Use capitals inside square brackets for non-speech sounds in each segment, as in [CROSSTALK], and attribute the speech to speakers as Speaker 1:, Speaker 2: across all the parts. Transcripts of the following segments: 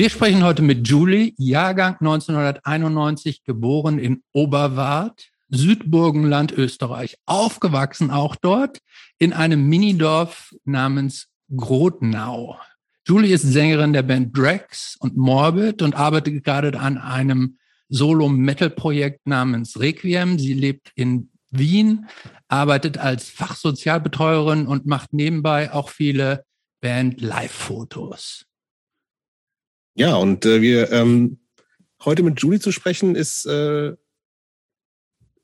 Speaker 1: Wir sprechen heute mit Julie, Jahrgang 1991, geboren in Oberwart, Südburgenland, Österreich, aufgewachsen auch dort in einem Minidorf namens Grotnau. Julie ist Sängerin der Band Drex und Morbid und arbeitet gerade an einem Solo-Metal-Projekt namens Requiem. Sie lebt in Wien, arbeitet als Fachsozialbetreuerin und macht nebenbei auch viele Band-Live-Fotos.
Speaker 2: Ja, und äh, wir ähm, heute mit Julie zu sprechen, ist äh,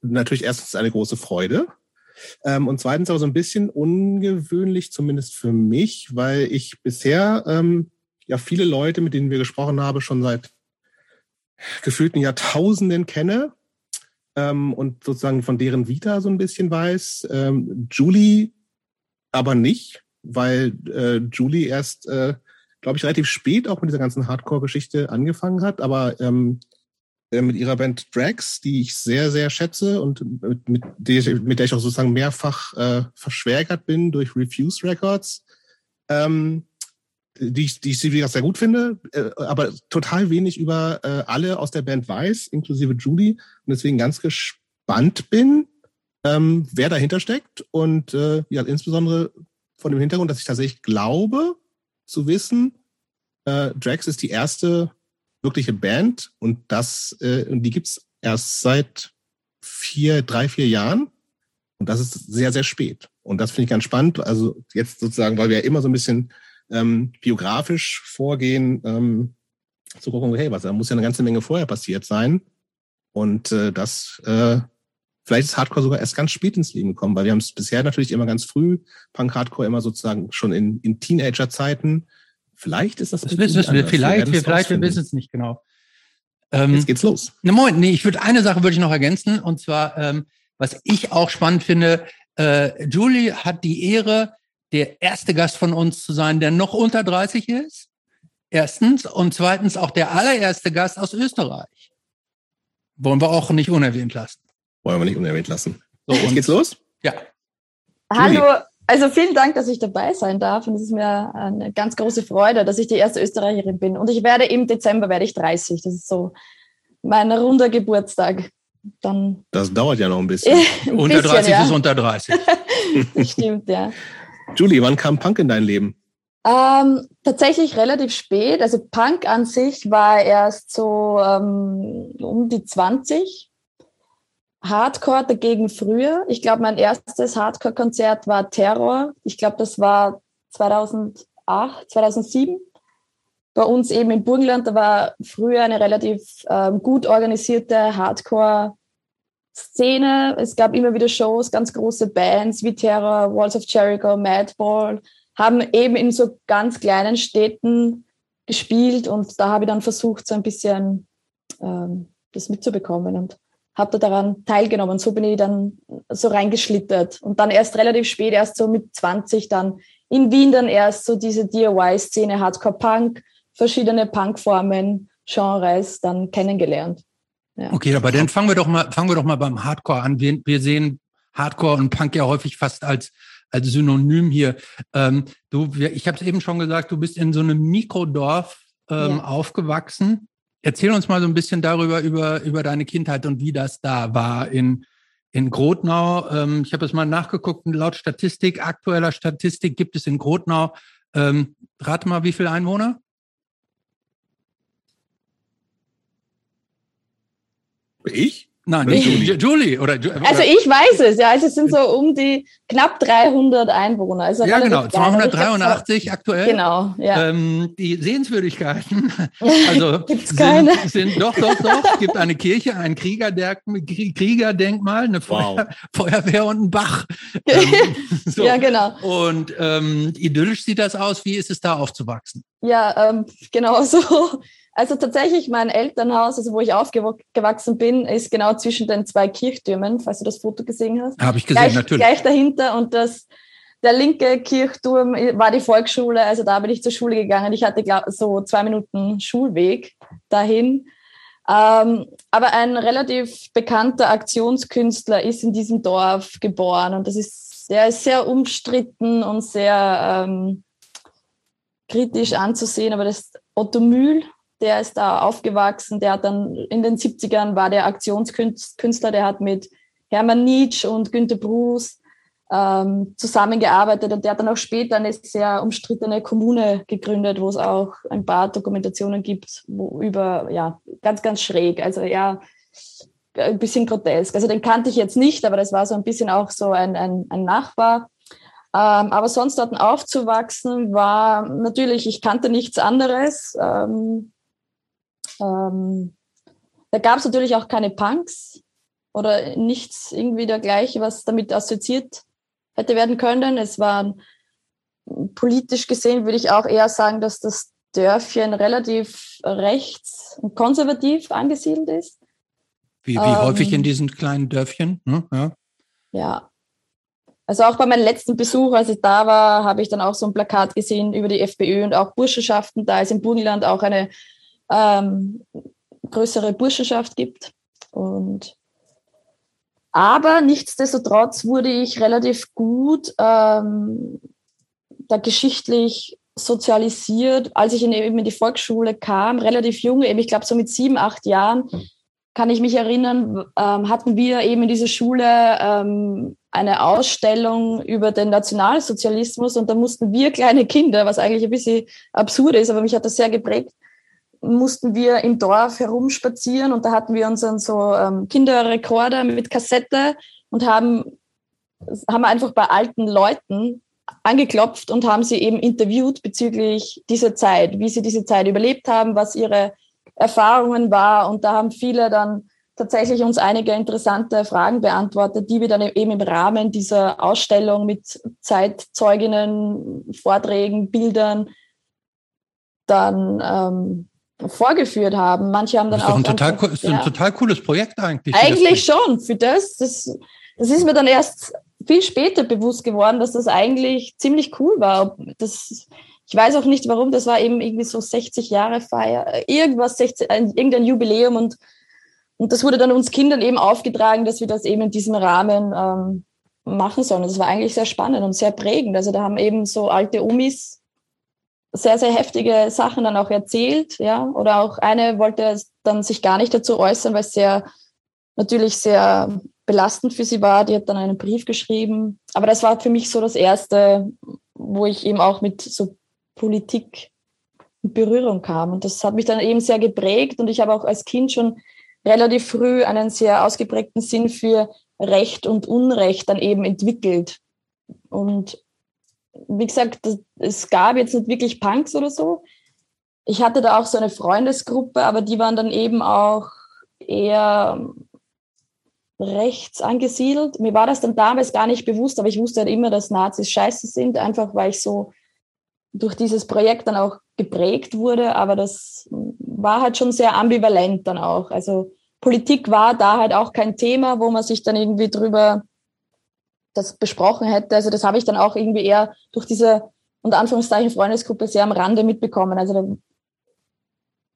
Speaker 2: natürlich erstens eine große Freude. Ähm, und zweitens aber so ein bisschen ungewöhnlich, zumindest für mich, weil ich bisher ähm, ja viele Leute, mit denen wir gesprochen haben, schon seit gefühlten Jahrtausenden kenne ähm, und sozusagen von deren Vita so ein bisschen weiß. Ähm, Julie aber nicht, weil äh, Julie erst, äh, glaube ich, relativ spät auch mit dieser ganzen Hardcore-Geschichte angefangen hat, aber ähm, äh, mit ihrer Band Drax, die ich sehr, sehr schätze und mit, mit, der, mit der ich auch sozusagen mehrfach äh, verschwägert bin durch Refuse Records, ähm, die, ich, die ich sie wieder sehr gut finde, äh, aber total wenig über äh, alle aus der Band weiß, inklusive Julie, und deswegen ganz gespannt bin, ähm, wer dahinter steckt. Und äh, ja, insbesondere von dem Hintergrund, dass ich tatsächlich glaube zu wissen, äh, Drax ist die erste wirkliche Band und das, äh, und die gibt's erst seit vier, drei, vier Jahren. Und das ist sehr, sehr spät. Und das finde ich ganz spannend. Also jetzt sozusagen, weil wir ja immer so ein bisschen ähm, biografisch vorgehen, ähm, zu gucken, hey, was, da muss ja eine ganze Menge vorher passiert sein. Und äh, das, äh, vielleicht ist Hardcore sogar erst ganz spät ins Leben gekommen, weil wir haben es bisher natürlich immer ganz früh, Punk Hardcore immer sozusagen schon in, in Teenager-Zeiten Vielleicht ist das.
Speaker 1: Das wissen wir. Vielleicht, wir, vielleicht, wir wissen es nicht genau.
Speaker 2: Ähm, Jetzt geht's los.
Speaker 1: Ne, Moment, nee, ich würde eine Sache würde ich noch ergänzen und zwar, ähm, was ich auch spannend finde. Äh, Julie hat die Ehre, der erste Gast von uns zu sein, der noch unter 30 ist. Erstens und zweitens auch der allererste Gast aus Österreich. Wollen wir auch nicht unerwähnt lassen.
Speaker 2: Wollen wir nicht unerwähnt lassen. So, Jetzt geht's los?
Speaker 1: Ja.
Speaker 3: Hallo, also vielen Dank, dass ich dabei sein darf. Und es ist mir eine ganz große Freude, dass ich die erste Österreicherin bin. Und ich werde im Dezember werde ich 30. Das ist so mein runder Geburtstag. Dann
Speaker 2: das dauert ja noch ein bisschen. [LAUGHS]
Speaker 1: ein unter bisschen, 30 ja. ist unter 30. [LAUGHS]
Speaker 3: Stimmt, ja.
Speaker 2: Julie, wann kam Punk in dein Leben?
Speaker 3: Ähm, tatsächlich relativ spät. Also Punk an sich war erst so ähm, um die 20. Hardcore dagegen früher. Ich glaube, mein erstes Hardcore-Konzert war Terror. Ich glaube, das war 2008, 2007. Bei uns eben im Burgenland, da war früher eine relativ ähm, gut organisierte Hardcore-Szene. Es gab immer wieder Shows, ganz große Bands wie Terror, Walls of Jericho, Madball, haben eben in so ganz kleinen Städten gespielt und da habe ich dann versucht, so ein bisschen ähm, das mitzubekommen. Und habe da daran teilgenommen. So bin ich dann so reingeschlittert. Und dann erst relativ spät, erst so mit 20 dann in Wien dann erst so diese DIY-Szene, Hardcore-Punk, verschiedene Punkformen, Genres dann kennengelernt.
Speaker 1: Ja. Okay, aber dann fangen wir doch mal, fangen wir doch mal beim Hardcore an. Wir, wir sehen Hardcore und Punk ja häufig fast als als Synonym hier. Ähm, du, ich habe es eben schon gesagt, du bist in so einem Mikrodorf ähm, ja. aufgewachsen. Erzähl uns mal so ein bisschen darüber, über, über deine Kindheit und wie das da war in, in Grotnau. Ähm, ich habe es mal nachgeguckt, laut Statistik, aktueller Statistik gibt es in Grotnau, ähm, rate mal, wie viele Einwohner?
Speaker 2: Ich?
Speaker 1: Nein, nicht Julie. Julie oder,
Speaker 3: oder, Also ich weiß es, ja. Also es sind so um die knapp 300 Einwohner. Also
Speaker 1: ja, genau, 283 aktuell.
Speaker 3: Genau, ja.
Speaker 1: Ähm, die Sehenswürdigkeiten, [LAUGHS] also
Speaker 3: Gibt's keine?
Speaker 1: Sind, sind doch, doch, doch. Es gibt eine Kirche, ein Kriegerdenkmal, eine Feuer, wow. Feuerwehr und ein Bach. [LAUGHS]
Speaker 3: Ähm, so. Ja, genau.
Speaker 1: Und ähm, idyllisch sieht das aus. Wie ist es da aufzuwachsen?
Speaker 3: Ja, ähm, genau so. Also tatsächlich mein Elternhaus, also wo ich aufgewachsen bin, ist genau zwischen den zwei Kirchtürmen, falls du das Foto gesehen hast.
Speaker 1: Habe ich gesehen,
Speaker 3: gleich,
Speaker 1: natürlich.
Speaker 3: Gleich dahinter und das, der linke Kirchturm war die Volksschule, also da bin ich zur Schule gegangen. Ich hatte glaub, so zwei Minuten Schulweg dahin. Ähm, aber ein relativ bekannter Aktionskünstler ist in diesem Dorf geboren und das ist, der ist sehr umstritten und sehr ähm, kritisch anzusehen, aber das Otto Mühl, der ist da aufgewachsen, der hat dann in den 70ern war der Aktionskünstler, der hat mit Hermann Nietzsche und Günter Bruce ähm, zusammengearbeitet und der hat dann auch später eine sehr umstrittene Kommune gegründet, wo es auch ein paar Dokumentationen gibt, wo über, ja, ganz, ganz schräg, also ja, ein bisschen grotesk. Also den kannte ich jetzt nicht, aber das war so ein bisschen auch so ein, ein, ein Nachbar. Ähm, aber sonst dort aufzuwachsen war natürlich, ich kannte nichts anderes. Ähm, ähm, da gab es natürlich auch keine Punks oder nichts irgendwie dergleichen, was damit assoziiert hätte werden können. Es war politisch gesehen, würde ich auch eher sagen, dass das Dörfchen relativ rechts und konservativ angesiedelt ist.
Speaker 1: Wie, wie ähm, häufig in diesen kleinen Dörfchen? Hm? Ja.
Speaker 3: ja. Also auch bei meinem letzten Besuch, als ich da war, habe ich dann auch so ein Plakat gesehen über die FPÖ und auch Burschenschaften, da es im Burgenland auch eine ähm, größere Burschenschaft gibt. Und aber nichtsdestotrotz wurde ich relativ gut ähm, da geschichtlich sozialisiert, als ich in, eben in die Volksschule kam, relativ jung, eben ich glaube so mit sieben, acht Jahren, kann ich mich erinnern, ähm, hatten wir eben in dieser Schule ähm, eine Ausstellung über den Nationalsozialismus und da mussten wir kleine Kinder, was eigentlich ein bisschen absurd ist, aber mich hat das sehr geprägt, mussten wir im Dorf herumspazieren und da hatten wir unseren so ähm, Kinderrekorder mit Kassette und haben, haben einfach bei alten Leuten angeklopft und haben sie eben interviewt bezüglich dieser Zeit, wie sie diese Zeit überlebt haben, was ihre Erfahrungen war. Und da haben viele dann tatsächlich uns einige interessante Fragen beantwortet, die wir dann eben im Rahmen dieser Ausstellung mit Zeitzeuginnen, Vorträgen, Bildern dann ähm, vorgeführt haben. Manche haben dann
Speaker 1: das ist
Speaker 3: auch.
Speaker 1: Ein total, einfach, ist ja, ein total cooles Projekt eigentlich.
Speaker 3: Eigentlich schon. Für das, das, das ist mir dann erst viel später bewusst geworden, dass das eigentlich ziemlich cool war. Das, ich weiß auch nicht warum, das war eben irgendwie so 60 Jahre Feier, irgendwas, 60, irgendein Jubiläum und, und das wurde dann uns Kindern eben aufgetragen, dass wir das eben in diesem Rahmen ähm, machen sollen. Das war eigentlich sehr spannend und sehr prägend. Also da haben eben so alte Umis sehr, sehr heftige Sachen dann auch erzählt, ja. Oder auch eine wollte dann sich gar nicht dazu äußern, weil es sehr, natürlich sehr belastend für sie war. Die hat dann einen Brief geschrieben. Aber das war für mich so das erste, wo ich eben auch mit so Politik in Berührung kam. Und das hat mich dann eben sehr geprägt. Und ich habe auch als Kind schon relativ früh einen sehr ausgeprägten Sinn für Recht und Unrecht dann eben entwickelt. Und wie gesagt, es gab jetzt nicht wirklich Punks oder so. Ich hatte da auch so eine Freundesgruppe, aber die waren dann eben auch eher rechts angesiedelt. Mir war das dann damals gar nicht bewusst, aber ich wusste halt immer, dass Nazis scheiße sind, einfach weil ich so durch dieses Projekt dann auch geprägt wurde. Aber das war halt schon sehr ambivalent dann auch. Also Politik war da halt auch kein Thema, wo man sich dann irgendwie drüber das besprochen hätte. Also das habe ich dann auch irgendwie eher durch diese unter Anführungszeichen Freundesgruppe sehr am Rande mitbekommen. Also da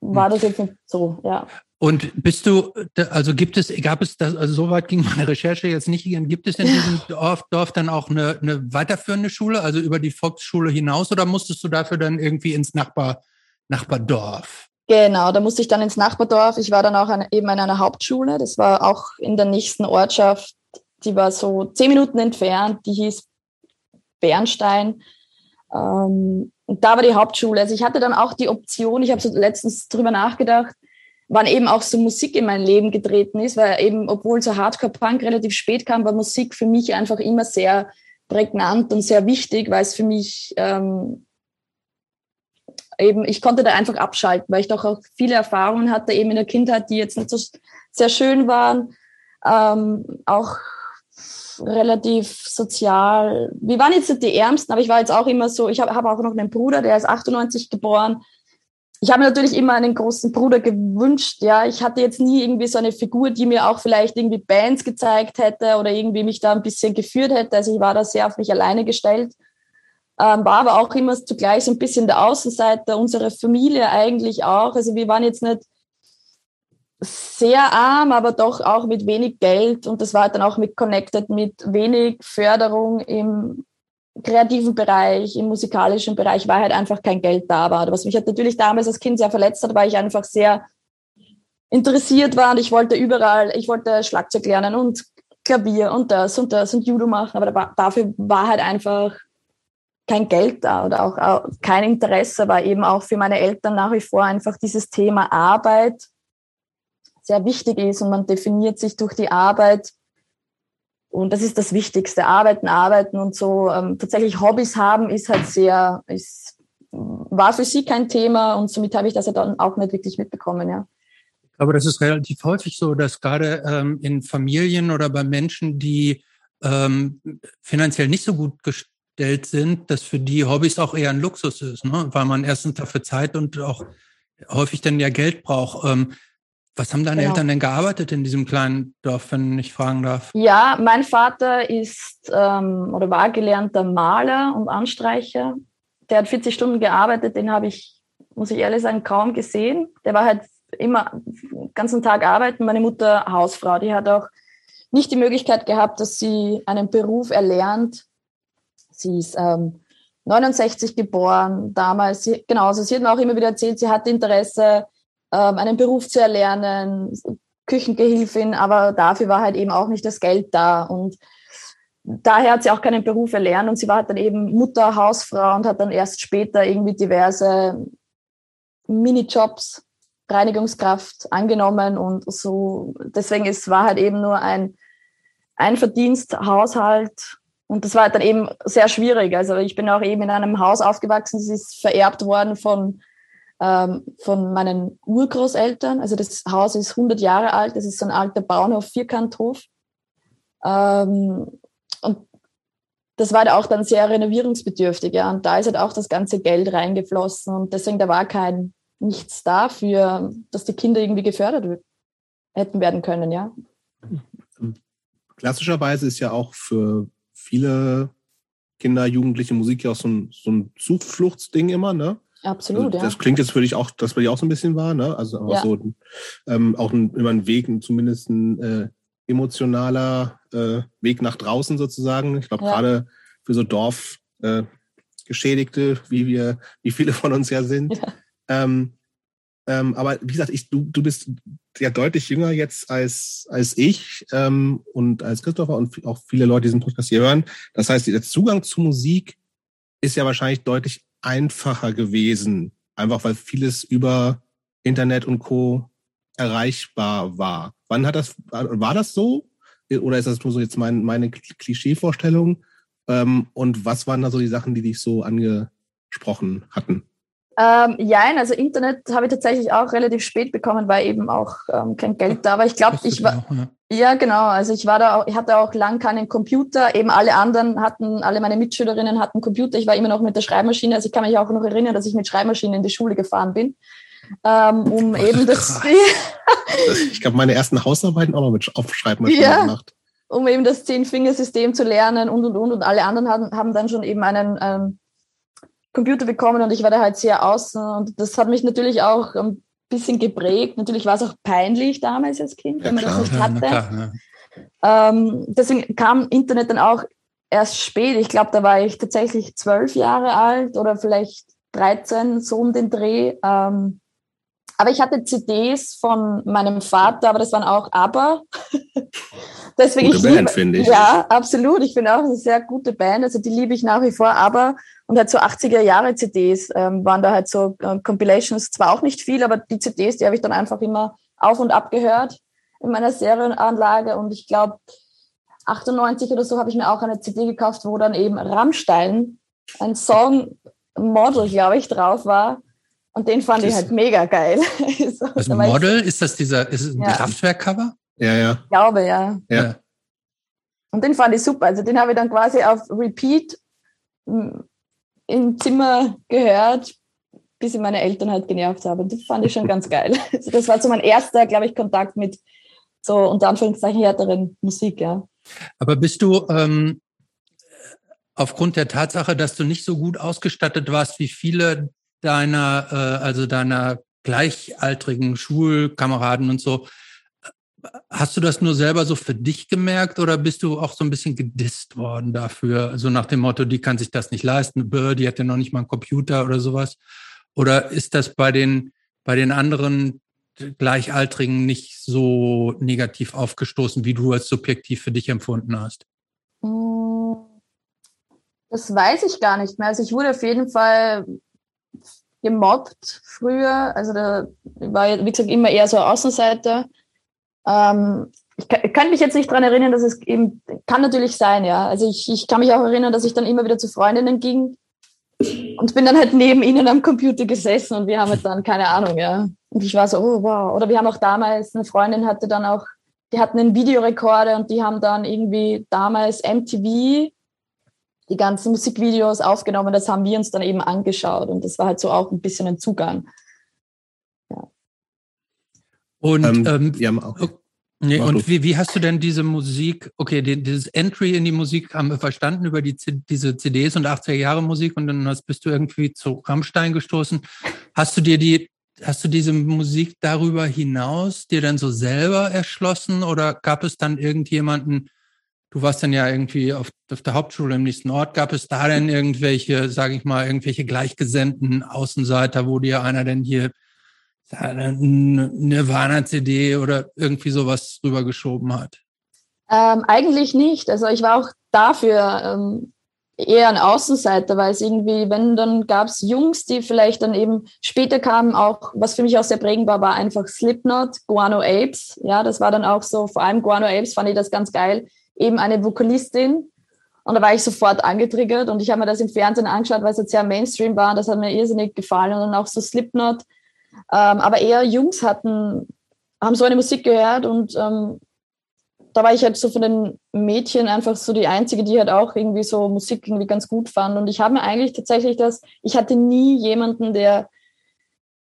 Speaker 3: war das jetzt nicht so, ja.
Speaker 1: Und bist du, also gibt es, gab es das, also soweit ging meine Recherche jetzt nicht, gibt es in diesem Dorf, Dorf dann auch eine, eine weiterführende Schule, also über die Volksschule hinaus oder musstest du dafür dann irgendwie ins Nachbar, Nachbardorf?
Speaker 3: Genau, da musste ich dann ins Nachbardorf. Ich war dann auch an, eben an einer Hauptschule, das war auch in der nächsten Ortschaft die war so zehn Minuten entfernt, die hieß Bernstein. Ähm, und da war die Hauptschule. Also ich hatte dann auch die Option, ich habe so letztens drüber nachgedacht, wann eben auch so Musik in mein Leben getreten ist, weil eben, obwohl so Hardcore-Punk relativ spät kam, war Musik für mich einfach immer sehr prägnant und sehr wichtig, weil es für mich ähm, eben, ich konnte da einfach abschalten, weil ich doch auch viele Erfahrungen hatte, eben in der Kindheit, die jetzt nicht so sehr schön waren. Ähm, auch relativ sozial. Wir waren jetzt nicht die Ärmsten, aber ich war jetzt auch immer so, ich habe hab auch noch einen Bruder, der ist 98 geboren. Ich habe mir natürlich immer einen großen Bruder gewünscht, ja. Ich hatte jetzt nie irgendwie so eine Figur, die mir auch vielleicht irgendwie Bands gezeigt hätte oder irgendwie mich da ein bisschen geführt hätte. Also ich war da sehr auf mich alleine gestellt. Ähm, war aber auch immer zugleich so ein bisschen der Außenseiter, unsere Familie eigentlich auch. Also wir waren jetzt nicht sehr arm, aber doch auch mit wenig Geld und das war dann auch mit connected mit wenig Förderung im kreativen Bereich, im musikalischen Bereich, weil halt einfach kein Geld da war. Was mich halt natürlich damals als Kind sehr verletzt hat, weil ich einfach sehr interessiert war und ich wollte überall, ich wollte Schlagzeug lernen und Klavier und das und das und Judo machen, aber dafür war halt einfach kein Geld da oder auch, auch kein Interesse, weil eben auch für meine Eltern nach wie vor einfach dieses Thema Arbeit sehr wichtig ist und man definiert sich durch die Arbeit. Und das ist das Wichtigste. Arbeiten, arbeiten und so. Ähm, tatsächlich Hobbys haben ist halt sehr, ist, war für sie kein Thema und somit habe ich das ja dann auch nicht wirklich mitbekommen, ja.
Speaker 1: Aber das ist relativ häufig so, dass gerade ähm, in Familien oder bei Menschen, die ähm, finanziell nicht so gut gestellt sind, dass für die Hobbys auch eher ein Luxus ist, ne? weil man erstens dafür Zeit und auch häufig dann ja Geld braucht. Ähm, was haben deine genau. Eltern denn gearbeitet in diesem kleinen Dorf, wenn ich fragen darf?
Speaker 3: Ja, mein Vater ist ähm, oder war gelernter Maler und Anstreicher. Der hat 40 Stunden gearbeitet, den habe ich, muss ich ehrlich sagen, kaum gesehen. Der war halt immer den ganzen Tag arbeiten. Meine Mutter Hausfrau, die hat auch nicht die Möglichkeit gehabt, dass sie einen Beruf erlernt. Sie ist ähm, 69 geboren, damals, sie, genau, also sie hat mir auch immer wieder erzählt, sie hatte Interesse, einen Beruf zu erlernen, Küchengehilfin, aber dafür war halt eben auch nicht das Geld da und daher hat sie auch keinen Beruf erlernt und sie war halt dann eben Mutter, Hausfrau und hat dann erst später irgendwie diverse Minijobs Reinigungskraft angenommen und so. Deswegen es war halt eben nur ein, ein Verdiensthaushalt und das war halt dann eben sehr schwierig. Also ich bin auch eben in einem Haus aufgewachsen, das ist vererbt worden von, ähm, von meinen Urgroßeltern. Also das Haus ist 100 Jahre alt, das ist so ein alter Bauernhof, Vierkanthof. Ähm, und das war auch dann sehr renovierungsbedürftig, ja. Und da ist halt auch das ganze Geld reingeflossen und deswegen da war kein nichts dafür, dass die Kinder irgendwie gefördert hätten werden können, ja.
Speaker 2: Klassischerweise ist ja auch für viele Kinder, Jugendliche Musik ja auch so ein, so ein Zufluchtsding immer, ne?
Speaker 3: Absolut,
Speaker 2: also, ja. Das klingt jetzt für dich auch, dass bei dir auch so ein bisschen war, ne? Also auch ja. so ähm, auch ein, immer ein Weg, zumindest ein äh, emotionaler äh, Weg nach draußen sozusagen. Ich glaube, ja. gerade für so Dorfgeschädigte, äh, wie wir, wie viele von uns ja sind. Ähm, ähm, aber wie gesagt, ich, du, du bist ja deutlich jünger jetzt als, als ich ähm, und als Christopher und auch viele Leute, die diesen Podcast hier hören. Das heißt, der Zugang zu Musik ist ja wahrscheinlich deutlich einfacher gewesen, einfach weil vieles über Internet und Co. erreichbar war. Wann hat das, war das so? Oder ist das nur so jetzt mein, meine Klischeevorstellung? Ähm, und was waren da so die Sachen, die dich so angesprochen hatten?
Speaker 3: Ähm, ja, also Internet habe ich tatsächlich auch relativ spät bekommen, weil eben auch ähm, kein Geld da war. Ich glaube, ich war. Auch, ja. Ja. genau. Also ich war da auch, ich hatte auch lang keinen Computer. Eben alle anderen hatten, alle meine Mitschülerinnen hatten Computer. Ich war immer noch mit der Schreibmaschine. Also ich kann mich auch noch erinnern, dass ich mit Schreibmaschine in die Schule gefahren bin. Ähm, um [LAUGHS] eben das.
Speaker 2: ich habe meine ersten Hausarbeiten auch noch mit auf Schreibmaschine ja. gemacht
Speaker 3: um eben das Zehn-Fingersystem zu lernen und und und und alle anderen haben, haben dann schon eben einen ähm, Computer bekommen und ich war da halt sehr außen und das hat mich natürlich auch ein bisschen geprägt. Natürlich war es auch peinlich damals als Kind, wenn man klar, das nicht hatte. Klar, ja. ähm, deswegen kam Internet dann auch erst spät. Ich glaube, da war ich tatsächlich zwölf Jahre alt oder vielleicht 13, so um den Dreh. Ähm, aber ich hatte CDs von meinem Vater, aber das waren auch Aber. [LAUGHS]
Speaker 2: Deswegen gute Band, finde ich.
Speaker 3: Ja, absolut. Ich finde auch eine sehr gute Band. Also die liebe ich nach wie vor. Aber und halt so 80er Jahre CDs ähm, waren da halt so äh, Compilations, zwar auch nicht viel, aber die CDs, die habe ich dann einfach immer auf und ab gehört in meiner Serienanlage und ich glaube 98 oder so habe ich mir auch eine CD gekauft, wo dann eben Rammstein, ein Song Model, glaube ich, drauf war. Und den fand das ich halt mega geil. [LAUGHS]
Speaker 1: so, also Model, ist das dieser, ist es ein ja. Kraftwerk-Cover?
Speaker 2: Ja, ja.
Speaker 3: Ich glaube, ja. ja. Und den fand ich super. Also den habe ich dann quasi auf Repeat im Zimmer gehört, bis ich meine Eltern halt genervt habe. Und das fand ich schon ganz geil. [LAUGHS] Also das war so mein erster, glaube ich, Kontakt mit so unter Anführungszeichen härteren Musik, ja.
Speaker 1: Aber bist du ähm, aufgrund der Tatsache, dass du nicht so gut ausgestattet warst wie viele deiner, äh, also deiner gleichaltrigen Schulkameraden und so, Hast du das nur selber so für dich gemerkt oder bist du auch so ein bisschen gedisst worden dafür? Also nach dem Motto, die kann sich das nicht leisten, die hat ja noch nicht mal einen Computer oder sowas. Oder ist das bei den, bei den anderen Gleichaltrigen nicht so negativ aufgestoßen, wie du es subjektiv für dich empfunden hast?
Speaker 3: Mm, das weiß ich gar nicht mehr. Also ich wurde auf jeden Fall gemobbt früher. Also da war, wie gesagt, immer eher so Außenseiter. Ähm, ich kann, ich kann mich jetzt nicht dran erinnern, dass es eben, kann natürlich sein, ja. Also ich, ich kann mich auch erinnern, dass ich dann immer wieder zu Freundinnen ging und bin dann halt neben ihnen am Computer gesessen und wir haben halt dann, keine Ahnung, ja. Und ich war so, oh wow. Oder wir haben auch damals, eine Freundin hatte dann auch, die hatten einen Videorekorder und die haben dann irgendwie damals MTV die ganzen Musikvideos aufgenommen. Das haben wir uns dann eben angeschaut und das war halt so auch ein bisschen ein Zugang.
Speaker 1: Ja. Und ähm, ähm, ja, okay. Nee, und wie, wie hast du denn diese Musik, okay, die, dieses Entry in die Musik haben wir verstanden über die, diese CDs und 80er Jahre Musik und dann hast, bist du irgendwie zu Rammstein gestoßen. Hast du dir die, hast du diese Musik darüber hinaus dir dann so selber erschlossen oder gab es dann irgendjemanden, du warst dann ja irgendwie auf, auf der Hauptschule im nächsten Ort, gab es da denn irgendwelche, sage ich mal, irgendwelche gleichgesinnten Außenseiter, wo dir einer denn hier eine Nirvana-CD oder irgendwie sowas rübergeschoben hat?
Speaker 3: Ähm, eigentlich nicht. Also ich war auch dafür ähm, eher ein Außenseiter, weil es irgendwie, wenn dann gab es Jungs, die vielleicht dann eben später kamen, auch, was für mich auch sehr prägend war, war einfach Slipknot, Guano Apes. Ja, das war dann auch so, vor allem Guano Apes fand ich das ganz geil. Eben eine Vokalistin. Und da war ich sofort angetriggert und ich habe mir das im Fernsehen angeschaut, weil es jetzt sehr Mainstream war. Das hat mir irrsinnig gefallen. Und dann auch so Slipknot ähm, aber eher Jungs hatten, haben so eine Musik gehört und ähm, da war ich halt so von den Mädchen einfach so die Einzige, die halt auch irgendwie so Musik irgendwie ganz gut fand. Und ich habe mir eigentlich tatsächlich das, ich hatte nie jemanden, der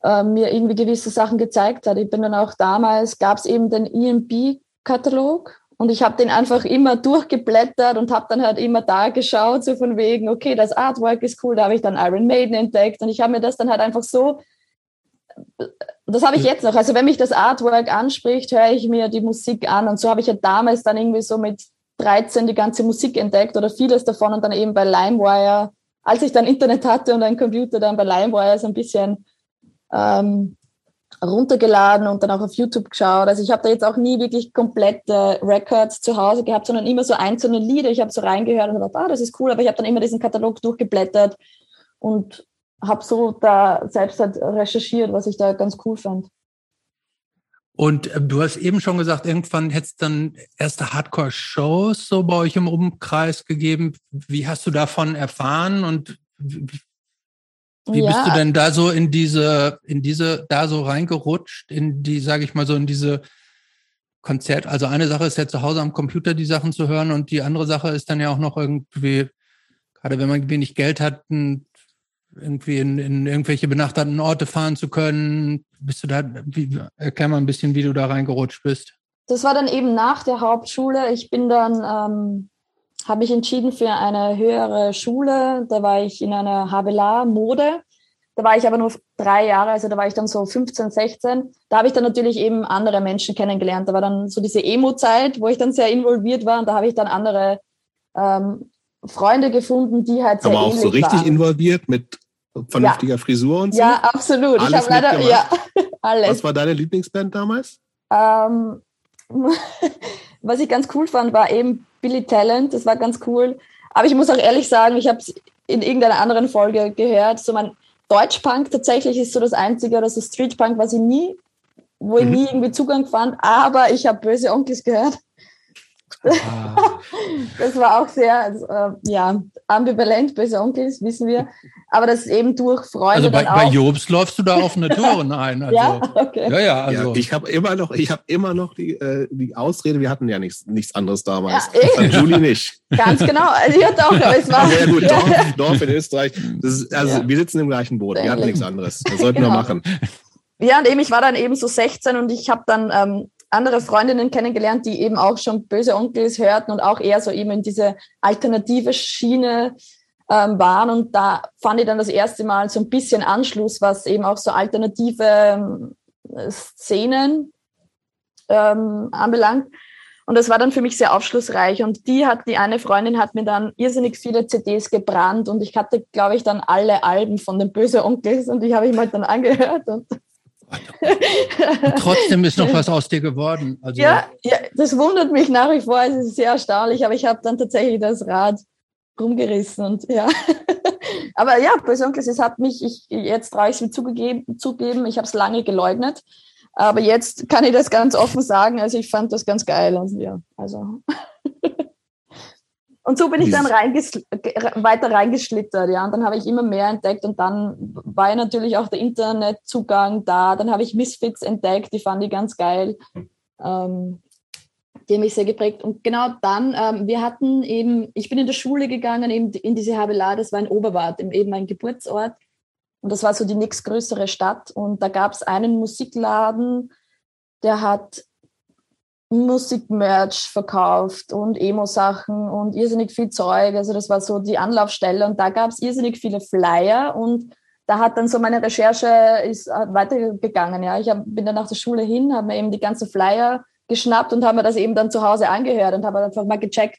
Speaker 3: äh, mir irgendwie gewisse Sachen gezeigt hat. Ich bin dann auch damals, gab es eben den EMB-Katalog und ich habe den einfach immer durchgeblättert und habe dann halt immer da geschaut, so von wegen, okay, das Artwork ist cool, da habe ich dann Iron Maiden entdeckt und ich habe mir das dann halt einfach so das habe ich jetzt noch. Also wenn mich das Artwork anspricht, höre ich mir die Musik an. Und so habe ich ja damals dann irgendwie so mit 13 die ganze Musik entdeckt oder vieles davon und dann eben bei LimeWire, als ich dann Internet hatte und einen Computer, dann bei LimeWire so ein bisschen ähm, runtergeladen und dann auch auf YouTube geschaut. Also ich habe da jetzt auch nie wirklich komplette Records zu Hause gehabt, sondern immer so einzelne Lieder. Ich habe so reingehört und gedacht, ah, das ist cool, aber ich habe dann immer diesen Katalog durchgeblättert und habe so da selbst halt recherchiert, was ich da ganz cool fand.
Speaker 1: Und äh, du hast eben schon gesagt, irgendwann hätte es dann erste Hardcore-Shows so bei euch im Umkreis gegeben. Wie hast du davon erfahren und wie, wie ja. bist du denn da so in diese, in diese, da so reingerutscht, in die, sage ich mal so, in diese Konzert? Also eine Sache ist ja zu Hause am Computer die Sachen zu hören und die andere Sache ist dann ja auch noch irgendwie, gerade wenn man wenig Geld hat, irgendwie in, in irgendwelche benachbarten Orte fahren zu können? Bist du da, wie, erklär mal ein bisschen, wie du da reingerutscht bist.
Speaker 3: Das war dann eben nach der Hauptschule. Ich bin dann, ähm, habe mich entschieden für eine höhere Schule. Da war ich in einer HBLA Mode. Da war ich aber nur drei Jahre, also da war ich dann so 15, 16. Da habe ich dann natürlich eben andere Menschen kennengelernt. Da war dann so diese Emo-Zeit, wo ich dann sehr involviert war und da habe ich dann andere ähm, Freunde gefunden, die halt
Speaker 2: sehr Aber auch so richtig waren. involviert mit vernünftiger ja. Frisur und so?
Speaker 3: Ja, absolut.
Speaker 2: Alles ich habe leider, ja, [LAUGHS] alles. Was war deine Lieblingsband damals?
Speaker 3: Ähm, [LAUGHS] was ich ganz cool fand, war eben Billy Talent. Das war ganz cool. Aber ich muss auch ehrlich sagen, ich habe es in irgendeiner anderen Folge gehört. So mein Deutschpunk tatsächlich ist so das einzige oder so Streetpunk, was ich nie, wo ich mhm. nie irgendwie Zugang fand. Aber ich habe böse Onkels gehört. Ah. das war auch sehr, also, äh, ja, ambivalent, böse Onkels, wissen wir. Aber das ist eben durch Freunde.
Speaker 1: Also bei, bei Jobs läufst du da offene Türen [LAUGHS] ein. Also,
Speaker 3: ja, okay.
Speaker 1: Ja, ja, also.
Speaker 2: Ja, ich habe immer noch, ich habe immer noch die, äh, die Ausrede, wir hatten ja nichts, nichts anderes damals. Ja, Julie nicht.
Speaker 3: Ganz genau. Also, ich hatte auch, aber es war.
Speaker 2: Ja, gut, [LAUGHS] Dorf, Dorf in Österreich. Ist, also, ja. wir sitzen im gleichen Boot. Wir hatten nichts anderes. Das sollten genau. wir machen.
Speaker 3: Ja, und eben, ich war dann eben so 16 und ich habe dann ähm, andere Freundinnen kennengelernt, die eben auch schon böse Onkels hörten und auch eher so eben in diese alternative Schiene ähm, waren. Und da fand ich dann das erste Mal so ein bisschen Anschluss, was eben auch so alternative ähm, Szenen ähm, anbelangt. Und das war dann für mich sehr aufschlussreich. Und die hat, die eine Freundin hat mir dann irrsinnig viele CDs gebrannt und ich hatte, glaube ich, dann alle Alben von den Böse Onkels und die habe ich mal dann angehört. Und,
Speaker 1: trotzdem ist noch was aus dir geworden.
Speaker 3: Also ja, ja, das wundert mich nach wie vor. Es ist sehr erstaunlich, aber ich habe dann tatsächlich das Rad rumgerissen und ja. [LAUGHS] aber ja, Onkels, es hat mich, ich, jetzt traue ich es mir zugeben, ich habe es lange geleugnet. Aber jetzt kann ich das ganz offen sagen. Also ich fand das ganz geil und ja, also. [LAUGHS] und so bin ich dann reinges weiter reingeschlittert, ja. Und dann habe ich immer mehr entdeckt und dann war ja natürlich auch der Internetzugang da. Dann habe ich Misfits entdeckt, die fand ich ganz geil. Ähm, die haben mich sehr geprägt. Und genau dann, ähm, wir hatten eben, ich bin in der Schule gegangen, eben in diese Habelade, das war in Oberwart, eben mein Geburtsort. Und das war so die nächstgrößere Stadt. Und da gab es einen Musikladen, der hat Musikmerch verkauft und Emo-Sachen und irrsinnig viel Zeug. Also das war so die Anlaufstelle. Und da gab es irrsinnig viele Flyer und da hat dann so meine Recherche ist weitergegangen. Ja, ich hab, bin dann nach der Schule hin, habe mir eben die ganzen Flyer geschnappt und habe mir das eben dann zu Hause angehört und habe einfach mal gecheckt,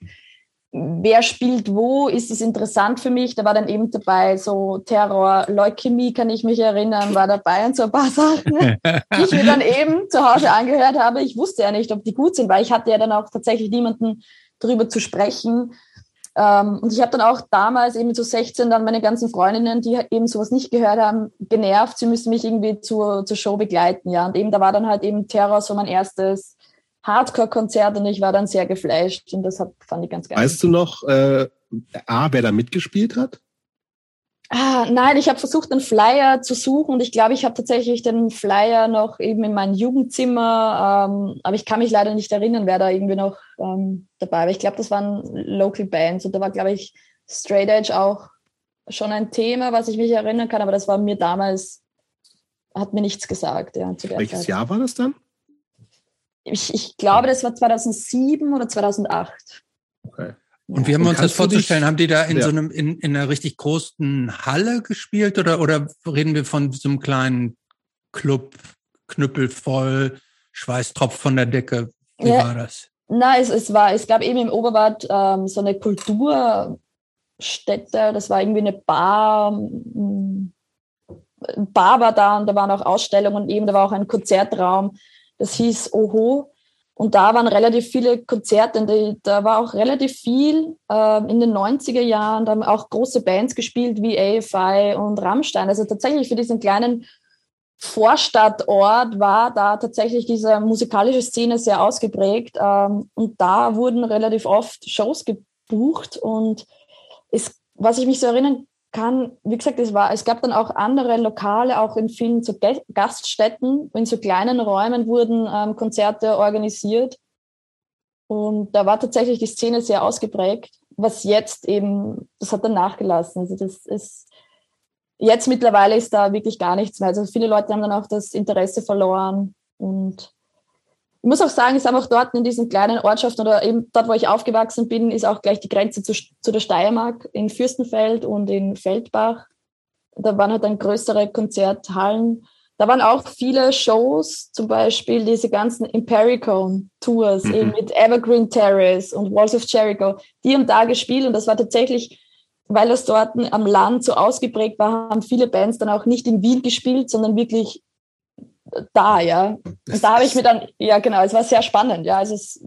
Speaker 3: wer spielt wo, ist es interessant für mich. Da war dann eben dabei so Terror, Leukämie, kann ich mich erinnern, war dabei und so ein paar Sachen, [LAUGHS] die ich mir dann eben zu Hause angehört habe. Ich wusste ja nicht, ob die gut sind, weil ich hatte ja dann auch tatsächlich niemanden darüber zu sprechen. Ähm, und ich habe dann auch damals eben zu 16 dann meine ganzen Freundinnen, die eben sowas nicht gehört haben, genervt. Sie müssen mich irgendwie zur, zur Show begleiten, ja. Und eben da war dann halt eben Terror so mein erstes Hardcore-Konzert und ich war dann sehr geflasht und das hat, fand ich ganz geil.
Speaker 2: Weißt du noch, äh, A, wer da mitgespielt hat?
Speaker 3: Ah, nein, ich habe versucht, einen Flyer zu suchen und ich glaube, ich habe tatsächlich den Flyer noch eben in meinem Jugendzimmer, ähm, aber ich kann mich leider nicht erinnern, wer da irgendwie noch ähm, dabei war. Ich glaube, das waren Local Bands und da war, glaube ich, Straight Edge auch schon ein Thema, was ich mich erinnern kann, aber das war mir damals, hat mir nichts gesagt. Ja,
Speaker 2: Welches Zeit. Jahr war das dann?
Speaker 3: Ich, ich glaube, das war 2007 oder 2008.
Speaker 1: Okay. Und wie haben wir uns das vorzustellen? Haben die da in ja. so einem, in, in einer richtig großen Halle gespielt oder, oder reden wir von so einem kleinen Club, Knüppel voll, Schweißtropf von der Decke? Wie ja. war das?
Speaker 3: Nein, es, es war, es gab eben im Oberwart ähm, so eine Kulturstätte, das war irgendwie eine Bar, mm, Bar war da und da waren auch Ausstellungen und eben da war auch ein Konzertraum das hieß Oho. Und da waren relativ viele Konzerte. Und da war auch relativ viel äh, in den 90er Jahren. Da haben auch große Bands gespielt wie AFI und Rammstein. Also tatsächlich für diesen kleinen Vorstadtort war da tatsächlich diese musikalische Szene sehr ausgeprägt. Ähm, und da wurden relativ oft Shows gebucht. Und es, was ich mich so erinnern kann, wie gesagt, es war, es gab dann auch andere Lokale, auch in vielen so Gaststätten, in so kleinen Räumen wurden ähm, Konzerte organisiert. Und da war tatsächlich die Szene sehr ausgeprägt, was jetzt eben, das hat dann nachgelassen. Also das ist, jetzt mittlerweile ist da wirklich gar nichts mehr. Also viele Leute haben dann auch das Interesse verloren und ich muss auch sagen, es haben auch dort in diesen kleinen Ortschaften oder eben dort, wo ich aufgewachsen bin, ist auch gleich die Grenze zu, zu der Steiermark in Fürstenfeld und in Feldbach. Da waren halt dann größere Konzerthallen. Da waren auch viele Shows, zum Beispiel diese ganzen Impericon-Tours mhm. eben mit Evergreen Terrace und Walls of Jericho. Die haben da gespielt und das war tatsächlich, weil das dort am Land so ausgeprägt war, haben viele Bands dann auch nicht in Wien gespielt, sondern wirklich da, ja. Und da habe ich mir dann, ja genau, es war sehr spannend, ja. Also es,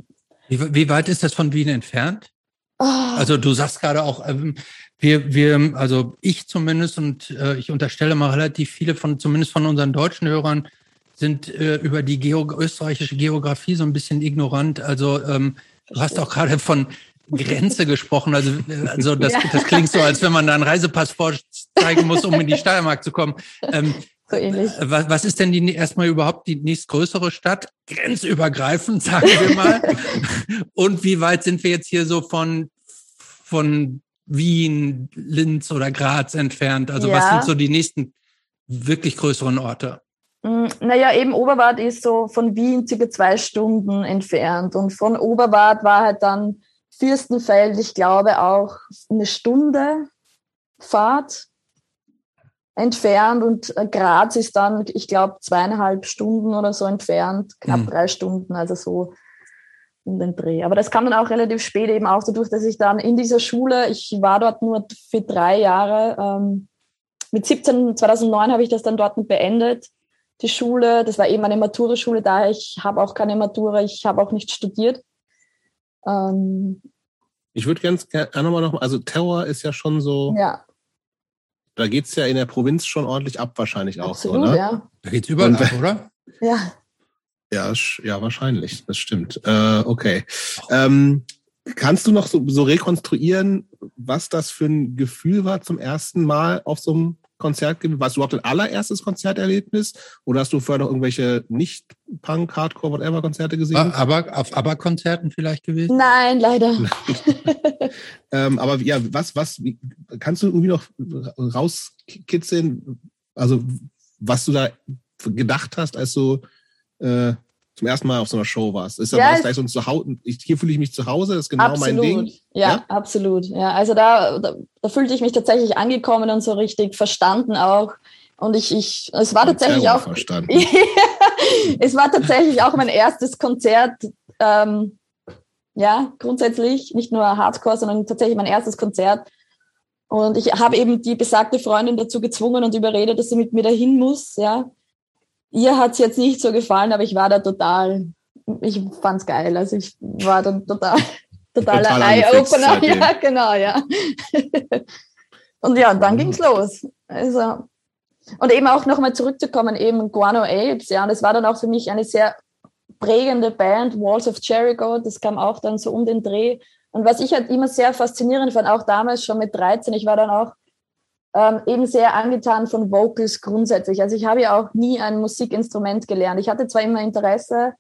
Speaker 1: wie, wie weit ist das von Wien entfernt? Oh. Also du sagst gerade auch, ähm, wir, wir, also ich zumindest und äh, ich unterstelle mal relativ viele von, zumindest von unseren deutschen Hörern, sind äh, über die Geo österreichische Geografie so ein bisschen ignorant. Also ähm, du hast auch gerade von Grenze gesprochen. Also, äh, also das, ja. das klingt so, als wenn man da einen Reisepass vorzeigen muss, um in die Steiermark zu kommen. Ähm, so ähnlich. Was, was ist denn die erstmal überhaupt die nächstgrößere Stadt? Grenzübergreifend, [LAUGHS] sagen wir mal. Und wie weit sind wir jetzt hier so von, von Wien, Linz oder Graz entfernt? Also ja. was sind so die nächsten wirklich größeren Orte?
Speaker 3: Mm, naja, eben Oberwart ist so von Wien circa zwei Stunden entfernt. Und von Oberwart war halt dann Fürstenfeld, ich glaube, auch eine Stunde Fahrt entfernt und äh, Graz ist dann, ich glaube, zweieinhalb Stunden oder so entfernt, knapp mhm. drei Stunden, also so um den Dreh. Aber das kam dann auch relativ spät eben auch dadurch, dass ich dann in dieser Schule, ich war dort nur für drei Jahre, ähm, mit 17, 2009 habe ich das dann dort beendet, die Schule. Das war eben eine Matura-Schule, da ich habe auch keine Matura, ich habe auch nicht studiert. Ähm,
Speaker 2: ich würde ganz gerne mal noch, also Terror ist ja schon so.
Speaker 3: Ja.
Speaker 2: Da geht es ja in der Provinz schon ordentlich ab, wahrscheinlich auch
Speaker 3: Absolut,
Speaker 2: so, ne?
Speaker 3: ja.
Speaker 1: Da geht's überall ab, oder?
Speaker 3: Ja.
Speaker 2: Ja, ja, wahrscheinlich. Das stimmt. Äh, okay. Ähm, kannst du noch so, so rekonstruieren, was das für ein Gefühl war zum ersten Mal auf so einem Konzert gewesen? War es überhaupt dein allererstes Konzerterlebnis? Oder hast du vorher noch irgendwelche nicht-Punk, Hardcore, whatever Konzerte gesehen?
Speaker 1: Aber auf ABBA-Konzerten vielleicht gewesen?
Speaker 3: Nein, leider. [LAUGHS]
Speaker 2: ähm, aber ja, was, was, wie, kannst du irgendwie noch rauskitzeln? Also, was du da gedacht hast, als du äh, zum ersten Mal auf so einer Show warst. Ist ja, das gleich so ein Zuhause? Hier fühle ich mich zu Hause, das ist genau
Speaker 3: absolut.
Speaker 2: mein Ding.
Speaker 3: Ja, ja, absolut. Ja, also da, da, da fühlte ich mich tatsächlich angekommen und so richtig verstanden auch. Und ich, ich, es war tatsächlich auch, [LAUGHS] es war tatsächlich auch mein erstes Konzert, ähm, ja, grundsätzlich, nicht nur Hardcore, sondern tatsächlich mein erstes Konzert. Und ich habe eben die besagte Freundin dazu gezwungen und überredet, dass sie mit mir dahin muss, ja. Ihr hat es jetzt nicht so gefallen, aber ich war da total, ich fand's geil. Also ich war dann [LAUGHS] total, totaler Eye-Opener. [LAUGHS] Ja, genau, ja. [LAUGHS] und ja, dann ging's los. Also, und eben auch nochmal zurückzukommen, eben Guano Apes, ja, und das war dann auch für mich eine sehr prägende Band, Walls of Jericho, das kam auch dann so um den Dreh. Und was ich halt immer sehr faszinierend fand, auch damals schon mit 13, ich war dann auch ähm, eben sehr angetan von Vocals grundsätzlich. Also ich habe ja auch nie ein Musikinstrument gelernt. Ich hatte zwar immer Interesse,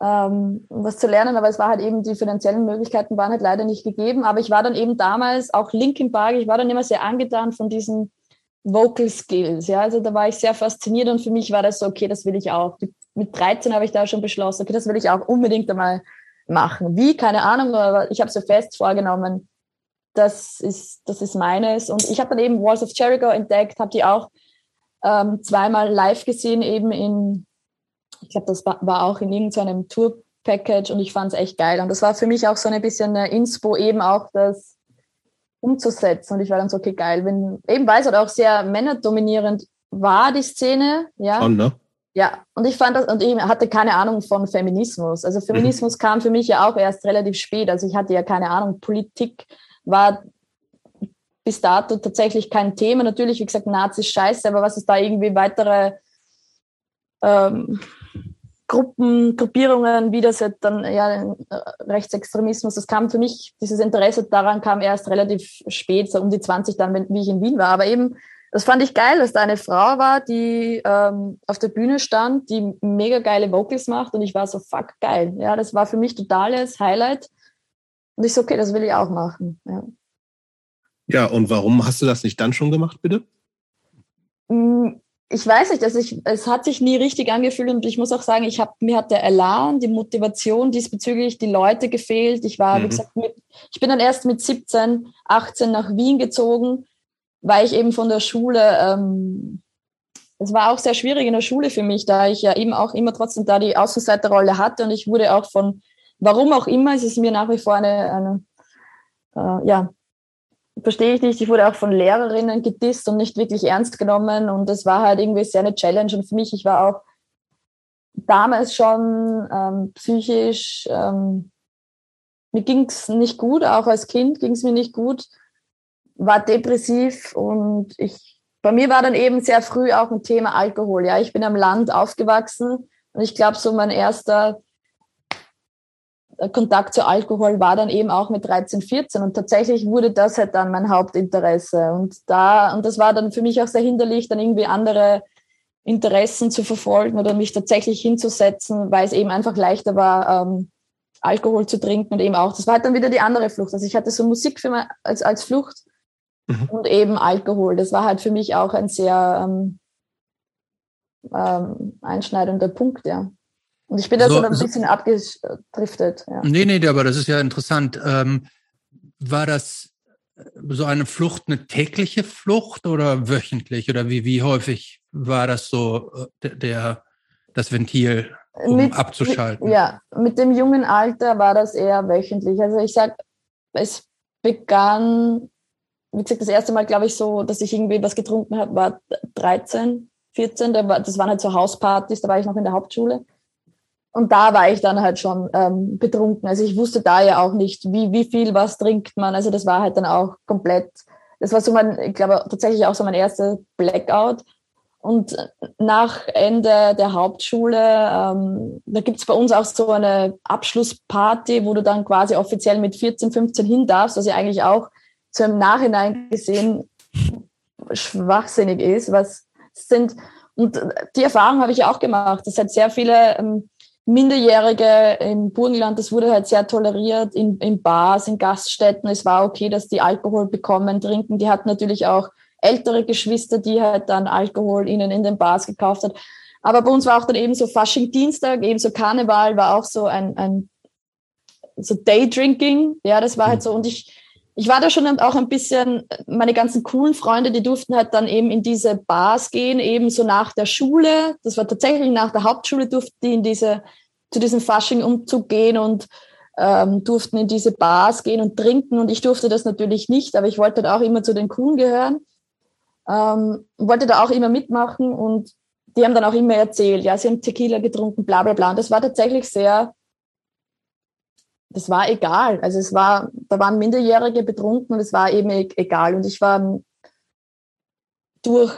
Speaker 3: ähm, was zu lernen, aber es war halt eben, die finanziellen Möglichkeiten waren halt leider nicht gegeben. Aber ich war dann eben damals auch Linkin Park, ich war dann immer sehr angetan von diesen Vocal Skills. Ja, also da war ich sehr fasziniert und für mich war das so, okay, das will ich auch. Mit 13 habe ich da schon beschlossen, okay, das will ich auch unbedingt einmal machen. Wie? Keine Ahnung, aber ich habe so fest vorgenommen, das ist, das ist meines. Und ich habe dann eben Walls of Jericho entdeckt, habe die auch ähm, zweimal live gesehen, eben in, ich glaube, das war, auch in irgendeinem Tour-Package und ich fand es echt geil. Und das war für mich auch so ein bisschen eine Inspo, eben auch das umzusetzen. Und ich war dann so, okay, geil. Wenn, eben weil es halt auch sehr männerdominierend war, die Szene, ja.
Speaker 2: Schon, ne?
Speaker 3: Ja, und ich fand das, und ich hatte keine Ahnung von Feminismus. Also Feminismus mhm. kam für mich ja auch erst relativ spät. Also ich hatte ja keine Ahnung, Politik war bis dato tatsächlich kein Thema. Natürlich, wie gesagt, Nazis scheiße, aber was ist da irgendwie weitere ähm, Gruppen, Gruppierungen, wie das jetzt dann ja Rechtsextremismus, das kam für mich, dieses Interesse daran kam erst relativ spät, so um die 20 dann, wenn, wie ich in Wien war. Aber eben, das fand ich geil, dass da eine Frau war, die ähm, auf der Bühne stand, die mega geile Vocals macht und ich war so, fuck, geil. Ja, das war für mich totales Highlight. Und ich so, okay, das will ich auch machen. Ja.
Speaker 2: ja, und warum hast du das nicht dann schon gemacht, bitte?
Speaker 3: Mm, ich weiß nicht, dass ich, es hat sich nie richtig angefühlt und ich muss auch sagen, ich habe mir hat der Elan, die Motivation diesbezüglich, die Leute gefehlt. Ich war, mhm. wie gesagt, mit, ich bin dann erst mit 17, 18 nach Wien gezogen, weil ich eben von der Schule, ähm, es war auch sehr schwierig in der Schule für mich, da ich ja eben auch immer trotzdem da die Außenseiterrolle hatte und ich wurde auch von Warum auch immer, ist es mir nach wie vor eine, eine äh, ja, verstehe ich nicht. Ich wurde auch von Lehrerinnen gedisst und nicht wirklich ernst genommen und das war halt irgendwie sehr eine Challenge und für mich, ich war auch damals schon ähm, psychisch, ähm, mir ging es nicht gut, auch als Kind ging es mir nicht gut, war depressiv und ich, bei mir war dann eben sehr früh auch ein Thema Alkohol. Ja, ich bin am Land aufgewachsen und ich glaube, so mein erster Kontakt zu Alkohol war dann eben auch mit 13, 14 und tatsächlich wurde das halt dann mein Hauptinteresse und da und das war dann für mich auch sehr hinderlich, dann irgendwie andere Interessen zu verfolgen oder mich tatsächlich hinzusetzen, weil es eben einfach leichter war, ähm, Alkohol zu trinken und eben auch, das war halt dann wieder die andere Flucht. Also ich hatte so Musik für mich als, als Flucht mhm. und eben Alkohol. Das war halt für mich auch ein sehr ähm, ähm, einschneidender Punkt, ja. Und ich bin da so, so ein bisschen abgedriftet. Ja.
Speaker 1: Nee, nee, aber das ist ja interessant. Ähm, war das so eine Flucht eine tägliche Flucht oder wöchentlich? Oder wie, wie häufig war das so äh, der, das Ventil, um mit, abzuschalten?
Speaker 3: Mit, ja, mit dem jungen Alter war das eher wöchentlich. Also ich sag, es begann, wie gesagt, das erste Mal, glaube ich, so, dass ich irgendwie was getrunken habe, war 13, 14. Das waren halt so Hauspartys, da war ich noch in der Hauptschule. Und da war ich dann halt schon ähm, betrunken. Also ich wusste da ja auch nicht, wie, wie viel was trinkt man. Also das war halt dann auch komplett, das war so mein, ich glaube tatsächlich auch so mein erster Blackout. Und nach Ende der Hauptschule, ähm, da gibt's bei uns auch so eine Abschlussparty, wo du dann quasi offiziell mit 14, 15 hin darfst, was ja eigentlich auch zu im Nachhinein gesehen schwachsinnig ist. Was sind, und die Erfahrung habe ich auch gemacht. Es hat sehr viele ähm, Minderjährige im Burgenland, das wurde halt sehr toleriert in, in Bars, in Gaststätten. Es war okay, dass die Alkohol bekommen, trinken. Die hatten natürlich auch ältere Geschwister, die halt dann Alkohol ihnen in den Bars gekauft hat. Aber bei uns war auch dann eben so Fasching Dienstag, eben so Karneval war auch so ein, ein so Daydrinking. Ja, das war halt so. Und ich, ich war da schon auch ein bisschen, meine ganzen coolen Freunde, die durften halt dann eben in diese Bars gehen, eben so nach der Schule. Das war tatsächlich nach der Hauptschule, durften die in diese, zu diesem Fasching-Umzug gehen und ähm, durften in diese Bars gehen und trinken. Und ich durfte das natürlich nicht, aber ich wollte da auch immer zu den Coolen gehören. Ähm, wollte da auch immer mitmachen und die haben dann auch immer erzählt, ja, sie haben Tequila getrunken, bla bla bla. Und das war tatsächlich sehr das war egal. Also es war, da waren Minderjährige betrunken und es war eben e-, egal. Und ich war durch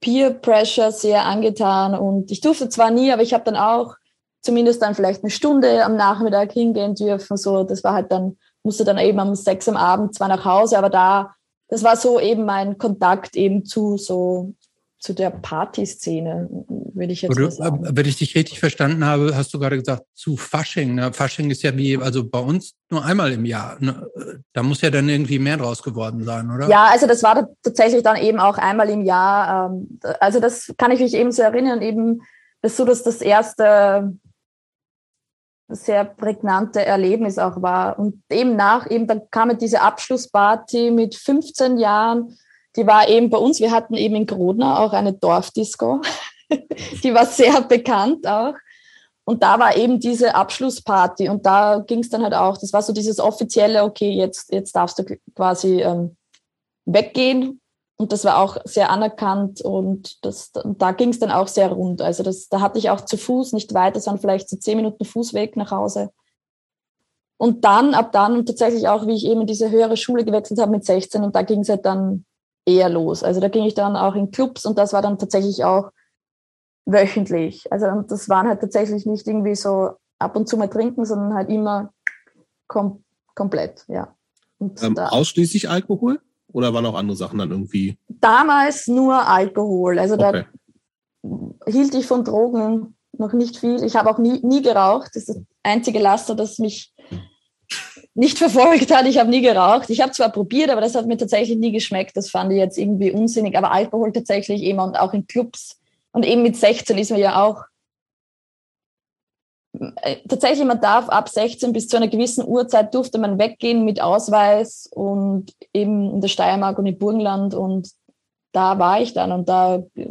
Speaker 3: Peer Pressure sehr angetan und ich durfte zwar nie, aber ich habe dann auch zumindest dann vielleicht eine Stunde am Nachmittag hingehen dürfen. So, das war halt dann, musste dann eben um sechs am Abend zwar nach Hause, aber da, das war so eben mein Kontakt eben zu so zu der Partyszene, würde ich jetzt
Speaker 1: du,
Speaker 3: sagen.
Speaker 1: Wenn ich dich richtig verstanden habe, hast du gerade gesagt, zu Fasching. Ne? Fasching ist ja wie, also bei uns nur einmal im Jahr. Ne? Da muss ja dann irgendwie mehr draus geworden sein, oder?
Speaker 3: Ja, also das war tatsächlich dann eben auch einmal im Jahr. Ähm, also das kann ich mich eben so erinnern, eben das so, dass das erste sehr prägnante Erlebnis auch war. Und eben nach, eben dann kam diese Abschlussparty mit 15 Jahren, die war eben bei uns, wir hatten eben in Grodner auch eine Dorfdisco, [LAUGHS] die war sehr bekannt auch. Und da war eben diese Abschlussparty und da ging es dann halt auch, das war so dieses offizielle, okay, jetzt, jetzt darfst du quasi ähm, weggehen. Und das war auch sehr anerkannt und das, und da ging es dann auch sehr rund. Also das, da hatte ich auch zu Fuß nicht weit, das waren vielleicht so zehn Minuten Fußweg nach Hause. Und dann, ab dann tatsächlich auch, wie ich eben in diese höhere Schule gewechselt habe mit 16 und da ging es halt dann eher los. Also da ging ich dann auch in Clubs und das war dann tatsächlich auch wöchentlich. Also das waren halt tatsächlich nicht irgendwie so ab und zu mal trinken, sondern halt immer kom komplett, ja.
Speaker 2: Ähm, ausschließlich Alkohol? Oder waren auch andere Sachen dann irgendwie?
Speaker 3: Damals nur Alkohol. Also okay. da hielt ich von Drogen noch nicht viel. Ich habe auch nie, nie geraucht. Das ist das einzige Laster, das mich nicht verfolgt hat. Ich habe nie geraucht. Ich habe zwar probiert, aber das hat mir tatsächlich nie geschmeckt. Das fand ich jetzt irgendwie unsinnig. Aber Alkohol tatsächlich immer und auch in Clubs. Und eben mit 16 ist man ja auch äh, tatsächlich, man darf ab 16 bis zu einer gewissen Uhrzeit durfte man weggehen mit Ausweis und eben in der Steiermark und im Burgenland und da war ich dann und da äh,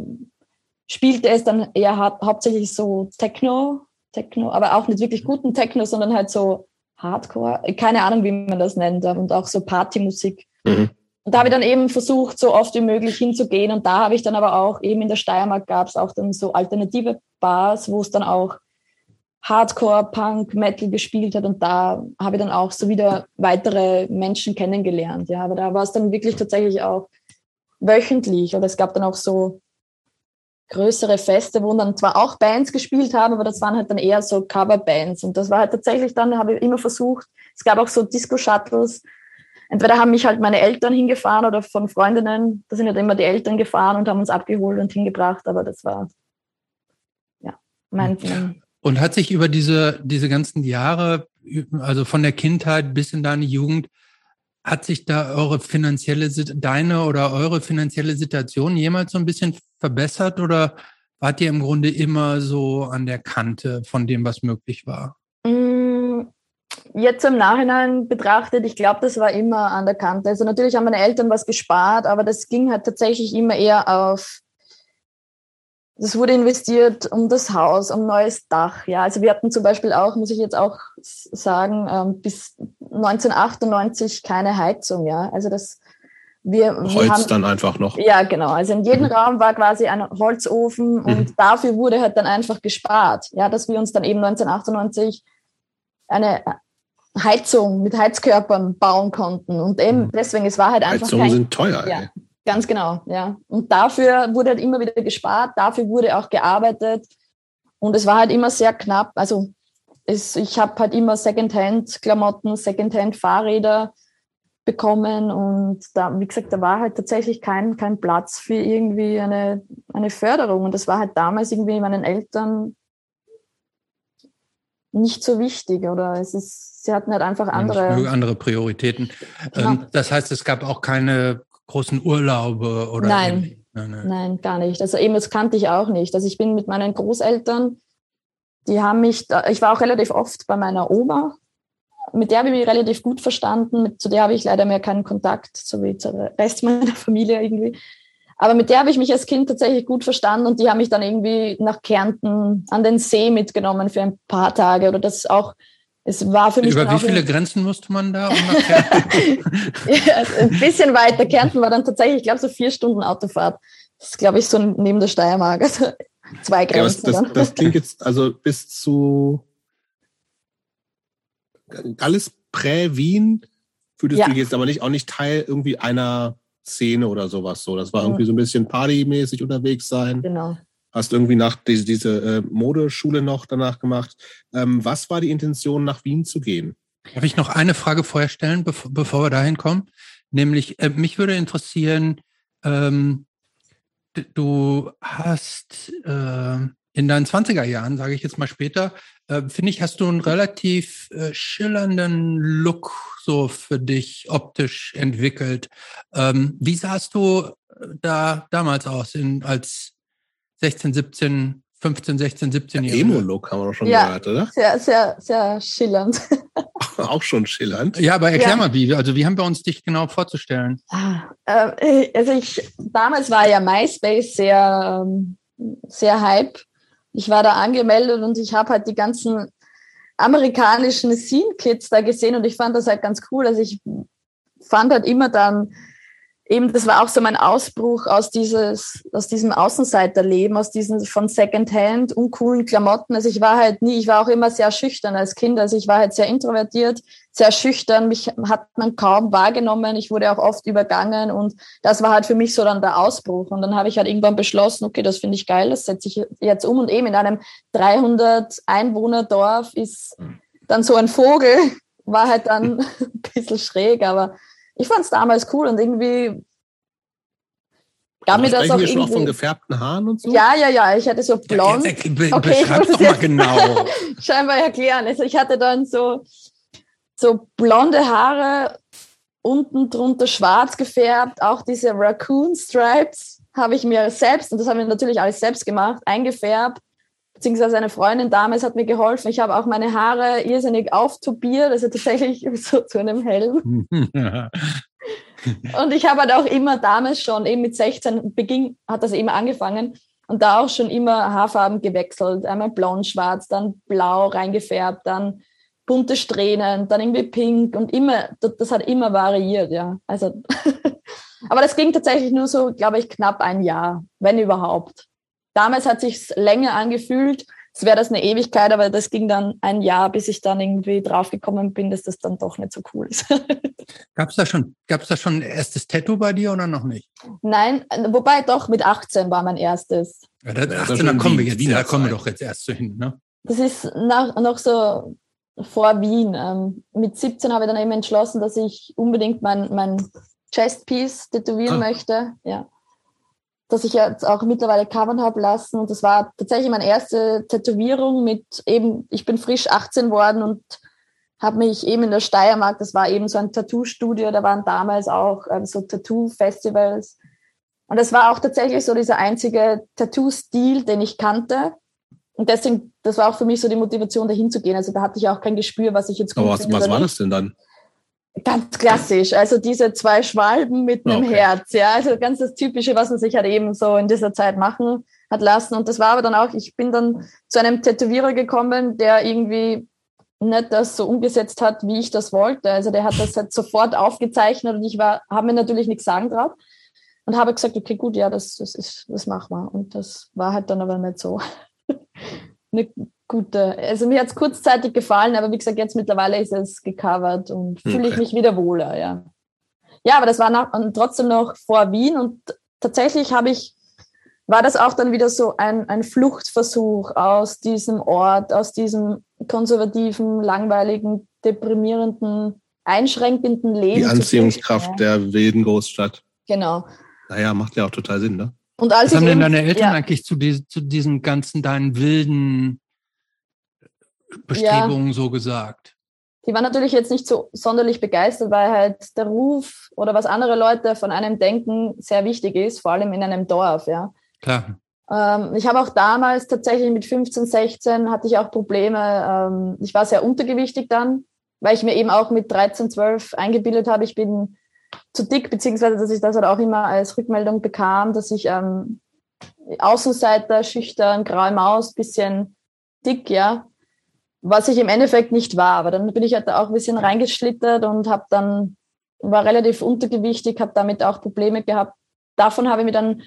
Speaker 3: spielte es dann eher hau hauptsächlich so Techno, Techno, aber auch nicht wirklich guten Techno, sondern halt so Hardcore, keine Ahnung, wie man das nennt, und auch so Partymusik. Mhm. Und da habe ich dann eben versucht, so oft wie möglich hinzugehen. Und da habe ich dann aber auch, eben in der Steiermark gab es auch dann so alternative Bars, wo es dann auch Hardcore, Punk, Metal gespielt hat. Und da habe ich dann auch so wieder weitere Menschen kennengelernt. Ja, aber da war es dann wirklich tatsächlich auch wöchentlich. Oder es gab dann auch so größere Feste, wo dann zwar auch Bands gespielt haben, aber das waren halt dann eher so Coverbands. Und das war halt tatsächlich dann, habe ich immer versucht, es gab auch so Disco-Shuttles. Entweder haben mich halt meine Eltern hingefahren oder von Freundinnen, da sind halt immer die Eltern gefahren und haben uns abgeholt und hingebracht, aber das war ja mein, mein
Speaker 1: Und hat sich über diese, diese ganzen Jahre, also von der Kindheit bis in deine Jugend, hat sich da eure finanzielle, deine oder eure finanzielle Situation jemals so ein bisschen verbessert oder wart ihr im Grunde immer so an der Kante von dem, was möglich war?
Speaker 3: Jetzt im Nachhinein betrachtet, ich glaube, das war immer an der Kante. Also natürlich haben meine Eltern was gespart, aber das ging halt tatsächlich immer eher auf, das wurde investiert um das Haus, um neues Dach. Ja, also wir hatten zum Beispiel auch, muss ich jetzt auch sagen, ähm, bis 1998 keine Heizung. Ja, also das wir,
Speaker 2: Holz wir haben, dann einfach noch.
Speaker 3: Ja, genau. Also in jedem mhm. Raum war quasi ein Holzofen und mhm. dafür wurde halt dann einfach gespart. Ja, dass wir uns dann eben 1998 eine Heizung mit Heizkörpern bauen konnten. Und eben mhm. deswegen, es war halt einfach.
Speaker 2: Heizungen kein, sind teuer.
Speaker 3: Ja, ey. ganz genau, ja. Und dafür wurde halt immer wieder gespart, dafür wurde auch gearbeitet. Und es war halt immer sehr knapp. Also es, ich habe halt immer Secondhand-Klamotten, Secondhand-Fahrräder bekommen und da, wie gesagt, da war halt tatsächlich kein, kein Platz für irgendwie eine, eine Förderung und das war halt damals irgendwie meinen Eltern nicht so wichtig oder es ist, sie hatten halt einfach andere.
Speaker 1: Andere Prioritäten. Genau. Ähm, das heißt, es gab auch keine großen Urlaube oder?
Speaker 3: Nein, nein, nein, nein, gar nicht. Also eben, das kannte ich auch nicht. Also ich bin mit meinen Großeltern, die haben mich, ich war auch relativ oft bei meiner Oma mit der habe ich mich relativ gut verstanden. Mit, zu der habe ich leider mehr keinen Kontakt, so wie zum Rest [LAUGHS] meiner Familie irgendwie. Aber mit der habe ich mich als Kind tatsächlich gut verstanden und die haben mich dann irgendwie nach Kärnten an den See mitgenommen für ein paar Tage oder das auch. Es war für mich.
Speaker 1: Über wie viele Grenzen musste man da? Um [LAUGHS]
Speaker 3: ja, ein bisschen weiter. Kärnten war dann tatsächlich, ich glaube, so vier Stunden Autofahrt. Das ist, glaube ich, so neben der Steiermark. Also zwei Grenzen.
Speaker 2: Ja, das, das, klingt jetzt also bis zu alles prä-Wien fühltest ja. du jetzt aber nicht auch nicht Teil irgendwie einer Szene oder sowas so. Das war irgendwie so ein bisschen partymäßig unterwegs sein.
Speaker 3: Genau.
Speaker 2: Hast irgendwie nach diese, diese äh, Modeschule noch danach gemacht. Ähm, was war die Intention, nach Wien zu gehen?
Speaker 1: Darf ich noch eine Frage vorher stellen, bevor, bevor wir dahin kommen? Nämlich, äh, mich würde interessieren, ähm, du hast äh, in deinen 20er Jahren, sage ich jetzt mal später, äh, finde ich, hast du einen relativ äh, schillernden Look so für dich optisch entwickelt. Ähm, wie sahst du äh, da damals aus, in, als 16, 17, 15, 16, 17 Jahre?
Speaker 2: Emo-Look haben wir doch schon
Speaker 3: ja,
Speaker 2: gehört, oder? [LAUGHS]
Speaker 3: Sehr, sehr, sehr schillernd. [LAUGHS]
Speaker 2: Auch schon schillernd.
Speaker 1: Ja, aber erklär ja. mal, wie, also wie haben wir uns dich genau vorzustellen?
Speaker 3: Ah, äh, also ich, damals war ja MySpace sehr, ähm, sehr hype ich war da angemeldet und ich habe halt die ganzen amerikanischen Scene-Kids da gesehen und ich fand das halt ganz cool. Also ich fand halt immer dann eben, das war auch so mein Ausbruch aus dieses, aus diesem Außenseiterleben, aus diesen von Secondhand, uncoolen Klamotten. Also ich war halt nie, ich war auch immer sehr schüchtern als Kind. Also ich war halt sehr introvertiert, sehr schüchtern. Mich hat man kaum wahrgenommen. Ich wurde auch oft übergangen und das war halt für mich so dann der Ausbruch. Und dann habe ich halt irgendwann beschlossen, okay, das finde ich geil, das setze ich jetzt um. Und eben in einem 300 Einwohner Dorf ist dann so ein Vogel, [LAUGHS] war halt dann [LAUGHS] ein bisschen schräg, aber ich fand es damals cool und irgendwie
Speaker 2: gab mir das auch wir schon auch von gefärbten Haaren und so?
Speaker 3: Ja, ja, ja, ich hatte so blond. Ja,
Speaker 1: jetzt, be okay, ich muss doch mal genau. [LAUGHS]
Speaker 3: scheinbar erklären. Also ich hatte dann so, so blonde Haare, unten drunter schwarz gefärbt, auch diese Raccoon Stripes habe ich mir selbst, und das haben wir natürlich alles selbst gemacht, eingefärbt beziehungsweise eine Freundin damals hat mir geholfen. Ich habe auch meine Haare irrsinnig auftubiert, also tatsächlich [LAUGHS] so zu einem Helm. [LAUGHS] und ich habe halt auch immer damals schon, eben mit 16 Beginn hat das immer angefangen und da auch schon immer Haarfarben gewechselt. Einmal blond, schwarz, dann blau reingefärbt, dann bunte Strähnen, dann irgendwie pink und immer, das hat immer variiert, ja. Also, [LAUGHS] aber das ging tatsächlich nur so, glaube ich, knapp ein Jahr, wenn überhaupt. Damals hat sich länger angefühlt, es wäre das eine Ewigkeit, aber das ging dann ein Jahr, bis ich dann irgendwie draufgekommen bin, dass das dann doch nicht so cool ist. [LAUGHS]
Speaker 1: Gab es da schon, gab's da schon ein erstes Tattoo bei dir oder noch nicht?
Speaker 3: Nein, wobei doch mit 18 war mein erstes.
Speaker 1: Ja, das, 18, da kommen wir jetzt, da kommen wir doch jetzt erst so hin, ne?
Speaker 3: Das ist nach, noch so vor Wien. Ähm, mit 17 habe ich dann eben entschlossen, dass ich unbedingt mein, mein Chestpiece tätowieren ah. möchte. Ja dass ich jetzt auch mittlerweile covern habe lassen. Und das war tatsächlich meine erste Tätowierung mit eben, ich bin frisch 18 worden und habe mich eben in der Steiermark, das war eben so ein Tattoo-Studio, da waren damals auch ähm, so Tattoo-Festivals. Und das war auch tatsächlich so dieser einzige Tattoo-Stil, den ich kannte. Und deswegen, das war auch für mich so die Motivation, dahin zu gehen. Also da hatte ich auch kein Gespür, was ich jetzt
Speaker 2: gut Aber was, was war das denn dann?
Speaker 3: Ganz klassisch. Also diese zwei Schwalben mit einem okay. Herz. Ja, also ganz das Typische, was man sich halt eben so in dieser Zeit machen hat lassen. Und das war aber dann auch, ich bin dann zu einem Tätowierer gekommen, der irgendwie nicht das so umgesetzt hat, wie ich das wollte. Also der hat das halt sofort aufgezeichnet und ich war, habe mir natürlich nichts sagen drauf und habe gesagt, okay, gut, ja, das, das ist, das machen wir. Und das war halt dann aber nicht so [LAUGHS] eine gute. Also mir hat es kurzzeitig gefallen, aber wie gesagt, jetzt mittlerweile ist es gecovert und okay. fühle ich mich wieder wohler, ja. Ja, aber das war nach, trotzdem noch vor Wien und tatsächlich habe ich war das auch dann wieder so ein, ein Fluchtversuch aus diesem Ort, aus diesem konservativen, langweiligen, deprimierenden, einschränkenden Leben.
Speaker 2: Die Anziehungskraft der wilden Großstadt.
Speaker 3: Genau.
Speaker 2: Naja, macht ja auch total Sinn, ne?
Speaker 1: Und als Was haben denn deine Eltern ja. eigentlich zu, die, zu diesen ganzen deinen wilden Bestrebungen ja. so gesagt?
Speaker 3: Die waren natürlich jetzt nicht so sonderlich begeistert, weil halt der Ruf oder was andere Leute von einem denken sehr wichtig ist, vor allem in einem Dorf, ja.
Speaker 1: Klar.
Speaker 3: Ähm, ich habe auch damals tatsächlich mit 15, 16 hatte ich auch Probleme. Ähm, ich war sehr untergewichtig dann, weil ich mir eben auch mit 13, 12 eingebildet habe, ich bin zu dick, beziehungsweise dass ich das halt auch immer als Rückmeldung bekam, dass ich ähm, Außenseiter, schüchtern, graue Maus, bisschen dick, ja. Was ich im Endeffekt nicht war. Aber dann bin ich halt auch ein bisschen reingeschlittert und habe dann, war relativ untergewichtig, habe damit auch Probleme gehabt. Davon habe ich mir dann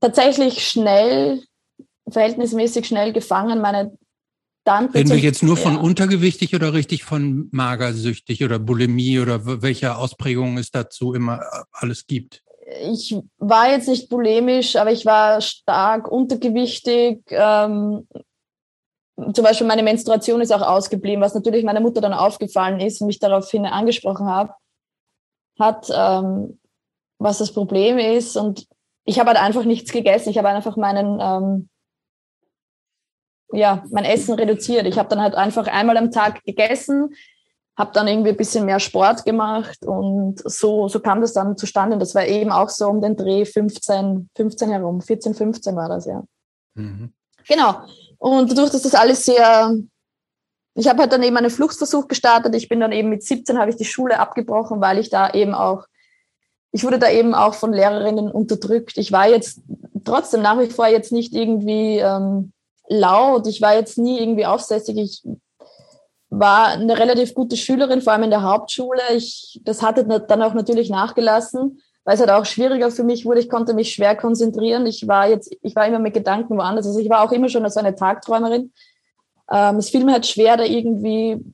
Speaker 3: tatsächlich schnell, verhältnismäßig schnell gefangen. Meine
Speaker 1: Tante. Reden wir jetzt nur von ja. untergewichtig oder richtig von magersüchtig oder Bulimie oder welche Ausprägungen es dazu immer äh, alles gibt?
Speaker 3: Ich war jetzt nicht bulimisch, aber ich war stark untergewichtig. Ähm, zum Beispiel meine Menstruation ist auch ausgeblieben, was natürlich meiner Mutter dann aufgefallen ist und mich daraufhin angesprochen hat, hat ähm, was das Problem ist. Und ich habe halt einfach nichts gegessen. Ich habe einfach meinen, ähm, ja, mein Essen reduziert. Ich habe dann halt einfach einmal am Tag gegessen, habe dann irgendwie ein bisschen mehr Sport gemacht und so, so kam das dann zustande. Das war eben auch so um den Dreh 15, 15 herum, 14, 15 war das, ja. Mhm. Genau. Und dadurch, dass das alles sehr, ich habe halt dann eben einen Fluchtversuch gestartet. Ich bin dann eben mit 17 habe ich die Schule abgebrochen, weil ich da eben auch ich wurde da eben auch von Lehrerinnen unterdrückt. Ich war jetzt trotzdem nach wie vor jetzt nicht irgendwie ähm, laut. Ich war jetzt nie irgendwie aufsässig. Ich war eine relativ gute Schülerin, vor allem in der Hauptschule. Ich, das hatte dann auch natürlich nachgelassen, weil es halt auch schwieriger für mich wurde. Ich konnte mich schwer konzentrieren. Ich war jetzt, ich war immer mit Gedanken woanders. Also ich war auch immer schon so eine Tagträumerin. Ähm, es fiel mir halt schwer, da irgendwie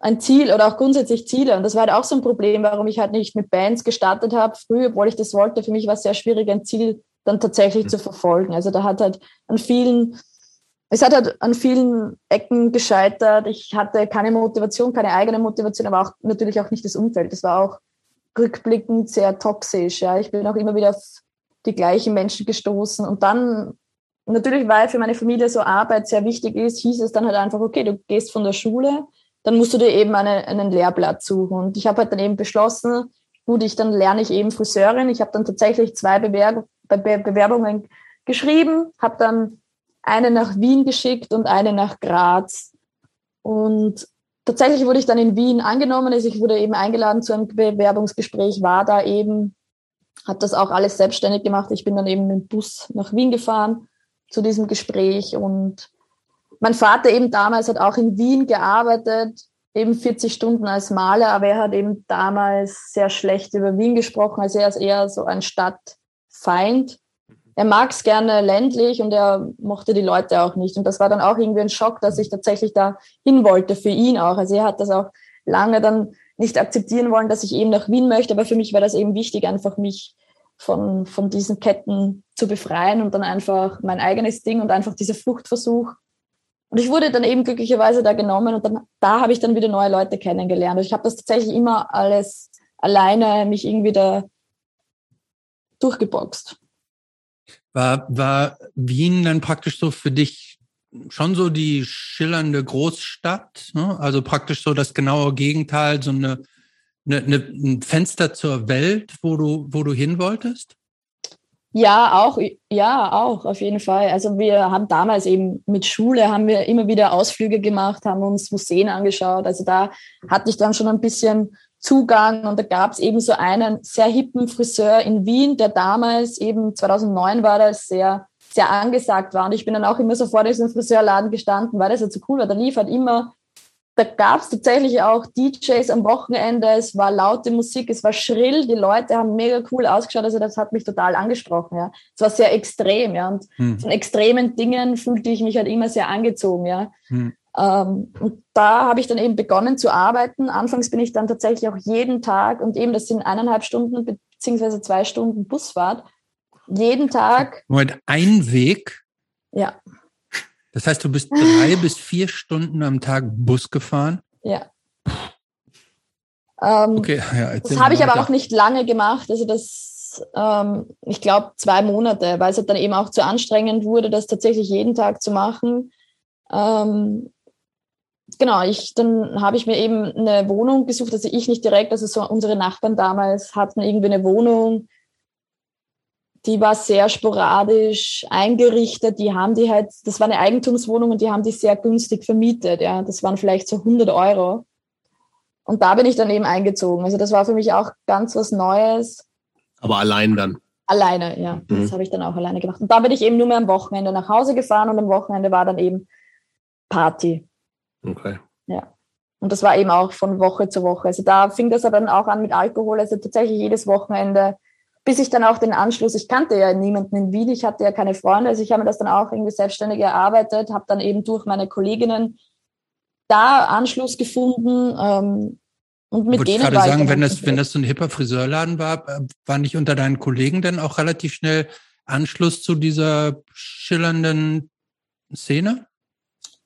Speaker 3: ein Ziel oder auch grundsätzlich Ziele. Und das war halt auch so ein Problem, warum ich halt nicht mit Bands gestartet habe, früh, obwohl ich das wollte. Für mich war es sehr schwierig, ein Ziel dann tatsächlich mhm. zu verfolgen. Also da hat halt an vielen, es hat halt an vielen Ecken gescheitert. Ich hatte keine Motivation, keine eigene Motivation, aber auch natürlich auch nicht das Umfeld. Das war auch rückblickend sehr toxisch. Ja, ich bin auch immer wieder auf die gleichen Menschen gestoßen. Und dann natürlich, weil für meine Familie so Arbeit sehr wichtig ist, hieß es dann halt einfach, okay, du gehst von der Schule, dann musst du dir eben eine, einen Lehrplatz suchen. Und ich habe halt dann eben beschlossen, gut, ich dann lerne ich eben Friseurin. Ich habe dann tatsächlich zwei Bewer Be Bewerbungen geschrieben, habe dann eine nach Wien geschickt und eine nach Graz. Und tatsächlich wurde ich dann in Wien angenommen. Also ich wurde eben eingeladen zu einem Bewerbungsgespräch, war da eben, habe das auch alles selbstständig gemacht. Ich bin dann eben mit dem Bus nach Wien gefahren zu diesem Gespräch und mein Vater eben damals hat auch in Wien gearbeitet, eben 40 Stunden als Maler, aber er hat eben damals sehr schlecht über Wien gesprochen. Also er ist eher so ein Stadtfeind. Er mag es gerne ländlich und er mochte die Leute auch nicht. Und das war dann auch irgendwie ein Schock, dass ich tatsächlich da hin wollte, für ihn auch. Also er hat das auch lange dann nicht akzeptieren wollen, dass ich eben nach Wien möchte. Aber für mich war das eben wichtig, einfach mich von, von diesen Ketten zu befreien und dann einfach mein eigenes Ding und einfach dieser Fluchtversuch und ich wurde dann eben glücklicherweise da genommen und dann, da habe ich dann wieder neue Leute kennengelernt. Und ich habe das tatsächlich immer alles alleine mich irgendwie da durchgeboxt.
Speaker 1: War, war Wien dann praktisch so für dich schon so die schillernde Großstadt? Ne? Also praktisch so das genaue Gegenteil, so eine, eine, eine, ein Fenster zur Welt, wo du, wo du hin wolltest?
Speaker 3: Ja, auch, ja, auch, auf jeden Fall. Also wir haben damals eben mit Schule haben wir immer wieder Ausflüge gemacht, haben uns Museen angeschaut. Also da hatte ich dann schon ein bisschen Zugang und da gab es eben so einen sehr hippen Friseur in Wien, der damals eben 2009 war das sehr, sehr angesagt war. Und ich bin dann auch immer so vor diesem Friseurladen gestanden, weil das ja so cool war. Da lief halt immer da gab es tatsächlich auch DJs am Wochenende, es war laute Musik, es war schrill, die Leute haben mega cool ausgeschaut, also das hat mich total angesprochen, ja. Es war sehr extrem, ja, und hm. von extremen Dingen fühlte ich mich halt immer sehr angezogen, ja. Hm. Ähm, und da habe ich dann eben begonnen zu arbeiten. Anfangs bin ich dann tatsächlich auch jeden Tag, und eben das sind eineinhalb Stunden beziehungsweise zwei Stunden Busfahrt, jeden Tag.
Speaker 1: Moment, ein Weg?
Speaker 3: Ja.
Speaker 1: Das heißt, du bist drei [LAUGHS] bis vier Stunden am Tag Bus gefahren?
Speaker 3: Ja. Ähm, okay, ja, das habe ich aber auch nicht lange gemacht. Also das, ähm, ich glaube, zwei Monate, weil es halt dann eben auch zu anstrengend wurde, das tatsächlich jeden Tag zu machen. Ähm, genau, ich, dann habe ich mir eben eine Wohnung gesucht, also ich nicht direkt, also so unsere Nachbarn damals hatten irgendwie eine Wohnung die war sehr sporadisch eingerichtet. Die haben die halt, das war eine Eigentumswohnung und die haben die sehr günstig vermietet. Ja, das waren vielleicht so 100 Euro. Und da bin ich dann eben eingezogen. Also das war für mich auch ganz was Neues.
Speaker 2: Aber allein dann?
Speaker 3: Alleine, ja. Mhm. Das habe ich dann auch alleine gemacht. Und da bin ich eben nur mehr am Wochenende nach Hause gefahren und am Wochenende war dann eben Party.
Speaker 2: Okay.
Speaker 3: Ja. Und das war eben auch von Woche zu Woche. Also da fing das dann auch an mit Alkohol. Also tatsächlich jedes Wochenende bis ich dann auch den Anschluss, ich kannte ja niemanden in Wien, ich hatte ja keine Freunde, also ich habe mir das dann auch irgendwie selbstständig erarbeitet, habe dann eben durch meine Kolleginnen da Anschluss gefunden. Ähm, und mit
Speaker 1: Wollte
Speaker 3: denen
Speaker 1: ich gerade sagen, wenn das, wenn das so ein hipper Friseurladen war, äh, war nicht unter deinen Kollegen dann auch relativ schnell Anschluss zu dieser schillernden Szene?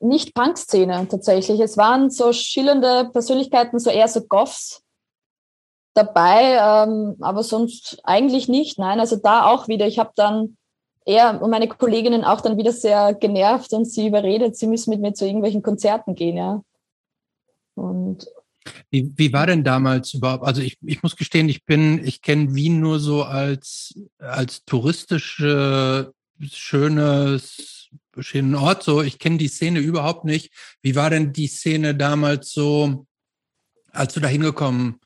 Speaker 3: Nicht Punk-Szene tatsächlich. Es waren so schillernde Persönlichkeiten, so eher so Goffs, dabei, ähm, aber sonst eigentlich nicht. Nein, also da auch wieder. Ich habe dann eher meine Kolleginnen auch dann wieder sehr genervt und sie überredet, sie müssen mit mir zu irgendwelchen Konzerten gehen, ja. Und
Speaker 1: wie, wie war denn damals überhaupt? Also ich, ich muss gestehen, ich bin, ich kenne Wien nur so als, als touristische, schönes, schönen Ort. So, ich kenne die Szene überhaupt nicht. Wie war denn die Szene damals so, als du da hingekommen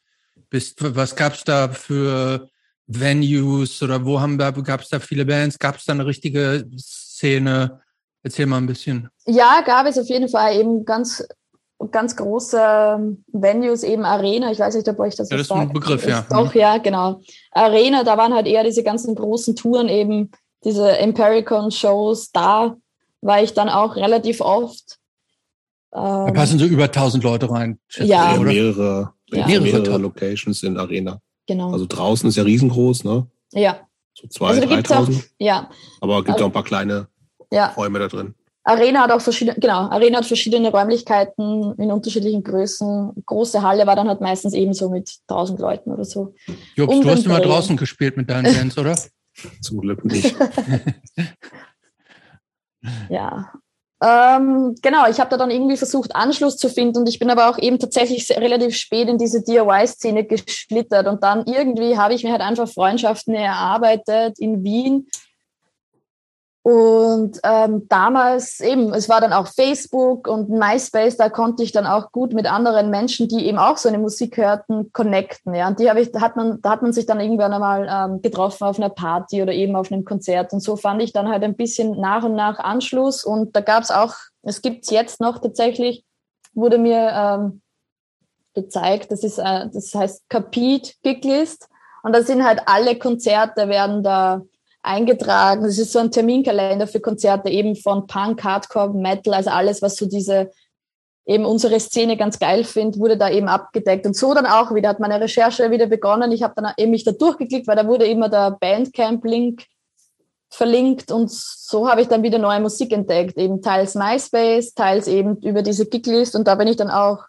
Speaker 1: bist. Was gab es da für Venues oder wo haben wir, gab es da viele Bands? Gab es da eine richtige Szene? Erzähl mal ein bisschen.
Speaker 3: Ja, gab es auf jeden Fall eben ganz ganz große Venues, eben Arena. Ich weiß nicht, ob euch das
Speaker 1: Ja, das ist ein Begriff, ja.
Speaker 3: Auch, ja, genau. Arena, da waren halt eher diese ganzen großen Touren eben, diese Empiricon-Shows. Da war ich dann auch relativ oft.
Speaker 2: Da
Speaker 1: passen so über 1000 Leute rein.
Speaker 3: Ja,
Speaker 2: oder? mehrere ja. mehrere, mehrere Locations in Arena.
Speaker 3: Genau.
Speaker 2: Also draußen ist ja riesengroß, ne?
Speaker 3: Ja.
Speaker 2: So zwei, also 3.000.
Speaker 3: Ja.
Speaker 2: Aber es gibt also, auch ein paar kleine ja. Räume da drin.
Speaker 3: Arena hat auch verschiedene, genau, Arena hat verschiedene Räumlichkeiten in unterschiedlichen Größen. Große Halle war dann halt meistens eben so mit 1000 Leuten oder so.
Speaker 1: Jobs, du hast immer draußen gespielt mit deinen Bands, oder? [LAUGHS]
Speaker 2: Zum Glück nicht. [LAUGHS]
Speaker 3: ja, ähm, genau, ich habe da dann irgendwie versucht, Anschluss zu finden und ich bin aber auch eben tatsächlich relativ spät in diese DIY-Szene geschlittert und dann irgendwie habe ich mir halt einfach Freundschaften erarbeitet in Wien, und ähm, damals eben, es war dann auch Facebook und MySpace, da konnte ich dann auch gut mit anderen Menschen, die eben auch so eine Musik hörten, connecten. Ja, und die habe ich, da hat man, da hat man sich dann irgendwann einmal ähm, getroffen auf einer Party oder eben auf einem Konzert. Und so fand ich dann halt ein bisschen nach und nach Anschluss. Und da gab es auch, es gibt's jetzt noch tatsächlich, wurde mir ähm, gezeigt, das ist, äh, das heißt Capit Giglist. Und da sind halt alle Konzerte werden da eingetragen. Es ist so ein Terminkalender für Konzerte eben von Punk, Hardcore, Metal, also alles, was so diese eben unsere Szene ganz geil findet, wurde da eben abgedeckt. Und so dann auch wieder, hat meine Recherche wieder begonnen. Ich habe dann eben mich da durchgeklickt, weil da wurde immer der Bandcamp-Link verlinkt und so habe ich dann wieder neue Musik entdeckt, eben teils MySpace, teils eben über diese Gicklist und da bin ich dann auch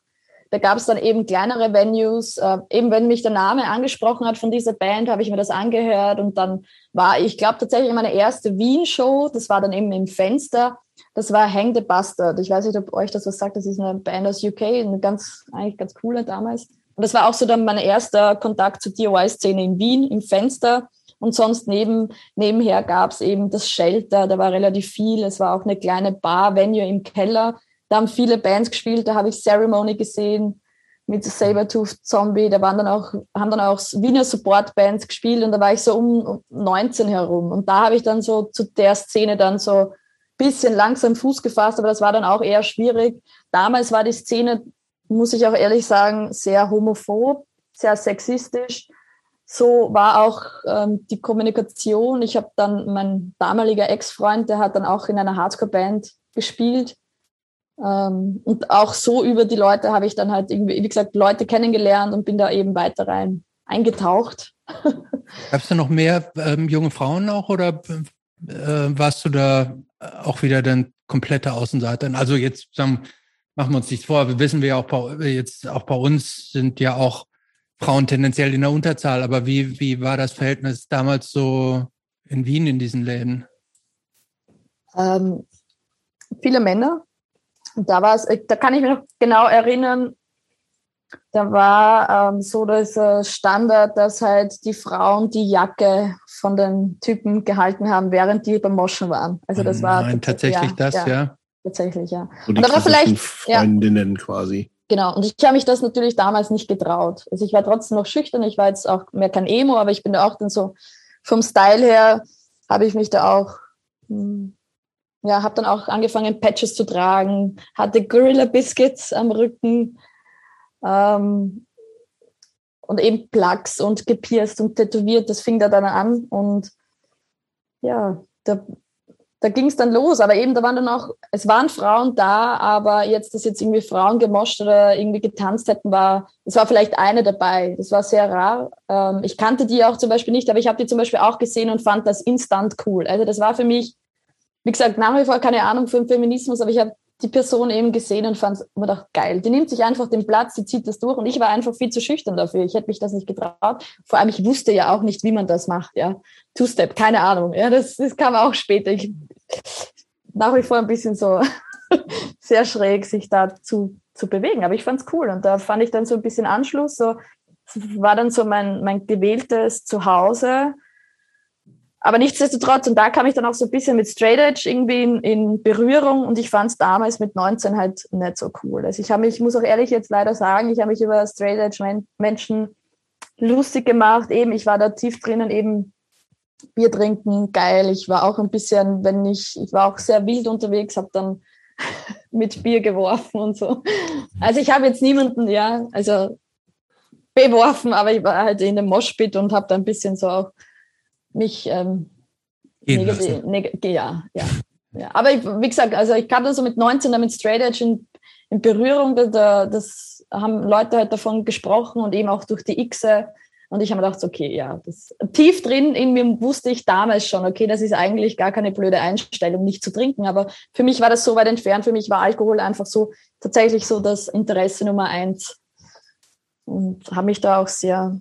Speaker 3: da gab es dann eben kleinere Venues. Äh, eben wenn mich der Name angesprochen hat von dieser Band, habe ich mir das angehört und dann war, ich glaube tatsächlich meine erste Wien-Show, das war dann eben im Fenster. Das war Hang the Bastard. Ich weiß nicht, ob euch das was sagt. Das ist eine Band aus UK, eine ganz, eigentlich ganz coole damals. Und das war auch so dann mein erster Kontakt zur DIY-Szene in Wien, im Fenster. Und sonst neben, nebenher gab es eben das Shelter, da war relativ viel. Es war auch eine kleine Bar-Venue im Keller. Da haben viele Bands gespielt, da habe ich Ceremony gesehen mit Sabertooth Zombie. Da waren dann auch, haben dann auch Wiener Support-Bands gespielt und da war ich so um 19 herum. Und da habe ich dann so zu der Szene dann so bisschen langsam Fuß gefasst, aber das war dann auch eher schwierig. Damals war die Szene, muss ich auch ehrlich sagen, sehr homophob, sehr sexistisch. So war auch ähm, die Kommunikation. Ich habe dann, mein damaliger Ex-Freund, der hat dann auch in einer Hardcore-Band gespielt. Ähm, und auch so über die Leute habe ich dann halt irgendwie, wie gesagt, Leute kennengelernt und bin da eben weiter rein eingetaucht. [LAUGHS]
Speaker 1: Gab es da noch mehr ähm, junge Frauen auch oder äh, warst du da auch wieder dann komplette Außenseiter? Also jetzt sagen, machen wir uns nichts vor, wir wissen wir ja auch bei, jetzt auch bei uns sind ja auch Frauen tendenziell in der Unterzahl, aber wie, wie war das Verhältnis damals so in Wien in diesen Läden?
Speaker 3: Ähm, viele Männer. Da war es, da kann ich mich noch genau erinnern, da war ähm, so das Standard, dass halt die Frauen die Jacke von den Typen gehalten haben, während die beim Moschen waren. Also das war
Speaker 1: Nein, tatsächlich ja, das, ja. ja.
Speaker 3: Tatsächlich, ja.
Speaker 2: So und da war vielleicht Freundinnen ja, quasi.
Speaker 3: Genau, und ich habe mich das natürlich damals nicht getraut. Also ich war trotzdem noch schüchtern, ich war jetzt auch mehr kein Emo, aber ich bin da auch dann so vom Style her habe ich mich da auch hm, ja, habe dann auch angefangen Patches zu tragen, hatte Gorilla Biscuits am Rücken, ähm, und eben Plugs und gepierst und tätowiert, das fing da dann an und ja, da, da ging es dann los. Aber eben, da waren dann auch, es waren Frauen da, aber jetzt, dass jetzt irgendwie Frauen gemoscht oder irgendwie getanzt hätten, war, es war vielleicht eine dabei. Das war sehr rar. Ähm, ich kannte die auch zum Beispiel nicht, aber ich habe die zum Beispiel auch gesehen und fand das instant cool. Also das war für mich, wie gesagt, nach wie vor keine Ahnung für den Feminismus, aber ich habe die Person eben gesehen und fand mir gedacht, geil. Die nimmt sich einfach den Platz, die zieht das durch und ich war einfach viel zu schüchtern dafür. Ich hätte mich das nicht getraut. Vor allem, ich wusste ja auch nicht, wie man das macht, ja. Two-Step, keine Ahnung. Ja, das, das kam auch später. Ich, nach wie vor ein bisschen so [LAUGHS] sehr schräg, sich da zu, zu bewegen. Aber ich fand's cool und da fand ich dann so ein bisschen Anschluss. So, war dann so mein, mein gewähltes Zuhause aber nichtsdestotrotz, und da kam ich dann auch so ein bisschen mit Straight Edge irgendwie in, in Berührung und ich fand es damals mit 19 halt nicht so cool. Also ich habe mich, ich muss auch ehrlich jetzt leider sagen, ich habe mich über Straight Edge Menschen lustig gemacht. Eben, ich war da tief drinnen, eben Bier trinken, geil. Ich war auch ein bisschen, wenn ich, ich war auch sehr wild unterwegs, habe dann [LAUGHS] mit Bier geworfen und so. Also ich habe jetzt niemanden, ja, also beworfen, aber ich war halt in dem Moshpit und habe da ein bisschen so auch mich ähm, ja, ja, ja. Aber ich, wie gesagt, also ich kam da so mit 19 damit Straight Edge in, in Berührung, da, das haben Leute halt davon gesprochen und eben auch durch die Xe. Und ich habe mir gedacht, okay, ja, das, tief drin in mir wusste ich damals schon, okay, das ist eigentlich gar keine blöde Einstellung, nicht zu trinken. Aber für mich war das so weit entfernt. Für mich war Alkohol einfach so tatsächlich so das Interesse Nummer eins. Und habe mich da auch sehr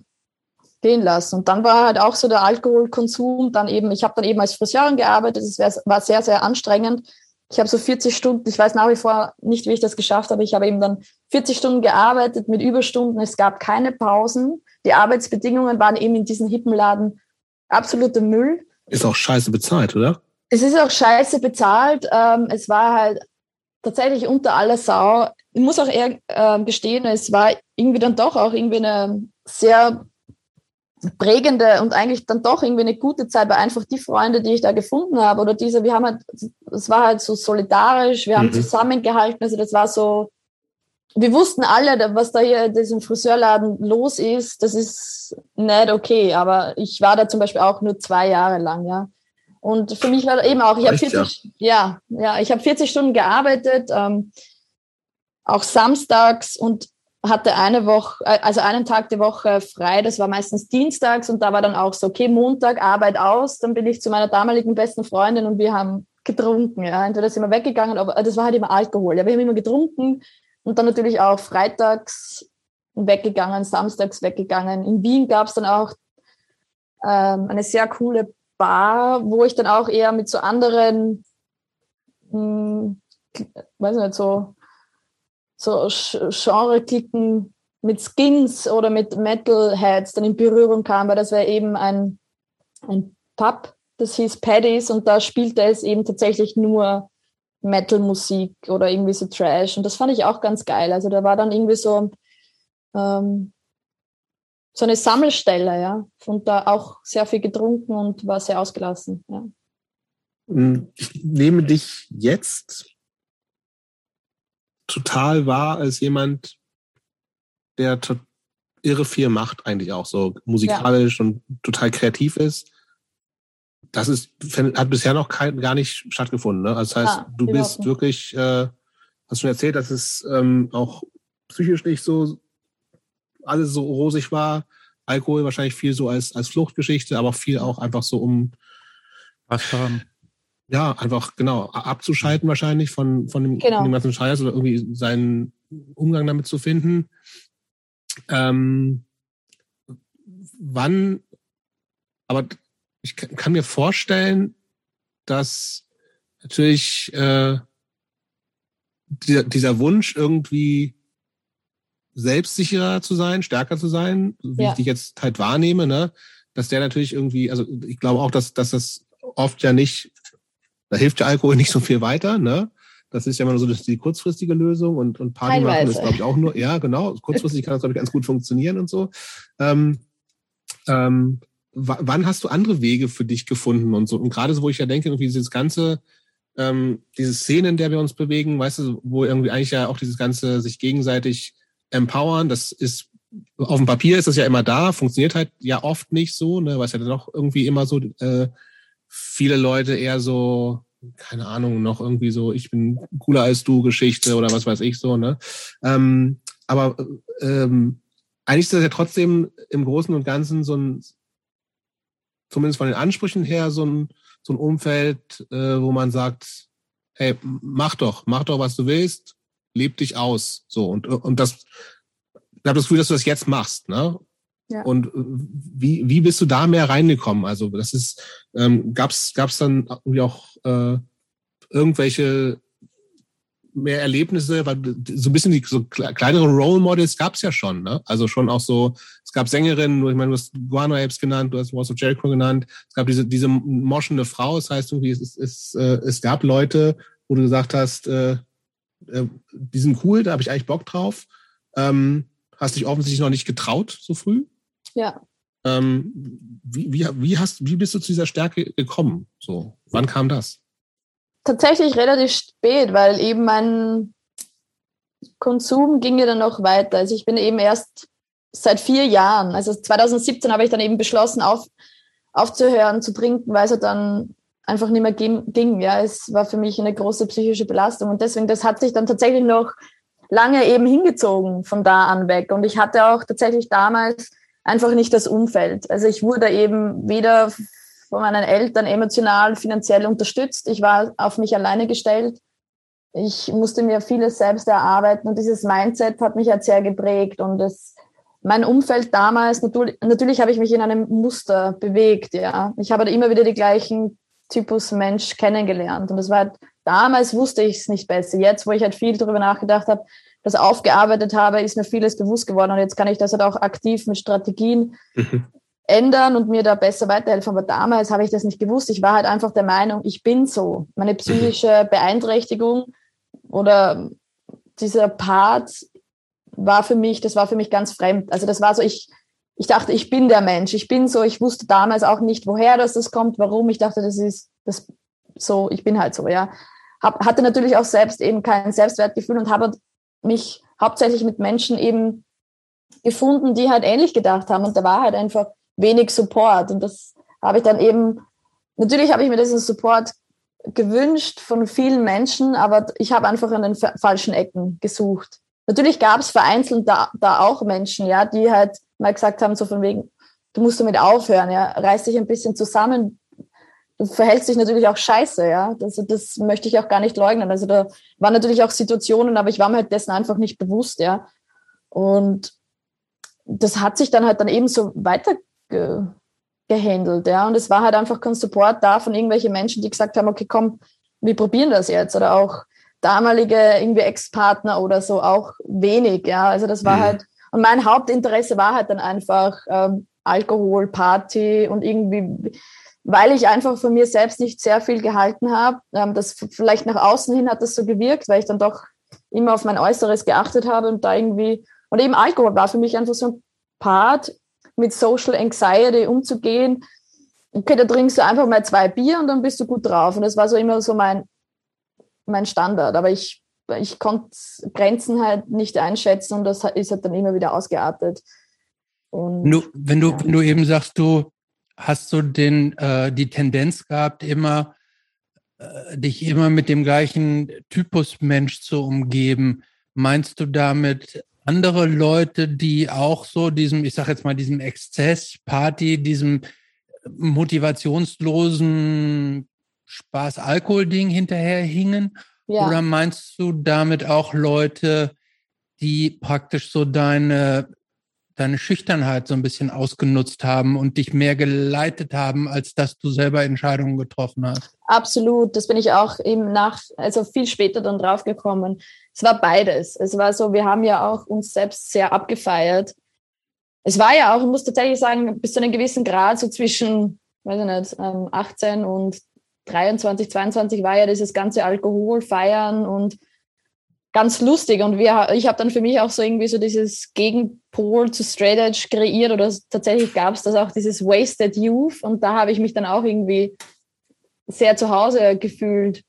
Speaker 3: gehen lassen. Und dann war halt auch so der Alkoholkonsum, dann eben, ich habe dann eben als Friseurin gearbeitet, es war sehr, sehr anstrengend. Ich habe so 40 Stunden, ich weiß nach wie vor nicht, wie ich das geschafft habe, ich habe eben dann 40 Stunden gearbeitet mit Überstunden, es gab keine Pausen, die Arbeitsbedingungen waren eben in diesem Hippenladen absoluter Müll.
Speaker 2: Ist auch scheiße bezahlt, oder?
Speaker 3: Es ist auch scheiße bezahlt. Ähm, es war halt tatsächlich unter aller Sau. Ich muss auch eher äh, gestehen, es war irgendwie dann doch auch irgendwie eine sehr prägende und eigentlich dann doch irgendwie eine gute Zeit, weil einfach die Freunde, die ich da gefunden habe oder diese, wir haben halt, es war halt so solidarisch, wir haben mhm. zusammengehalten, also das war so, wir wussten alle, was da hier in diesem Friseurladen los ist, das ist nicht okay, aber ich war da zum Beispiel auch nur zwei Jahre lang, ja. Und für mich war eben auch, ich habe 40, ja. ja, ja, ich habe 40 Stunden gearbeitet, ähm, auch samstags und hatte eine Woche, äh, also einen Tag die Woche frei, das war meistens dienstags und da war dann auch so, okay, Montag Arbeit aus, dann bin ich zu meiner damaligen besten Freundin und wir haben getrunken, ja, entweder sind wir weggegangen, aber das war halt immer Alkohol, ja, wir haben immer getrunken und dann natürlich auch freitags weggegangen, samstags weggegangen. In Wien gab es dann auch ähm, eine sehr coole Bar, wo ich dann auch eher mit so anderen, hm, weiß nicht, so so Genre-Klicken mit Skins oder mit Metalheads dann in Berührung kam, weil das war eben ein, ein Pub, das hieß Paddy's und da spielte es eben tatsächlich nur Metal-Musik oder irgendwie so Trash. Und das fand ich auch ganz geil. Also da war dann irgendwie so, ähm, so eine Sammelstelle, ja. Und da auch sehr viel getrunken und war sehr ausgelassen, ja.
Speaker 2: Hm, ich nehme dich jetzt total wahr als jemand, der irre viel macht, eigentlich auch so musikalisch ja. und total kreativ ist das ist, hat bisher noch kein, gar nicht stattgefunden. Ne? Also das heißt, ah, du bist nicht. wirklich, äh, hast schon erzählt, dass es ähm, auch psychisch nicht so alles so rosig war. Alkohol wahrscheinlich viel so als, als Fluchtgeschichte, aber viel auch einfach so um was haben. Ja, einfach genau abzuschalten wahrscheinlich von, von, dem, genau. von dem ganzen Scheiß oder irgendwie seinen Umgang damit zu finden. Ähm, wann, aber ich kann mir vorstellen, dass natürlich äh, dieser, dieser Wunsch irgendwie selbstsicherer zu sein, stärker zu sein, wie ja. ich dich jetzt halt wahrnehme, ne, dass der natürlich irgendwie, also ich glaube auch, dass, dass das oft ja nicht, da hilft der Alkohol nicht so viel weiter, ne? Das ist ja immer nur so die kurzfristige Lösung und, und Party Teilweise. machen ist, glaube ich, auch nur, ja, genau, kurzfristig kann das, glaube ich, ganz gut funktionieren und so. Ähm, ähm, wann hast du andere Wege für dich gefunden und so? Und gerade so, wo ich ja denke, irgendwie dieses ganze, ähm, diese Szene, in der wir uns bewegen, weißt du, wo irgendwie eigentlich ja auch dieses ganze sich gegenseitig empowern, das ist auf dem Papier ist das ja immer da, funktioniert halt ja oft nicht so, ne, weil es ja dann auch irgendwie immer so äh, viele Leute eher so, keine Ahnung, noch irgendwie so, ich bin cooler als du Geschichte oder was weiß ich so, ne? Ähm, aber ähm, eigentlich ist das ja trotzdem im Großen und Ganzen so ein zumindest von den Ansprüchen her so ein, so ein Umfeld, äh, wo man sagt, hey, mach doch, mach doch, was du willst, leb dich aus. So, und, und das, ich habe das Gefühl, dass du das jetzt machst, ne? Ja. Und wie, wie bist du da mehr reingekommen? Also das ist, ähm, gab's gab's dann irgendwie auch äh, irgendwelche mehr Erlebnisse, weil so ein bisschen die so kleinere Role Models gab es ja schon, ne? Also schon auch so, es gab Sängerinnen, ich meine, du hast Guano Apes genannt, du hast Walls of Jericho genannt, es gab diese, diese moschende Frau, das heißt irgendwie, es, es, äh, es gab Leute, wo du gesagt hast, äh, äh, die sind cool, da habe ich eigentlich Bock drauf. Ähm, hast dich offensichtlich noch nicht getraut so früh.
Speaker 3: Ja.
Speaker 2: Ähm, wie, wie, wie, hast, wie bist du zu dieser Stärke gekommen? So, wann kam das?
Speaker 3: tatsächlich relativ spät, weil eben mein Konsum ging ja dann noch weiter. Also ich bin eben erst seit vier Jahren, also 2017 habe ich dann eben beschlossen, auf, aufzuhören zu trinken, weil es dann einfach nicht mehr ging. Ja, es war für mich eine große psychische Belastung und deswegen, das hat sich dann tatsächlich noch lange eben hingezogen von da an weg. Und ich hatte auch tatsächlich damals einfach nicht das Umfeld. Also ich wurde eben weder von meinen Eltern emotional, finanziell unterstützt. Ich war auf mich alleine gestellt. Ich musste mir vieles selbst erarbeiten und dieses Mindset hat mich halt sehr geprägt und es, mein Umfeld damals, natürlich, natürlich habe ich mich in einem Muster bewegt, ja. Ich habe immer wieder die gleichen Typus Mensch kennengelernt und das war halt, damals wusste ich es nicht besser. Jetzt, wo ich halt viel darüber nachgedacht habe, das aufgearbeitet habe, ist mir vieles bewusst geworden und jetzt kann ich das halt auch aktiv mit Strategien mhm ändern und mir da besser weiterhelfen. Aber damals habe ich das nicht gewusst. Ich war halt einfach der Meinung, ich bin so. Meine psychische Beeinträchtigung oder dieser Part war für mich, das war für mich ganz fremd. Also das war so, ich, ich dachte, ich bin der Mensch. Ich bin so, ich wusste damals auch nicht, woher das, das kommt, warum. Ich dachte, das ist das so, ich bin halt so, ja. Hab, hatte natürlich auch selbst eben kein Selbstwertgefühl und habe mich hauptsächlich mit Menschen eben gefunden, die halt ähnlich gedacht haben. Und da war halt einfach wenig Support. Und das habe ich dann eben, natürlich habe ich mir diesen Support gewünscht von vielen Menschen, aber ich habe einfach in den falschen Ecken gesucht. Natürlich gab es vereinzelt da, da auch Menschen, ja, die halt mal gesagt haben, so von wegen, du musst damit aufhören, ja, reiß dich ein bisschen zusammen. Du verhältst dich natürlich auch scheiße, ja. Das, das möchte ich auch gar nicht leugnen. Also da waren natürlich auch Situationen, aber ich war mir halt dessen einfach nicht bewusst, ja. Und das hat sich dann halt dann eben so weiter ge gehandelt. Ja. Und es war halt einfach kein Support da von irgendwelchen Menschen, die gesagt haben, okay, komm, wir probieren das jetzt. Oder auch damalige irgendwie Ex-Partner oder so auch wenig. Ja. Also das war mhm. halt, und mein Hauptinteresse war halt dann einfach, ähm, Alkohol, Party und irgendwie, weil ich einfach von mir selbst nicht sehr viel gehalten habe. Ähm, das vielleicht nach außen hin hat das so gewirkt, weil ich dann doch immer auf mein Äußeres geachtet habe und da irgendwie, und eben Alkohol war für mich einfach so ein Part, mit Social Anxiety umzugehen. Okay, da trinkst du einfach mal zwei Bier und dann bist du gut drauf. Und das war so immer so mein, mein Standard. Aber ich, ich konnte Grenzen halt nicht einschätzen und das ist halt dann immer wieder ausgeartet.
Speaker 1: Und, wenn du, ja. wenn du eben sagst, du hast so den, äh, die Tendenz gehabt, immer äh, dich immer mit dem gleichen Typus Mensch zu umgeben, meinst du damit andere Leute, die auch so diesem, ich sag jetzt mal, diesem Exzess, Party, diesem motivationslosen Spaß-Alkohol-Ding hinterherhingen? Ja. Oder meinst du damit auch Leute, die praktisch so deine deine Schüchternheit so ein bisschen ausgenutzt haben und dich mehr geleitet haben, als dass du selber Entscheidungen getroffen hast.
Speaker 3: Absolut, das bin ich auch eben nach, also viel später dann draufgekommen. Es war beides. Es war so, wir haben ja auch uns selbst sehr abgefeiert. Es war ja auch, ich muss tatsächlich sagen, bis zu einem gewissen Grad, so zwischen, weiß ich nicht, 18 ähm, und 23, 22 war ja dieses ganze Alkohol feiern und ganz lustig. Und wir, ich habe dann für mich auch so irgendwie so dieses Gegenpol zu Straight Edge kreiert oder tatsächlich gab es das auch, dieses Wasted Youth. Und da habe ich mich dann auch irgendwie sehr zu Hause gefühlt.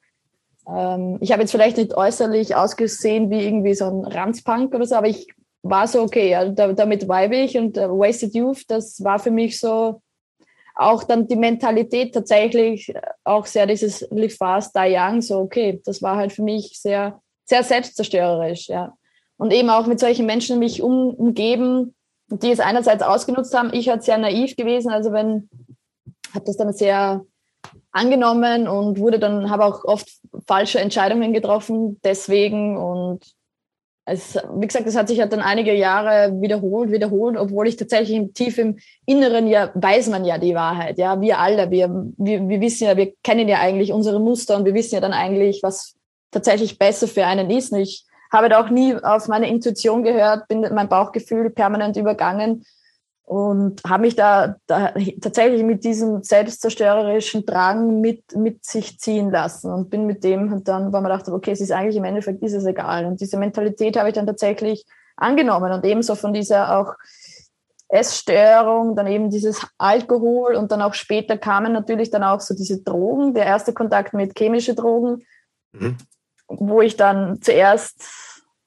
Speaker 3: Ähm, ich habe jetzt vielleicht nicht äußerlich ausgesehen wie irgendwie so ein Ranzpunk oder so, aber ich war so, okay, ja, damit vibe ich und uh, Wasted Youth, das war für mich so auch dann die Mentalität tatsächlich auch sehr dieses Live Fast, Die Young, so okay, das war halt für mich sehr sehr selbstzerstörerisch, ja. Und eben auch mit solchen Menschen mich um, umgeben, die es einerseits ausgenutzt haben. Ich halt sehr naiv gewesen, also wenn, habe das dann sehr angenommen und wurde dann, habe auch oft falsche Entscheidungen getroffen deswegen und es, wie gesagt, das hat sich halt dann einige Jahre wiederholt, wiederholt, obwohl ich tatsächlich tief im Inneren ja, weiß man ja die Wahrheit, ja, wir alle, wir, wir, wir wissen ja, wir kennen ja eigentlich unsere Muster und wir wissen ja dann eigentlich, was, tatsächlich besser für einen ist. Und ich habe da auch nie auf meine Intuition gehört, bin mein Bauchgefühl permanent übergangen und habe mich da, da, tatsächlich mit diesem selbstzerstörerischen Drang mit, mit sich ziehen lassen und bin mit dem dann, weil man dachte, okay, es ist eigentlich im Endeffekt ist es egal. Und diese Mentalität habe ich dann tatsächlich angenommen und ebenso von dieser auch Essstörung, dann eben dieses Alkohol und dann auch später kamen natürlich dann auch so diese Drogen, der erste Kontakt mit chemischen Drogen. Mhm wo ich dann zuerst,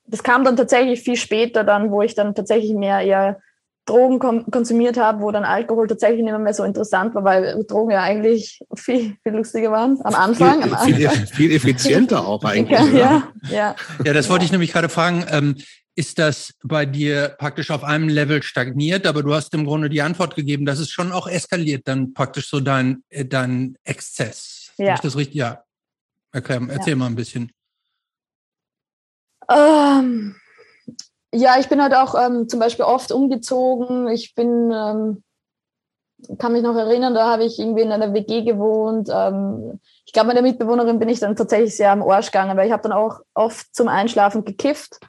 Speaker 3: das kam dann tatsächlich viel später dann, wo ich dann tatsächlich mehr eher Drogen konsumiert habe, wo dann Alkohol tatsächlich nicht mehr so interessant war, weil Drogen ja eigentlich viel, viel lustiger waren am Anfang.
Speaker 2: Viel,
Speaker 3: am Anfang.
Speaker 2: viel, [LAUGHS] viel effizienter auch eigentlich.
Speaker 3: Ja, ja, ja.
Speaker 1: ja, das wollte ich nämlich gerade fragen. Ähm, ist das bei dir praktisch auf einem Level stagniert, aber du hast im Grunde die Antwort gegeben, dass es schon auch eskaliert, dann praktisch so dein, äh, dein Exzess. Ja. Ist das richtig? Ja. Erklär, erzähl ja. mal ein bisschen.
Speaker 3: Ähm, ja, ich bin halt auch ähm, zum Beispiel oft umgezogen. Ich bin, ähm, kann mich noch erinnern, da habe ich irgendwie in einer WG gewohnt. Ähm, ich glaube, mit der Mitbewohnerin bin ich dann tatsächlich sehr am Arsch gegangen, weil ich habe dann auch oft zum Einschlafen gekifft.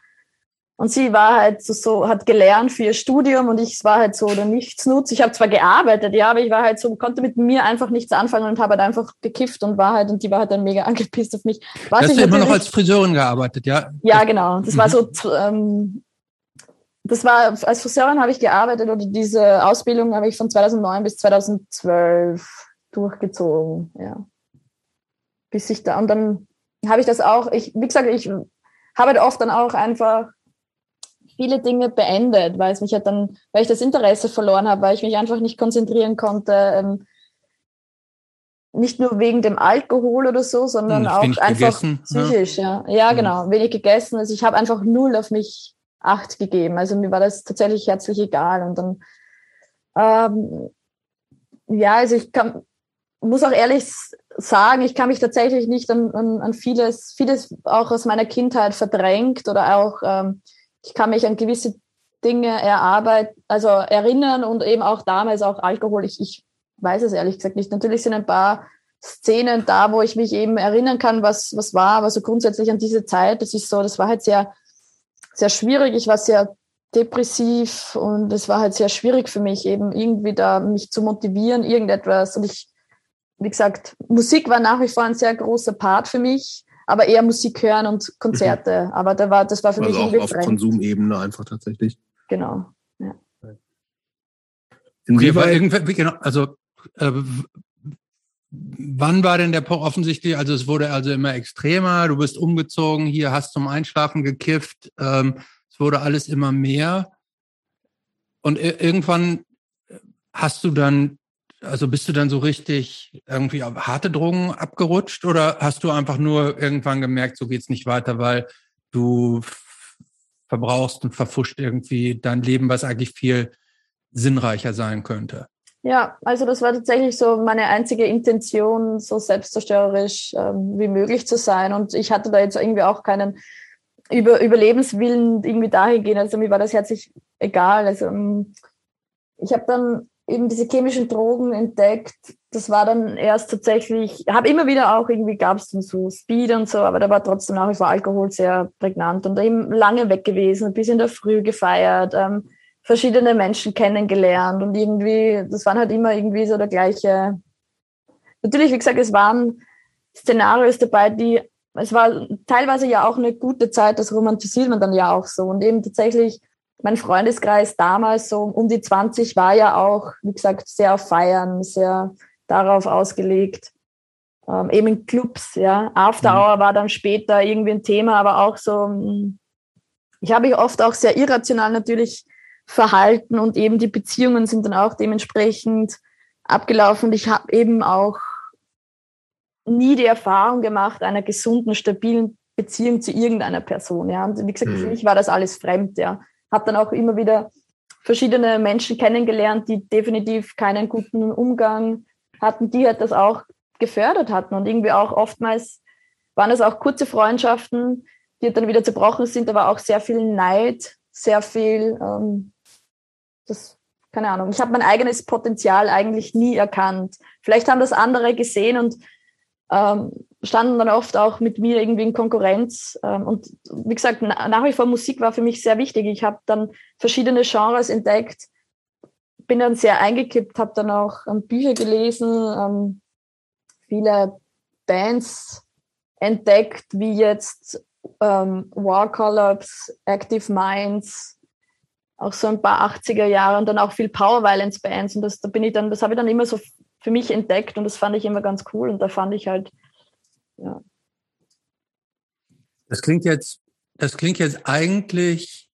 Speaker 3: Und sie war halt so, so, hat gelernt für ihr Studium und ich war halt so oder Nichtsnutz. Ich habe zwar gearbeitet, ja, aber ich war halt so, konnte mit mir einfach nichts anfangen und habe halt einfach gekifft und war halt, und die war halt dann mega [LAUGHS] angepisst auf mich.
Speaker 1: Was Hast du immer noch als Friseurin gearbeitet, ja?
Speaker 3: Ja, genau. Das mhm. war so, ähm, das war, als Friseurin habe ich gearbeitet oder diese Ausbildung habe ich von 2009 bis 2012 durchgezogen, ja. Bis ich da, und dann habe ich das auch, ich, wie gesagt, ich habe halt oft dann auch einfach viele Dinge beendet, weil es mich halt dann, weil ich das Interesse verloren habe, weil ich mich einfach nicht konzentrieren konnte. Ähm, nicht nur wegen dem Alkohol oder so, sondern hm, auch einfach gegessen, psychisch. Ja, ja, ja hm. genau, wenig gegessen. Also ich habe einfach null auf mich Acht gegeben. Also mir war das tatsächlich herzlich egal. Und dann, ähm, ja, also ich kann, muss auch ehrlich sagen, ich kann mich tatsächlich nicht an, an, an vieles, vieles auch aus meiner Kindheit verdrängt oder auch ähm, ich kann mich an gewisse Dinge erarbeiten, also erinnern und eben auch damals auch Alkohol. Ich, ich weiß es ehrlich gesagt nicht. Natürlich sind ein paar Szenen da, wo ich mich eben erinnern kann, was, was war, aber so grundsätzlich an diese Zeit, das ist so, das war halt sehr, sehr schwierig. Ich war sehr depressiv und es war halt sehr schwierig für mich, eben irgendwie da mich zu motivieren, irgendetwas. Und ich, wie gesagt, Musik war nach wie vor ein sehr großer Part für mich, aber eher Musik hören und Konzerte. Mhm. Aber da war, das war für also mich
Speaker 2: auch auf. Konsumebene einfach tatsächlich.
Speaker 3: Genau. Ja.
Speaker 1: Inwieweit? Genau, also äh, wann war denn der Poch offensichtlich? Also es wurde also immer extremer. Du bist umgezogen, hier hast zum Einschlafen gekifft. Ähm, es wurde alles immer mehr. Und irgendwann hast du dann, also bist du dann so richtig irgendwie auf harte Drogen abgerutscht oder hast du einfach nur irgendwann gemerkt, so geht's nicht weiter, weil du verbrauchst und verfuscht irgendwie dein Leben, was eigentlich viel sinnreicher sein könnte?
Speaker 3: Ja, also das war tatsächlich so meine einzige Intention, so selbstzerstörerisch ähm, wie möglich zu sein. Und ich hatte da jetzt irgendwie auch keinen über Überlebenswillen irgendwie dahin gehen. Also mir war das herzlich egal. Also ähm, ich habe dann eben diese chemischen Drogen entdeckt. Das war dann erst tatsächlich, habe immer wieder auch irgendwie gab es dann so Speed und so, aber da war trotzdem nach wie vor Alkohol sehr prägnant und eben lange weg gewesen, bis in der Früh gefeiert, ähm, verschiedene Menschen kennengelernt und irgendwie, das waren halt immer irgendwie so der gleiche. Natürlich, wie gesagt, es waren Szenarios dabei, die es war teilweise ja auch eine gute Zeit, das romantisiert man dann ja auch so. Und eben tatsächlich, mein Freundeskreis damals, so um die 20, war ja auch, wie gesagt, sehr auf Feiern, sehr darauf ausgelegt. Ähm, eben in Clubs, ja. After mhm. Hour war dann später irgendwie ein Thema, aber auch so, hm, ich habe mich oft auch sehr irrational natürlich verhalten und eben die Beziehungen sind dann auch dementsprechend abgelaufen. Und ich habe eben auch nie die Erfahrung gemacht einer gesunden, stabilen Beziehung zu irgendeiner Person. Ja. Und wie gesagt, mhm. für mich war das alles fremd. Ja. Habe dann auch immer wieder verschiedene Menschen kennengelernt, die definitiv keinen guten Umgang hatten, die halt das auch gefördert hatten. Und irgendwie auch oftmals waren es auch kurze Freundschaften, die dann wieder zerbrochen sind, aber auch sehr viel Neid, sehr viel, ähm, das, keine Ahnung, ich habe mein eigenes Potenzial eigentlich nie erkannt. Vielleicht haben das andere gesehen und ähm, standen dann oft auch mit mir irgendwie in Konkurrenz. Ähm, und wie gesagt, nach wie vor Musik war für mich sehr wichtig. Ich habe dann verschiedene Genres entdeckt, bin dann sehr eingekippt, habe dann auch ähm, Bücher gelesen, ähm, viele Bands entdeckt, wie jetzt War Collapse, Active Minds, auch so ein paar 80er Jahre und dann auch viel Power Violence Bands. Und das, da bin ich dann, das habe ich dann immer so für mich entdeckt und das fand ich immer ganz cool und da fand ich halt, ja.
Speaker 1: Das klingt jetzt, das klingt jetzt eigentlich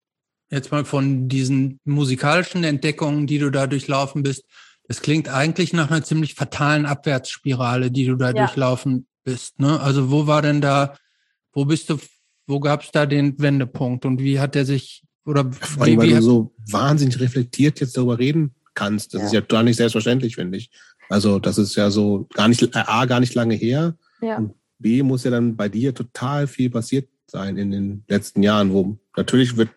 Speaker 1: jetzt mal von diesen musikalischen Entdeckungen, die du da durchlaufen bist, das klingt eigentlich nach einer ziemlich fatalen Abwärtsspirale, die du da ja. durchlaufen bist. Ne? Also wo war denn da, wo bist du, wo gab es da den Wendepunkt und wie hat der sich oder
Speaker 2: Vor allem, wie, weil du so wahnsinnig reflektiert jetzt darüber reden kannst. Das ja. ist ja gar nicht selbstverständlich, finde ich. Also das ist ja so gar nicht, äh, A, gar nicht lange her. Ja. Und B, muss ja dann bei dir total viel passiert sein in den letzten Jahren, wo natürlich wird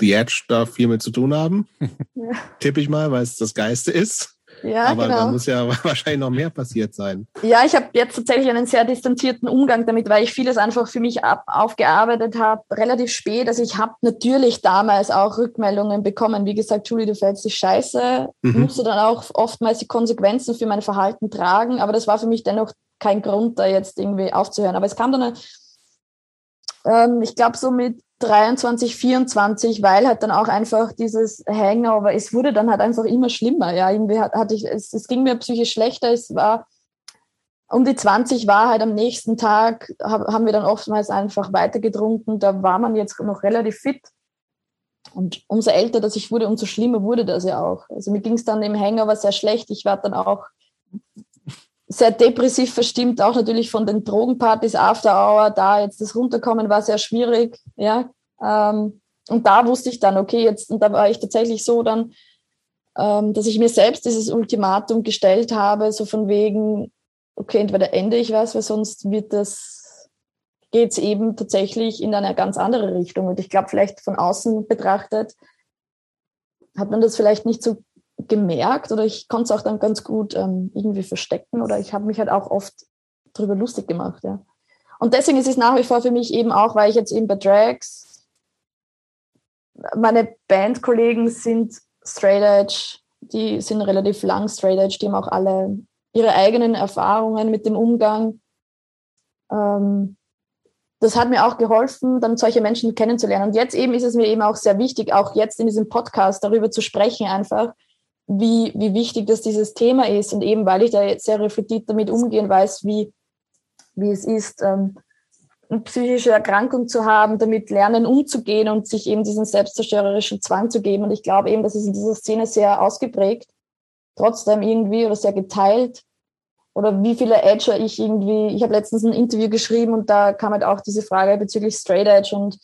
Speaker 2: The Edge da viel mit zu tun haben. [LAUGHS] Ja. Tippe ich mal, weil es das Geiste ist. Ja, Aber genau. da muss ja [LAUGHS] wahrscheinlich noch mehr passiert sein.
Speaker 3: Ja, ich habe jetzt tatsächlich einen sehr distanzierten Umgang damit, weil ich vieles einfach für mich ab, aufgearbeitet habe, relativ spät. Also ich habe natürlich damals auch Rückmeldungen bekommen. Wie gesagt, Julie, du fällst dich scheiße. Mhm. Musste dann auch oftmals die Konsequenzen für mein Verhalten tragen. Aber das war für mich dennoch kein Grund, da jetzt irgendwie aufzuhören. Aber es kam dann, eine, ähm, ich glaube, so mit 23, 24, weil halt dann auch einfach dieses Hangover, es wurde dann halt einfach immer schlimmer. Ja, irgendwie hatte ich, es, es ging mir psychisch schlechter. Es war um die 20 war halt am nächsten Tag, hab, haben wir dann oftmals einfach weitergetrunken. Da war man jetzt noch relativ fit. Und umso älter dass ich wurde, umso schlimmer wurde das ja auch. Also mir ging es dann im Hangover sehr schlecht. Ich war dann auch sehr depressiv verstimmt, auch natürlich von den Drogenpartys, After Hour, da jetzt das Runterkommen war sehr schwierig, ja. Ähm, und da wusste ich dann, okay, jetzt, und da war ich tatsächlich so dann, ähm, dass ich mir selbst dieses Ultimatum gestellt habe, so von wegen, okay, entweder ende ich was, weil sonst wird das, geht's eben tatsächlich in eine ganz andere Richtung. Und ich glaube, vielleicht von außen betrachtet hat man das vielleicht nicht so gemerkt oder ich konnte es auch dann ganz gut ähm, irgendwie verstecken oder ich habe mich halt auch oft darüber lustig gemacht, ja. Und deswegen ist es nach wie vor für mich eben auch, weil ich jetzt eben bei Drags meine Bandkollegen sind Straight Edge, die sind relativ lang Straight Edge, die haben auch alle ihre eigenen Erfahrungen mit dem Umgang. Ähm, das hat mir auch geholfen, dann solche Menschen kennenzulernen. Und jetzt eben ist es mir eben auch sehr wichtig, auch jetzt in diesem Podcast darüber zu sprechen, einfach, wie, wie wichtig das dieses Thema ist. Und eben, weil ich da jetzt sehr reflektiert damit umgehen weiß, wie, wie es ist, ähm, eine psychische Erkrankung zu haben, damit lernen umzugehen und sich eben diesen selbstzerstörerischen Zwang zu geben. Und ich glaube eben, das ist in dieser Szene sehr ausgeprägt, trotzdem irgendwie oder sehr geteilt oder wie viele Edger ich irgendwie, ich habe letztens ein Interview geschrieben und da kam halt auch diese Frage bezüglich Straight Edge und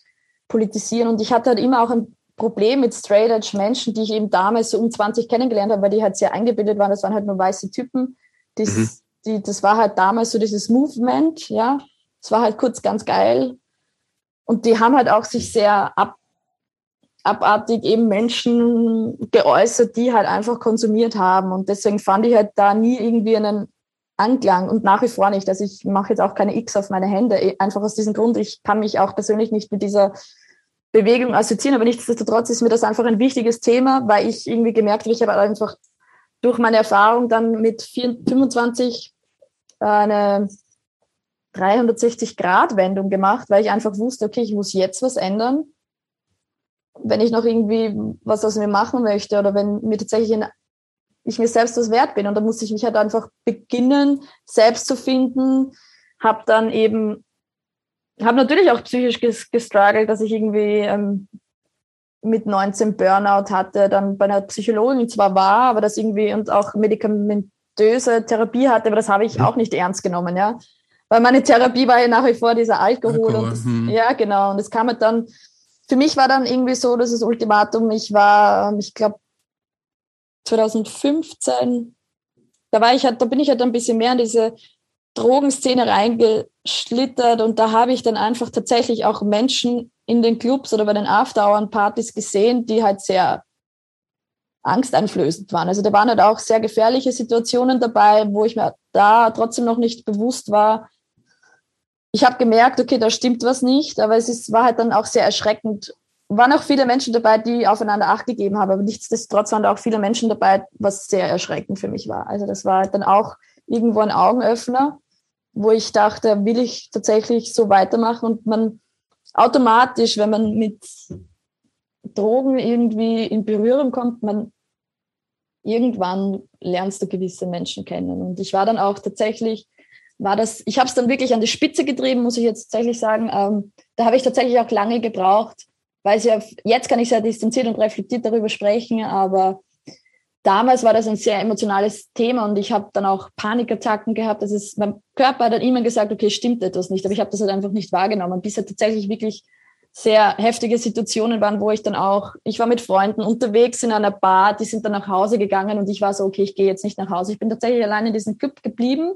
Speaker 3: Politisieren und ich hatte halt immer auch ein Problem mit Straight Edge Menschen, die ich eben damals so um 20 kennengelernt habe, weil die halt sehr eingebildet waren, das waren halt nur weiße Typen. Das, mhm. die, das war halt damals so dieses Movement, ja. Es war halt kurz ganz geil. Und die haben halt auch sich sehr ab, abartig eben Menschen geäußert, die halt einfach konsumiert haben. Und deswegen fand ich halt da nie irgendwie einen Anklang und nach wie vor nicht. Also ich mache jetzt auch keine X auf meine Hände, eh, einfach aus diesem Grund. Ich kann mich auch persönlich nicht mit dieser Bewegung assoziieren, aber nichtsdestotrotz ist mir das einfach ein wichtiges Thema, weil ich irgendwie gemerkt habe, ich habe einfach durch meine Erfahrung dann mit 25 eine 360-Grad-Wendung gemacht, weil ich einfach wusste, okay, ich muss jetzt was ändern. Wenn ich noch irgendwie was aus mir machen möchte oder wenn mir tatsächlich ein ich mir selbst was wert bin. Und da musste ich mich halt einfach beginnen, selbst zu finden. Habe dann eben, habe natürlich auch psychisch gestruggelt, dass ich irgendwie ähm, mit 19 Burnout hatte, dann bei einer Psychologin zwar war, aber das irgendwie und auch medikamentöse Therapie hatte, aber das habe ich auch nicht ernst genommen, ja. Weil meine Therapie war ja nach wie vor dieser Alkohol, Alkohol und das, hm. ja, genau. Und es kam halt dann, für mich war dann irgendwie so, dass das Ultimatum, ich war, ich glaube, 2015, da war ich halt, da bin ich halt ein bisschen mehr in diese Drogenszene reingeschlittert und da habe ich dann einfach tatsächlich auch Menschen in den Clubs oder bei den After-Hour-Partys gesehen, die halt sehr angsteinflößend waren. Also da waren halt auch sehr gefährliche Situationen dabei, wo ich mir da trotzdem noch nicht bewusst war. Ich habe gemerkt, okay, da stimmt was nicht, aber es ist, war halt dann auch sehr erschreckend, waren auch viele Menschen dabei, die aufeinander Acht gegeben haben, aber nichtsdestotrotz waren da auch viele Menschen dabei, was sehr erschreckend für mich war. Also das war dann auch irgendwo ein Augenöffner, wo ich dachte, will ich tatsächlich so weitermachen und man automatisch, wenn man mit Drogen irgendwie in Berührung kommt, man irgendwann lernst du gewisse Menschen kennen. Und ich war dann auch tatsächlich, war das, ich habe es dann wirklich an die Spitze getrieben, muss ich jetzt tatsächlich sagen. Ähm, da habe ich tatsächlich auch lange gebraucht, weil ja, jetzt kann ich sehr distanziert und reflektiert darüber sprechen, aber damals war das ein sehr emotionales Thema und ich habe dann auch Panikattacken gehabt. Das ist, mein Körper hat dann immer gesagt, okay, stimmt etwas nicht, aber ich habe das halt einfach nicht wahrgenommen, bis halt tatsächlich wirklich sehr heftige Situationen waren, wo ich dann auch, ich war mit Freunden unterwegs in einer Bar, die sind dann nach Hause gegangen und ich war so, okay, ich gehe jetzt nicht nach Hause. Ich bin tatsächlich allein in diesem Club geblieben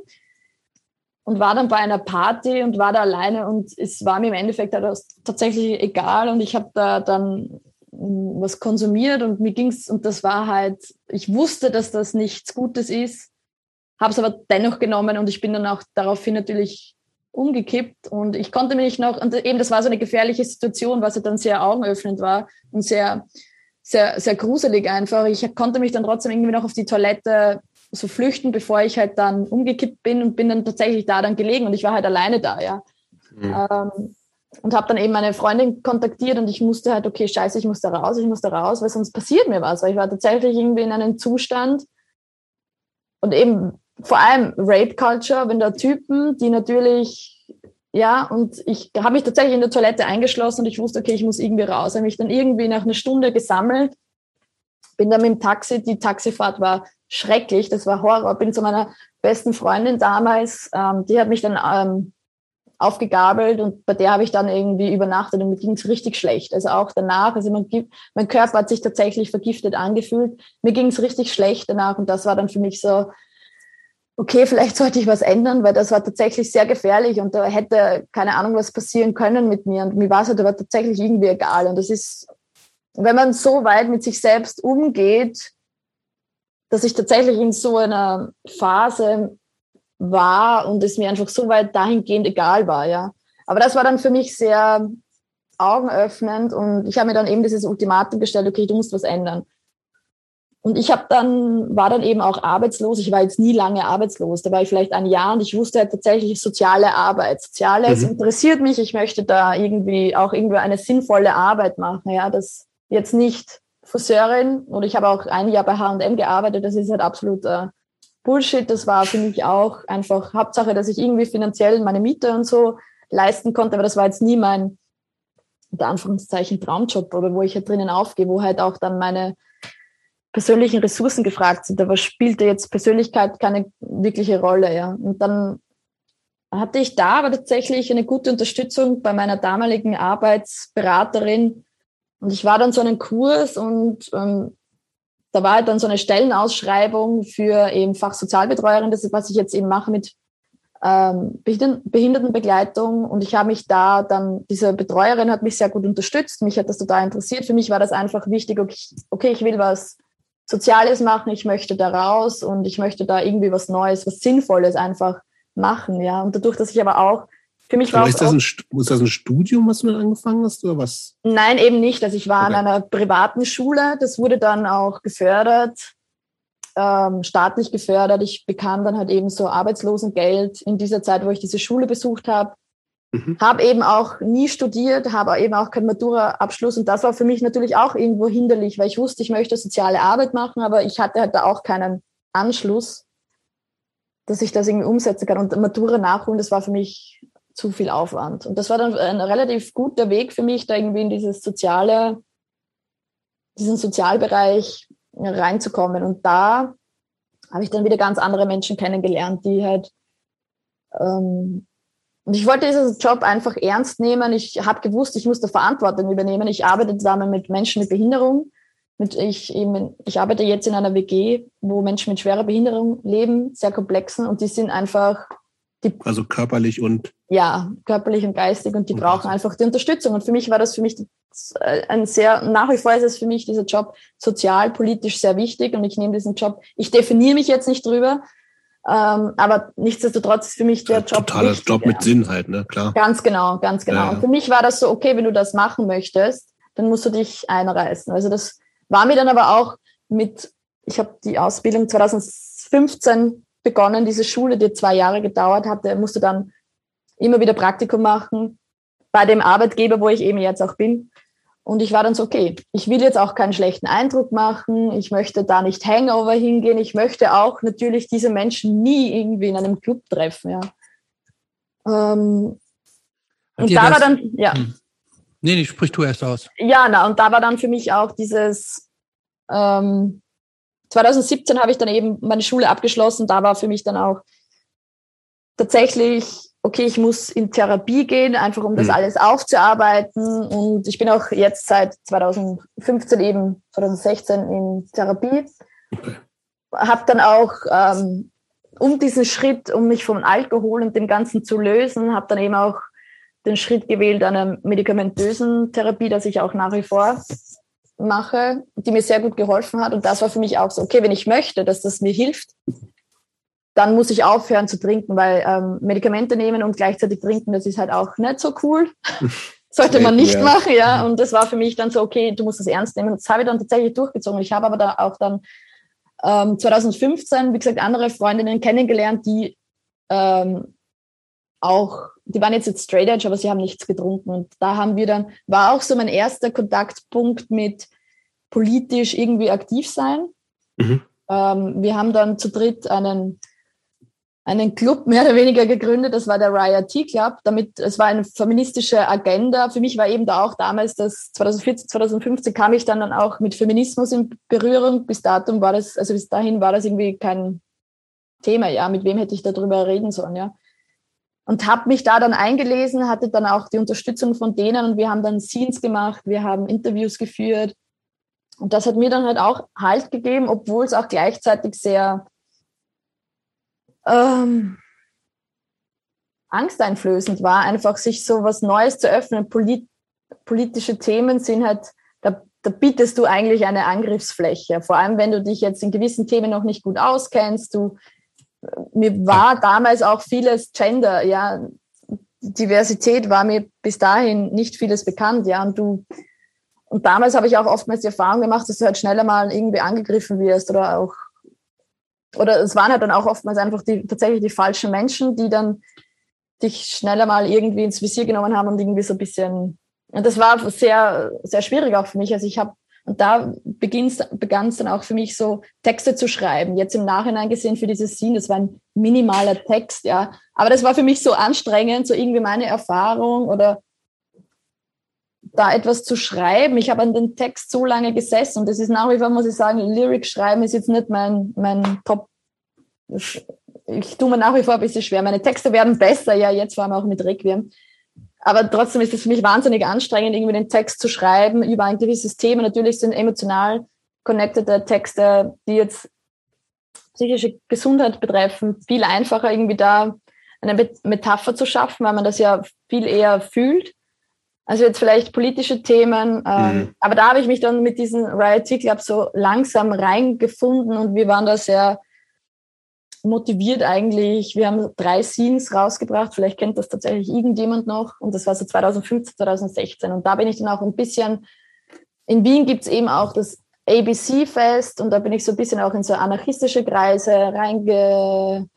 Speaker 3: und war dann bei einer Party und war da alleine und es war mir im Endeffekt tatsächlich egal und ich habe da dann was konsumiert und mir ging's und das war halt, ich wusste, dass das nichts Gutes ist, habe es aber dennoch genommen und ich bin dann auch daraufhin natürlich umgekippt und ich konnte mich noch, und eben das war so eine gefährliche Situation, was ja dann sehr augenöffnend war und sehr, sehr, sehr gruselig einfach. Ich konnte mich dann trotzdem irgendwie noch auf die Toilette so flüchten, bevor ich halt dann umgekippt bin und bin dann tatsächlich da dann gelegen und ich war halt alleine da, ja. Mhm. Ähm, und habe dann eben meine Freundin kontaktiert und ich musste halt, okay, scheiße, ich muss da raus, ich muss da raus, weil sonst passiert mir was, weil ich war tatsächlich irgendwie in einem Zustand und eben vor allem Rape Culture, wenn da Typen, die natürlich, ja, und ich habe mich tatsächlich in der Toilette eingeschlossen und ich wusste, okay, ich muss irgendwie raus, habe mich dann irgendwie nach einer Stunde gesammelt, bin dann mit dem Taxi, die Taxifahrt war schrecklich, das war Horror. Bin zu meiner besten Freundin damals, ähm, die hat mich dann ähm, aufgegabelt und bei der habe ich dann irgendwie übernachtet und mir ging es richtig schlecht. Also auch danach, also man, mein Körper hat sich tatsächlich vergiftet angefühlt. Mir ging es richtig schlecht danach und das war dann für mich so, okay, vielleicht sollte ich was ändern, weil das war tatsächlich sehr gefährlich und da hätte keine Ahnung, was passieren können mit mir. Und mir war es halt aber tatsächlich irgendwie egal. Und das ist, wenn man so weit mit sich selbst umgeht, dass ich tatsächlich in so einer Phase war und es mir einfach so weit dahingehend egal war, ja. Aber das war dann für mich sehr augenöffnend und ich habe mir dann eben dieses Ultimatum gestellt, okay, du musst was ändern. Und ich habe dann, war dann eben auch arbeitslos. Ich war jetzt nie lange arbeitslos. Da war ich vielleicht ein Jahr und ich wusste halt tatsächlich soziale Arbeit. Soziales mhm. interessiert mich. Ich möchte da irgendwie auch irgendwie eine sinnvolle Arbeit machen. Ja, das jetzt nicht Friseurin oder ich habe auch ein Jahr bei H&M gearbeitet. Das ist halt absolut äh, Bullshit. Das war für mich auch einfach Hauptsache, dass ich irgendwie finanziell meine Miete und so leisten konnte. Aber das war jetzt nie mein, unter Anführungszeichen, Traumjob oder wo ich halt drinnen aufgehe, wo halt auch dann meine persönlichen Ressourcen gefragt sind, aber spielte jetzt Persönlichkeit keine wirkliche Rolle, ja. Und dann hatte ich da aber tatsächlich eine gute Unterstützung bei meiner damaligen Arbeitsberaterin. Und ich war dann so einen Kurs und ähm, da war halt dann so eine Stellenausschreibung für eben Fachsozialbetreuerin, das ist, was ich jetzt eben mache mit ähm, Behindertenbegleitung. Und ich habe mich da dann, diese Betreuerin hat mich sehr gut unterstützt, mich hat das total interessiert. Für mich war das einfach wichtig, okay, ich will was Soziales machen, ich möchte da raus und ich möchte da irgendwie was Neues, was Sinnvolles einfach machen, ja. Und dadurch, dass ich aber auch für mich war
Speaker 2: ist das, ein, ist das ein Studium, was du dann angefangen hast, oder was?
Speaker 3: Nein, eben nicht. Also ich war okay. an einer privaten Schule. Das wurde dann auch gefördert, ähm, staatlich gefördert. Ich bekam dann halt eben so Arbeitslosengeld in dieser Zeit, wo ich diese Schule besucht habe. Mhm. Habe eben auch nie studiert, habe eben auch keinen Matura-Abschluss und das war für mich natürlich auch irgendwo hinderlich, weil ich wusste, ich möchte soziale Arbeit machen, aber ich hatte halt da auch keinen Anschluss, dass ich das irgendwie umsetzen kann. Und Matura nachholen, das war für mich zu viel Aufwand. Und das war dann ein relativ guter Weg für mich, da irgendwie in dieses soziale, diesen Sozialbereich reinzukommen. Und da habe ich dann wieder ganz andere Menschen kennengelernt, die halt ähm, und ich wollte diesen Job einfach ernst nehmen. Ich habe gewusst, ich muss da Verantwortung übernehmen. Ich arbeite zusammen mit Menschen mit Behinderung. Mit ich, eben, ich arbeite jetzt in einer WG, wo Menschen mit schwerer Behinderung leben, sehr komplexen und die sind einfach.
Speaker 2: Die, also körperlich und.
Speaker 3: Ja, körperlich und geistig und die und brauchen einfach die Unterstützung. Und für mich war das für mich ein sehr, nach wie vor ist es für mich dieser Job sozial, politisch sehr wichtig und ich nehme diesen Job, ich definiere mich jetzt nicht drüber, ähm, aber nichtsdestotrotz ist für mich der Job.
Speaker 2: Totaler wichtig, Job mit Sinn halt, ne? Klar.
Speaker 3: Ganz genau, ganz genau. Ja, Und für mich war das so, okay, wenn du das machen möchtest, dann musst du dich einreißen. Also das war mir dann aber auch mit, ich habe die Ausbildung 2015 begonnen, diese Schule, die zwei Jahre gedauert hatte, musste dann immer wieder Praktikum machen bei dem Arbeitgeber, wo ich eben jetzt auch bin. Und ich war dann so, okay, ich will jetzt auch keinen schlechten Eindruck machen, ich möchte da nicht Hangover hingehen, ich möchte auch natürlich diese Menschen nie irgendwie in einem Club treffen, ja. Ähm, und da das? war dann, ja. Hm.
Speaker 1: Nee, nee, sprich du erst aus.
Speaker 3: Ja, na, und da war dann für mich auch dieses, ähm, 2017 habe ich dann eben meine Schule abgeschlossen, da war für mich dann auch tatsächlich okay, ich muss in Therapie gehen, einfach um das mhm. alles aufzuarbeiten. Und ich bin auch jetzt seit 2015 eben, 2016 in Therapie. Okay. Habe dann auch ähm, um diesen Schritt, um mich vom Alkohol und dem Ganzen zu lösen, habe dann eben auch den Schritt gewählt einer medikamentösen Therapie, das ich auch nach wie vor mache, die mir sehr gut geholfen hat. Und das war für mich auch so, okay, wenn ich möchte, dass das mir hilft, dann muss ich aufhören zu trinken, weil ähm, Medikamente nehmen und gleichzeitig trinken, das ist halt auch nicht so cool. [LAUGHS] Sollte man nicht ja. machen, ja. Und das war für mich dann so, okay, du musst das ernst nehmen. Das habe ich dann tatsächlich durchgezogen. Ich habe aber da auch dann ähm, 2015, wie gesagt, andere Freundinnen kennengelernt, die ähm, auch, die waren jetzt jetzt straight edge, aber sie haben nichts getrunken. Und da haben wir dann, war auch so mein erster Kontaktpunkt mit politisch irgendwie aktiv sein. Mhm. Ähm, wir haben dann zu dritt einen einen Club [LAUGHS] mehr oder weniger gegründet. Das war der Riot Tea Club. Damit, es war eine feministische Agenda. Für mich war eben da auch damals, das 2014, 2015 kam ich dann, dann auch mit Feminismus in Berührung. Bis datum war das, also bis dahin war das irgendwie kein Thema. Ja, mit wem hätte ich darüber reden sollen? Ja. Und habe mich da dann eingelesen, hatte dann auch die Unterstützung von denen und wir haben dann Scenes gemacht, wir haben Interviews geführt. Und das hat mir dann halt auch Halt gegeben, obwohl es auch gleichzeitig sehr ähm, angsteinflößend war, einfach sich so was Neues zu öffnen. Polit politische Themen sind halt, da, da bietest du eigentlich eine Angriffsfläche. Vor allem, wenn du dich jetzt in gewissen Themen noch nicht gut auskennst. Du, mir war damals auch vieles Gender, ja, Diversität war mir bis dahin nicht vieles bekannt, ja. Und du, und damals habe ich auch oftmals die Erfahrung gemacht, dass du halt schneller mal irgendwie angegriffen wirst oder auch, oder es waren halt dann auch oftmals einfach die, tatsächlich die falschen Menschen, die dann dich schneller mal irgendwie ins Visier genommen haben und irgendwie so ein bisschen, und das war sehr, sehr schwierig auch für mich. Also ich habe und da begann es dann auch für mich so, Texte zu schreiben. Jetzt im Nachhinein gesehen für dieses Scene, das war ein minimaler Text, ja. Aber das war für mich so anstrengend, so irgendwie meine Erfahrung oder da etwas zu schreiben. Ich habe an den Text so lange gesessen und das ist nach wie vor, muss ich sagen, Lyric schreiben ist jetzt nicht mein, mein Top. Ich tue mir nach wie vor ein bisschen schwer. Meine Texte werden besser, ja, jetzt vor allem auch mit Requiem. Aber trotzdem ist es für mich wahnsinnig anstrengend, irgendwie den Text zu schreiben über ein gewisses Thema. Natürlich sind emotional connected Texte, die jetzt psychische Gesundheit betreffen, viel einfacher irgendwie da eine Metapher zu schaffen, weil man das ja viel eher fühlt. Also jetzt vielleicht politische Themen. Ähm, mhm. Aber da habe ich mich dann mit diesem Riot Club so langsam reingefunden und wir waren da sehr motiviert eigentlich. Wir haben drei Scenes rausgebracht. Vielleicht kennt das tatsächlich irgendjemand noch. Und das war so 2015, 2016. Und da bin ich dann auch ein bisschen, in Wien gibt's eben auch das ABC-Fest. Und da bin ich so ein bisschen auch in so anarchistische Kreise reingekommen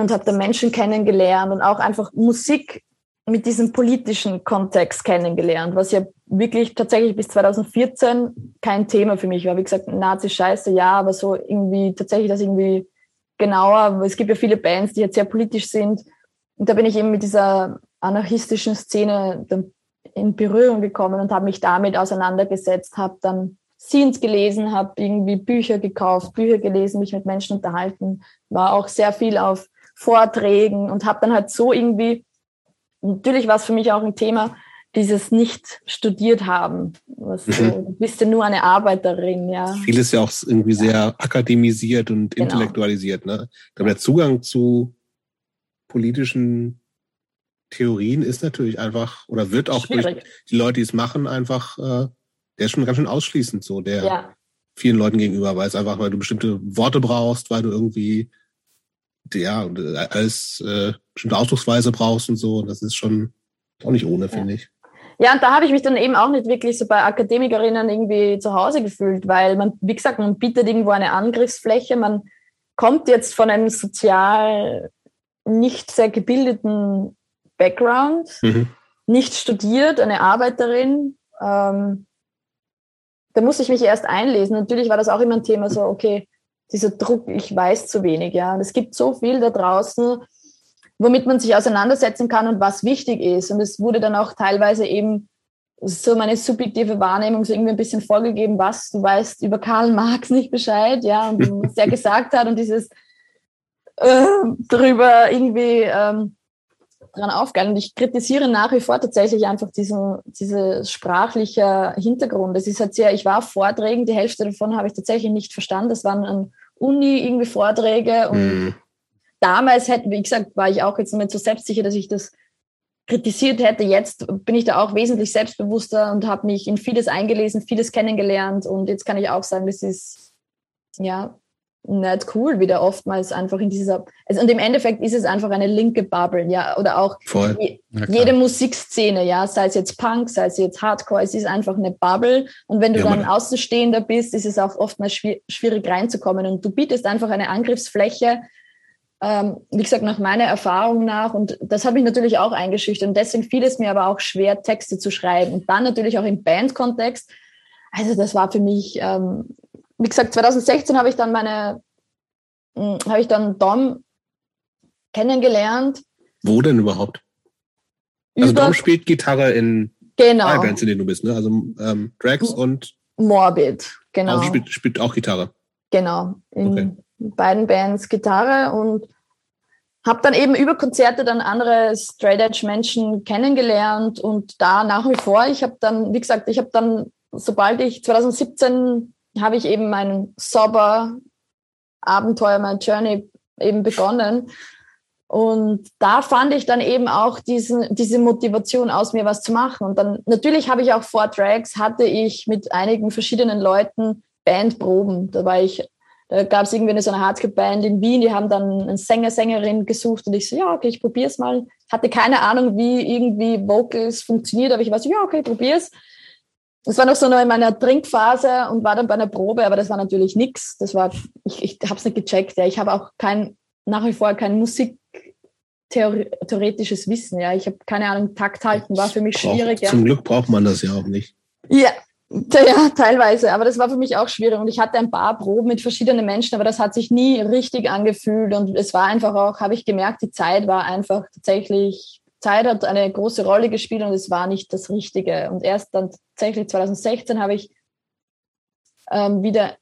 Speaker 3: und habe da Menschen kennengelernt und auch einfach Musik mit diesem politischen Kontext kennengelernt, was ja wirklich tatsächlich bis 2014 kein Thema für mich war. Wie gesagt, Nazi-Scheiße, ja, aber so irgendwie tatsächlich das irgendwie genauer. Es gibt ja viele Bands, die jetzt sehr politisch sind. Und da bin ich eben mit dieser anarchistischen Szene in Berührung gekommen und habe mich damit auseinandergesetzt, habe dann Scenes gelesen, habe irgendwie Bücher gekauft, Bücher gelesen, mich mit Menschen unterhalten, war auch sehr viel auf Vorträgen und habe dann halt so irgendwie natürlich war es für mich auch ein Thema, dieses nicht studiert haben. Was mhm. du bist ja nur eine Arbeiterin, ja.
Speaker 2: Vieles ja auch irgendwie ja. sehr akademisiert und genau. intellektualisiert, ne? Aber der Zugang zu politischen Theorien ist natürlich einfach oder wird auch Schwierig. durch die Leute, die es machen, einfach, äh, der ist schon ganz schön ausschließend so, der ja. vielen Leuten gegenüber, weil es einfach, weil du bestimmte Worte brauchst, weil du irgendwie ja, als äh, bestimmte Ausdrucksweise brauchst und so. Das ist schon auch nicht ohne, finde ich.
Speaker 3: Ja, und da habe ich mich dann eben auch nicht wirklich so bei Akademikerinnen irgendwie zu Hause gefühlt, weil man, wie gesagt, man bietet irgendwo eine Angriffsfläche, man kommt jetzt von einem sozial nicht sehr gebildeten Background, mhm. nicht studiert, eine Arbeiterin. Ähm, da muss ich mich erst einlesen. Natürlich war das auch immer ein Thema, so, okay, dieser Druck, ich weiß zu wenig, ja. Und es gibt so viel da draußen, womit man sich auseinandersetzen kann und was wichtig ist. Und es wurde dann auch teilweise eben so meine subjektive Wahrnehmung so irgendwie ein bisschen vorgegeben, was du weißt über Karl Marx nicht Bescheid, ja, und [LAUGHS] was er gesagt hat und dieses äh, drüber irgendwie ähm, dran aufgeilen. Und ich kritisiere nach wie vor tatsächlich einfach diesen, diese sprachliche Hintergrund. Es ist halt sehr, ich war auf Vorträgen, die Hälfte davon habe ich tatsächlich nicht verstanden. Das waren an Uni irgendwie Vorträge und mm. Damals hätte, wie gesagt, war ich auch jetzt nicht so selbstsicher, dass ich das kritisiert hätte. Jetzt bin ich da auch wesentlich selbstbewusster und habe mich in vieles eingelesen, vieles kennengelernt. Und jetzt kann ich auch sagen, das ist ja nicht cool, wie der oftmals einfach in dieser, also und im Endeffekt ist es einfach eine linke Bubble, ja, oder auch je, jede Musikszene, ja, sei es jetzt Punk, sei es jetzt Hardcore, es ist einfach eine Bubble. Und wenn du ja, dann Außenstehender bist, ist es auch oftmals schwierig reinzukommen. Und du bietest einfach eine Angriffsfläche, ähm, wie gesagt, nach meiner Erfahrung nach und das hat mich natürlich auch eingeschüchtert und deswegen fiel es mir aber auch schwer, Texte zu schreiben und dann natürlich auch im Bandkontext, also das war für mich ähm, wie gesagt, 2016 habe ich dann meine, hm, habe ich dann Dom kennengelernt.
Speaker 2: Wo denn überhaupt? Also Dom spielt Gitarre in
Speaker 3: genau.
Speaker 2: zwei Bands, in denen du bist, ne? Also ähm, Drax und
Speaker 3: Morbid, genau.
Speaker 2: Also spielt, spielt auch Gitarre.
Speaker 3: Genau. In okay. Beiden Bands Gitarre und habe dann eben über Konzerte dann andere Straight Edge Menschen kennengelernt und da nach wie vor, ich habe dann, wie gesagt, ich habe dann, sobald ich 2017 habe ich eben mein Sober Abenteuer, mein Journey eben begonnen. Und da fand ich dann eben auch diesen, diese Motivation aus mir was zu machen. Und dann natürlich habe ich auch vor Tracks, hatte ich mit einigen verschiedenen Leuten Bandproben. Da war ich Da gab es irgendwie so eine Hardcore-Band in Wien, die haben dann einen Sänger, Sängerin gesucht und ich so, ja, okay, ich probier's mal. Hatte keine Ahnung, wie irgendwie Vocals funktioniert, aber ich war so, ja, okay, probier's. Das war noch so noch in meiner Trinkphase und war dann bei einer Probe, aber das war natürlich nix. Das war, ich, ich habe es nicht gecheckt. Ja, ich habe auch kein nach wie vor kein musiktheoretisches Wissen. Ja, ich habe keine Ahnung. Takt halten war für mich
Speaker 2: Brauch,
Speaker 3: schwierig. Ja.
Speaker 2: Zum Glück braucht man das ja auch nicht.
Speaker 3: Ja, ja, teilweise, aber das war für mich auch schwierig und ich hatte ein paar Proben mit verschiedenen Menschen, aber das hat sich nie richtig angefühlt und es war einfach auch, habe ich gemerkt, die Zeit war einfach tatsächlich, Zeit hat eine große Rolle gespielt und es war nicht das Richtige. Und erst dann tatsächlich 2016 habe ich ähm, wieder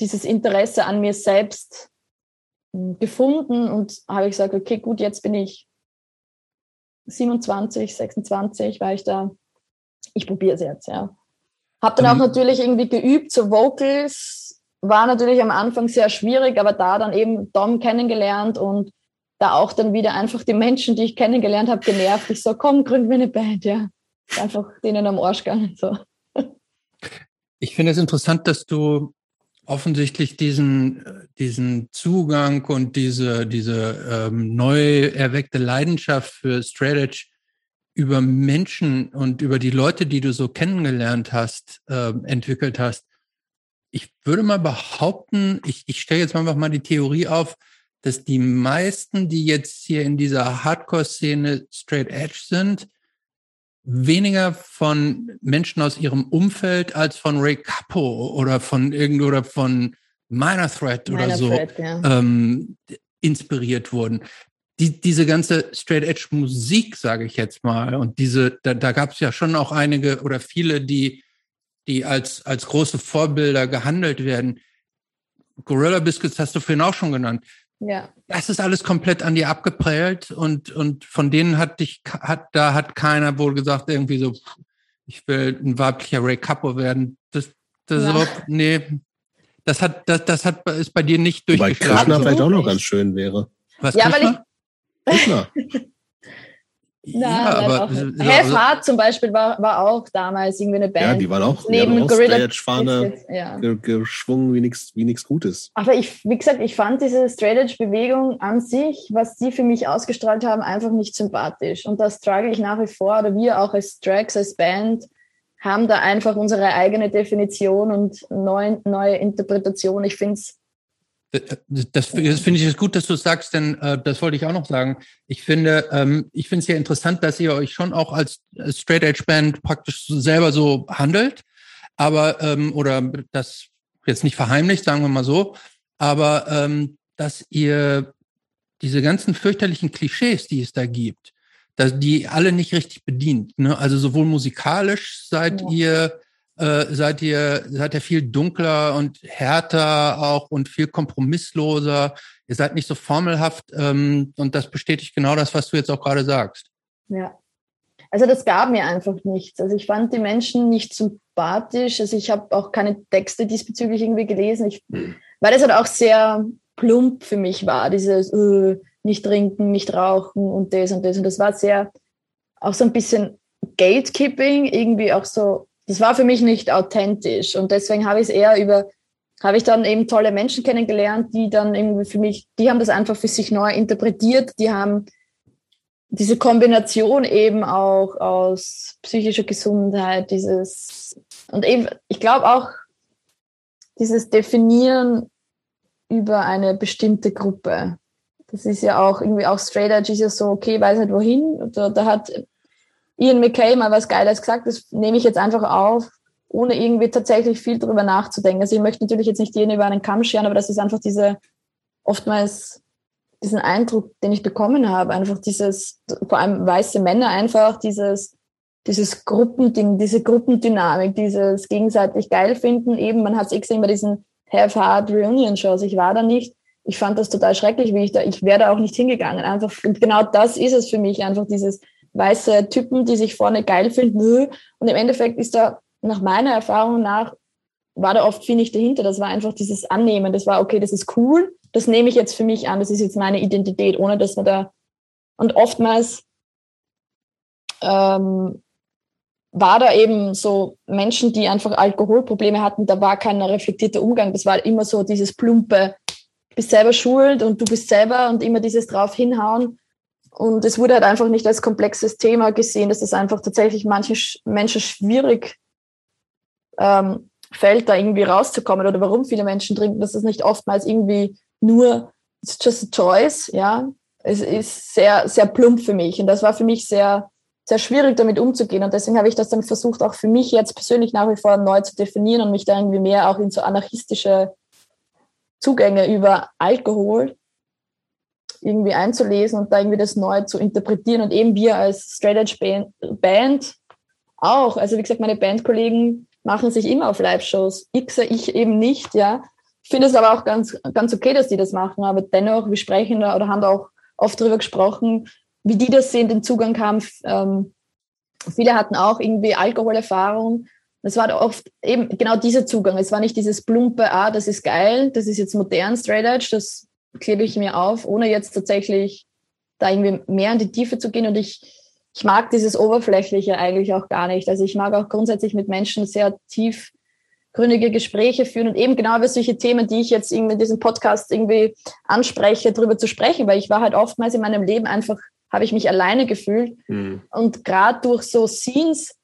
Speaker 3: dieses Interesse an mir selbst hm, gefunden und habe gesagt, okay, gut, jetzt bin ich 27, 26, war ich da, ich probiere es jetzt, ja. Hab dann auch natürlich irgendwie geübt, so Vocals war natürlich am Anfang sehr schwierig, aber da dann eben Dom kennengelernt und da auch dann wieder einfach die Menschen, die ich kennengelernt habe, genervt. Ich so, komm, gründen wir eine Band, ja. Einfach denen am Arsch gegangen. So.
Speaker 1: Ich finde es interessant, dass du offensichtlich diesen, diesen Zugang und diese, diese ähm, neu erweckte Leidenschaft für Straight Edge über Menschen und über die Leute, die du so kennengelernt hast, äh, entwickelt hast. Ich würde mal behaupten, ich, ich stelle jetzt einfach mal die Theorie auf, dass die meisten, die jetzt hier in dieser Hardcore-Szene straight edge sind, weniger von Menschen aus ihrem Umfeld als von Ray Capo oder von irgend oder von Minor Threat oder Minor so Threat, ja. ähm, inspiriert wurden die, diese ganze Straight Edge Musik, sage ich jetzt mal, und diese, da, da gab es ja schon auch einige oder viele, die, die als, als große Vorbilder gehandelt werden. Gorilla Biscuits hast du vorhin auch schon genannt.
Speaker 3: Ja.
Speaker 1: Das ist alles komplett an dir abgeprellt und, und von denen hat dich, hat, da hat keiner wohl gesagt, irgendwie so, ich will ein weiblicher Ray Capo werden. Das, das ja. ist nee, das hat, das, das hat, ist bei dir nicht durchgeschlagen.
Speaker 2: Weil Krishna vielleicht auch noch ganz schön wäre.
Speaker 3: Was ja, Krishna? weil ich, Hübner. [LAUGHS] Na, ja, aber ja, Half Hard zum Beispiel war, war auch damals irgendwie eine Band.
Speaker 2: Ja, die waren auch neben die Gorilla Fahne ja. geschwungen wie nichts wie Gutes.
Speaker 3: Aber ich, wie gesagt, ich fand diese Straight Edge Bewegung an sich, was die für mich ausgestrahlt haben, einfach nicht sympathisch. Und da struggle ich nach wie vor, oder wir auch als Tracks, als Band, haben da einfach unsere eigene Definition und neue, neue Interpretation. Ich finde es
Speaker 1: das, das finde ich gut, dass du es sagst, denn äh, das wollte ich auch noch sagen. Ich finde, ähm, ich finde es ja interessant, dass ihr euch schon auch als, als Straight Edge Band praktisch selber so handelt, aber ähm, oder das jetzt nicht verheimlicht, sagen wir mal so, aber ähm, dass ihr diese ganzen fürchterlichen Klischees, die es da gibt, dass die alle nicht richtig bedient. Ne? Also sowohl musikalisch seid ja. ihr äh, seid ihr seid ihr viel dunkler und härter auch und viel kompromissloser. Ihr seid nicht so formelhaft ähm, und das bestätigt genau das, was du jetzt auch gerade sagst.
Speaker 3: Ja. Also das gab mir einfach nichts. Also ich fand die Menschen nicht sympathisch. Also ich habe auch keine Texte diesbezüglich irgendwie gelesen, ich, weil das halt auch sehr plump für mich war, dieses äh, nicht trinken, nicht rauchen und das und das. Und das war sehr auch so ein bisschen Gatekeeping, irgendwie auch so das war für mich nicht authentisch. Und deswegen habe ich es eher über, habe ich dann eben tolle Menschen kennengelernt, die dann irgendwie für mich, die haben das einfach für sich neu interpretiert, die haben diese Kombination eben auch aus psychischer Gesundheit, dieses, und eben, ich glaube auch, dieses Definieren über eine bestimmte Gruppe. Das ist ja auch irgendwie auch Straight Edge ist ja so, okay, weiß nicht wohin. Da, da hat Ian McKay mal was Geiles gesagt, das nehme ich jetzt einfach auf, ohne irgendwie tatsächlich viel drüber nachzudenken. Also ich möchte natürlich jetzt nicht jeden über einen Kamm scheren, aber das ist einfach diese, oftmals diesen Eindruck, den ich bekommen habe, einfach dieses, vor allem weiße Männer einfach, dieses, dieses Gruppending, diese Gruppendynamik, dieses gegenseitig geil finden. Eben, man hat es eh gesehen bei diesen Have Hard Reunion Shows. Ich war da nicht. Ich fand das total schrecklich, wie ich da, ich wäre da auch nicht hingegangen. Einfach, und genau das ist es für mich, einfach dieses, weiße Typen, die sich vorne geil finden. Und im Endeffekt ist da nach meiner Erfahrung nach, war da oft viel nicht dahinter. Das war einfach dieses Annehmen. Das war, okay, das ist cool. Das nehme ich jetzt für mich an. Das ist jetzt meine Identität, ohne dass man da, und oftmals, ähm, war da eben so Menschen, die einfach Alkoholprobleme hatten, da war kein reflektierter Umgang. Das war immer so dieses plumpe, bist selber schuld und du bist selber und immer dieses drauf hinhauen. Und es wurde halt einfach nicht als komplexes Thema gesehen, dass es einfach tatsächlich manchen Menschen schwierig ähm, fällt, da irgendwie rauszukommen oder warum viele Menschen trinken, dass es nicht oftmals irgendwie nur, it's just a choice, ja. Es ist sehr, sehr plump für mich. Und das war für mich sehr, sehr schwierig, damit umzugehen. Und deswegen habe ich das dann versucht, auch für mich jetzt persönlich nach wie vor neu zu definieren und mich da irgendwie mehr auch in so anarchistische Zugänge über Alkohol irgendwie einzulesen und da irgendwie das neu zu interpretieren. Und eben wir als Straight Edge Band auch. Also wie gesagt, meine Bandkollegen machen sich immer auf Live-Shows. Ich, ich eben nicht, ja. Ich finde es aber auch ganz, ganz okay, dass die das machen. Aber dennoch, wir sprechen da oder haben da auch oft darüber gesprochen, wie die das sehen, den Zugang haben. Ähm, viele hatten auch irgendwie Alkoholerfahrung. Es war oft eben genau dieser Zugang. Es war nicht dieses plumpe, ah, das ist geil, das ist jetzt modern, Straight Edge, das klebe ich mir auf, ohne jetzt tatsächlich da irgendwie mehr in die Tiefe zu gehen. Und ich, ich mag dieses Oberflächliche eigentlich auch gar nicht. Also ich mag auch grundsätzlich mit Menschen sehr tiefgründige Gespräche führen und eben genau über solche Themen, die ich jetzt irgendwie in diesem Podcast irgendwie anspreche, darüber zu sprechen, weil ich war halt oftmals in meinem Leben einfach habe ich mich alleine gefühlt. Mhm. Und gerade durch so Scenes,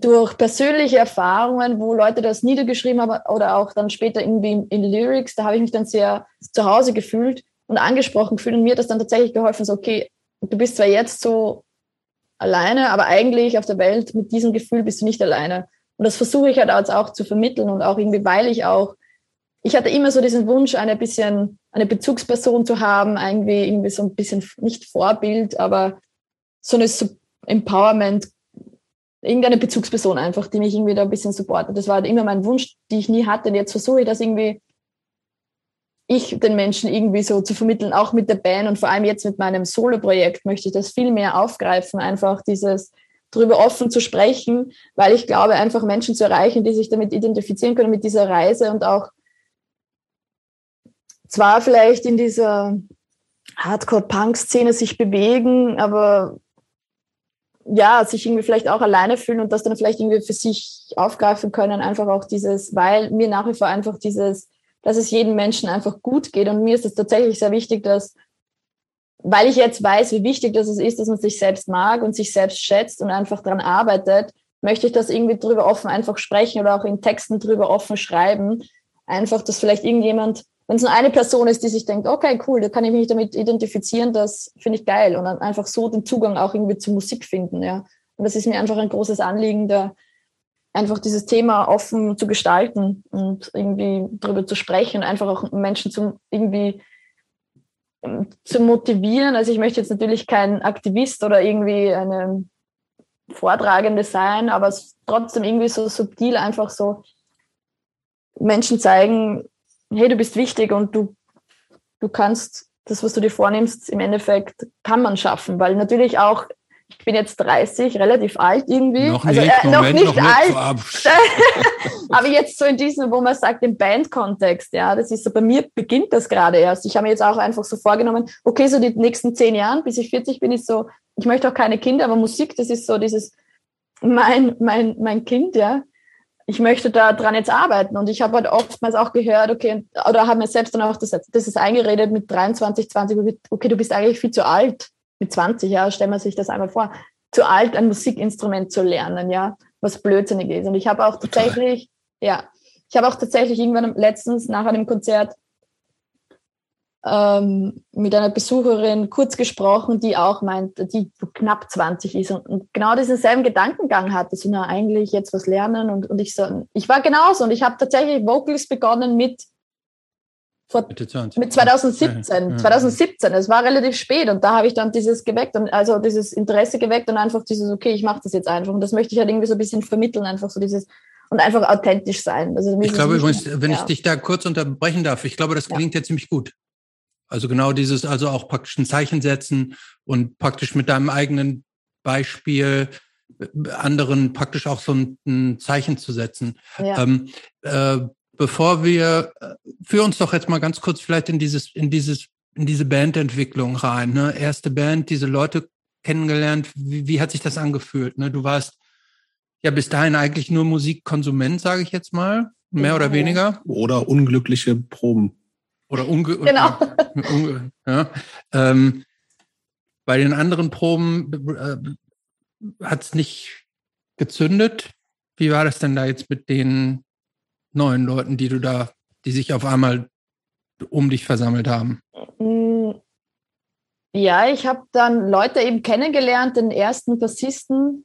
Speaker 3: durch persönliche Erfahrungen, wo Leute das niedergeschrieben haben oder auch dann später irgendwie in Lyrics, da habe ich mich dann sehr zu Hause gefühlt und angesprochen gefühlt und mir hat das dann tatsächlich geholfen, so okay, du bist zwar jetzt so alleine, aber eigentlich auf der Welt mit diesem Gefühl bist du nicht alleine. Und das versuche ich halt auch zu vermitteln und auch irgendwie, weil ich auch ich hatte immer so diesen Wunsch, eine bisschen, eine Bezugsperson zu haben, irgendwie, irgendwie so ein bisschen, nicht Vorbild, aber so eine Empowerment, irgendeine Bezugsperson einfach, die mich irgendwie da ein bisschen supportet. Das war halt immer mein Wunsch, die ich nie hatte. Und jetzt versuche ich das irgendwie, ich den Menschen irgendwie so zu vermitteln, auch mit der Band und vor allem jetzt mit meinem Solo-Projekt möchte ich das viel mehr aufgreifen, einfach dieses darüber offen zu sprechen, weil ich glaube, einfach Menschen zu erreichen, die sich damit identifizieren können mit dieser Reise und auch zwar vielleicht in dieser Hardcore-Punk-Szene sich bewegen, aber ja, sich irgendwie vielleicht auch alleine fühlen und das dann vielleicht irgendwie für sich aufgreifen können, einfach auch dieses, weil mir nach wie vor einfach dieses, dass es jedem Menschen einfach gut geht und mir ist es tatsächlich sehr wichtig, dass, weil ich jetzt weiß, wie wichtig das ist, dass man sich selbst mag und sich selbst schätzt und einfach daran arbeitet, möchte ich das irgendwie drüber offen einfach sprechen oder auch in Texten drüber offen schreiben. Einfach, dass vielleicht irgendjemand wenn es nur eine Person ist, die sich denkt, okay, cool, da kann ich mich damit identifizieren, das finde ich geil und dann einfach so den Zugang auch irgendwie zur Musik finden, ja. Und das ist mir einfach ein großes Anliegen, da einfach dieses Thema offen zu gestalten und irgendwie darüber zu sprechen und einfach auch Menschen zum irgendwie ähm, zu motivieren. Also ich möchte jetzt natürlich kein Aktivist oder irgendwie eine Vortragende sein, aber trotzdem irgendwie so subtil einfach so Menschen zeigen, hey, du bist wichtig und du, du kannst das, was du dir vornimmst, im Endeffekt kann man schaffen, weil natürlich auch ich bin jetzt 30, relativ alt irgendwie.
Speaker 1: Noch also, nicht, äh, Moment, noch nicht noch alt. Nicht [LAUGHS]
Speaker 3: aber jetzt so in diesem, wo man sagt, im Bandkontext, ja, das ist so, bei mir beginnt das gerade erst. Ich habe mir jetzt auch einfach so vorgenommen, okay, so die nächsten zehn Jahren, bis ich 40 bin, ist so, ich möchte auch keine Kinder, aber Musik, das ist so dieses, mein, mein, mein Kind, ja ich möchte da dran jetzt arbeiten. Und ich habe halt oftmals auch gehört, okay, oder habe mir selbst dann auch das, das ist eingeredet mit 23, 20, okay, du bist eigentlich viel zu alt. Mit 20, ja, stellen wir sich das einmal vor. Zu alt, ein Musikinstrument zu lernen, ja, was blödsinnig ist. Und ich habe auch tatsächlich, ja, ich habe auch tatsächlich irgendwann letztens nach einem Konzert ähm, mit einer Besucherin kurz gesprochen, die auch meint, die knapp 20 ist und, und genau diesen selben Gedankengang hatte, so na eigentlich jetzt was lernen und, und ich so, ich war genauso und ich habe tatsächlich Vocals begonnen mit vor, mit 2017, ja, 2017, es war relativ spät und da habe ich dann dieses geweckt und also dieses Interesse geweckt und einfach dieses, okay, ich mache das jetzt einfach und das möchte ich halt irgendwie so ein bisschen vermitteln, einfach so dieses und einfach authentisch sein.
Speaker 1: Also ich glaube übrigens, wenn ja. ich dich da kurz unterbrechen darf, ich glaube, das klingt ja. ja ziemlich gut. Also genau dieses, also auch praktisch ein Zeichen setzen und praktisch mit deinem eigenen Beispiel äh, anderen praktisch auch so ein, ein Zeichen zu setzen. Ja. Ähm, äh, bevor wir, äh, führ uns doch jetzt mal ganz kurz vielleicht in dieses, in dieses, in diese Bandentwicklung rein. Ne? Erste Band, diese Leute kennengelernt. Wie, wie hat sich das angefühlt? Ne? Du warst ja bis dahin eigentlich nur Musikkonsument, sage ich jetzt mal, mehr oder weniger.
Speaker 2: Oder unglückliche Proben.
Speaker 1: Oder unge
Speaker 3: Genau.
Speaker 1: unge ja. ähm, bei den anderen Proben äh, hat es nicht gezündet. Wie war das denn da jetzt mit den neuen Leuten, die du da, die sich auf einmal um dich versammelt haben?
Speaker 3: Mm, Ja, ich habe dann Leute eben kennengelernt, den ersten Bassisten,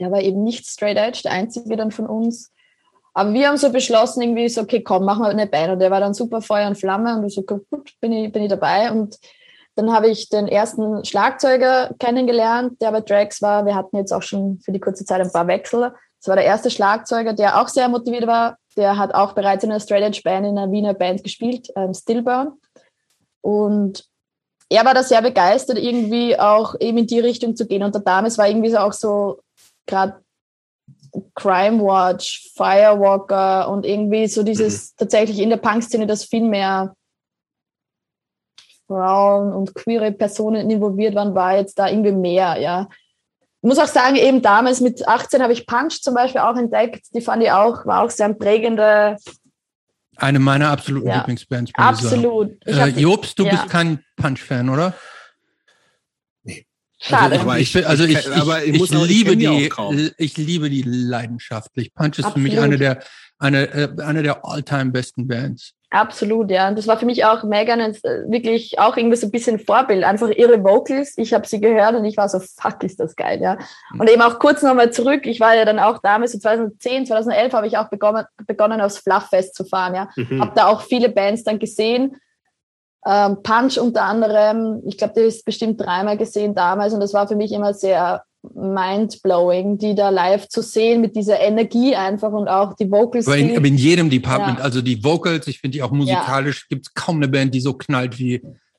Speaker 3: der war eben nicht straight edge, der einzige dann von uns. Aber wir haben so beschlossen, irgendwie so, okay, komm, machen wir eine Band. Und der war dann super Feuer und Flamme und ich so, gut, bin ich, bin ich dabei. Und dann habe ich den ersten Schlagzeuger kennengelernt, der bei Drax war. Wir hatten jetzt auch schon für die kurze Zeit ein paar Wechsel. Das war der erste Schlagzeuger, der auch sehr motiviert war. Der hat auch bereits in einer Straight Band, in einer Wiener Band gespielt, ähm, Stillburn. Und er war da sehr begeistert, irgendwie auch eben in die Richtung zu gehen. Und der Dames war irgendwie so auch so gerade Crime Watch, Firewalker und irgendwie so dieses tatsächlich in der Punk-Szene, dass viel mehr Frauen und queere Personen involviert waren, war jetzt da irgendwie mehr, ja. Ich muss auch sagen, eben damals mit 18 habe ich Punch zum Beispiel auch entdeckt. Die fand ich auch, war auch sehr ein prägende,
Speaker 1: Eine meiner absoluten
Speaker 3: Ja,
Speaker 1: Lieblingsbands.
Speaker 3: absolut.
Speaker 1: Äh, Jobst, du
Speaker 3: ja.
Speaker 1: bist kein Punch-Fan, oder?
Speaker 3: Schade.
Speaker 1: Also
Speaker 2: Aber
Speaker 1: ich,
Speaker 2: ich-
Speaker 1: bin- also
Speaker 2: ich
Speaker 1: ich,
Speaker 2: aber ich
Speaker 1: ich,
Speaker 2: muss auch- ich
Speaker 1: liebe
Speaker 2: die
Speaker 1: die, ich liebe die leidenschaftlich. Punch ist für mich
Speaker 3: Absolut.
Speaker 1: eine der, eine, äh, eine der all-time besten Bands.
Speaker 3: Absolut, ja. Und das war für mich auch Megan äh, wirklich auch irgendwie so ein bisschen Vorbild. Einfach ihre Vocals. Ich habe sie gehört und ich war so, fuck, ist das geil, ja. Und eben auch kurz nochmal zurück. Ich war ja dann auch damals, so 2010, 2011 habe ich auch begonnen, begonnen aufs Flufffest zu fahren, ja.
Speaker 2: Mhm.
Speaker 3: Habe da auch viele Bands dann gesehen. Ähm, Punch unter anderem. Ich glaube, die ist bestimmt dreimal gesehen damals und das war für mich immer sehr mindblowing, die da live zu sehen mit dieser Energie einfach und auch die Vocals.
Speaker 1: Aber in, aber in jedem Department,
Speaker 3: Ja.
Speaker 1: also die Vocals, ich finde die auch musikalisch, gibt es kaum eine Band, die so knallt wie,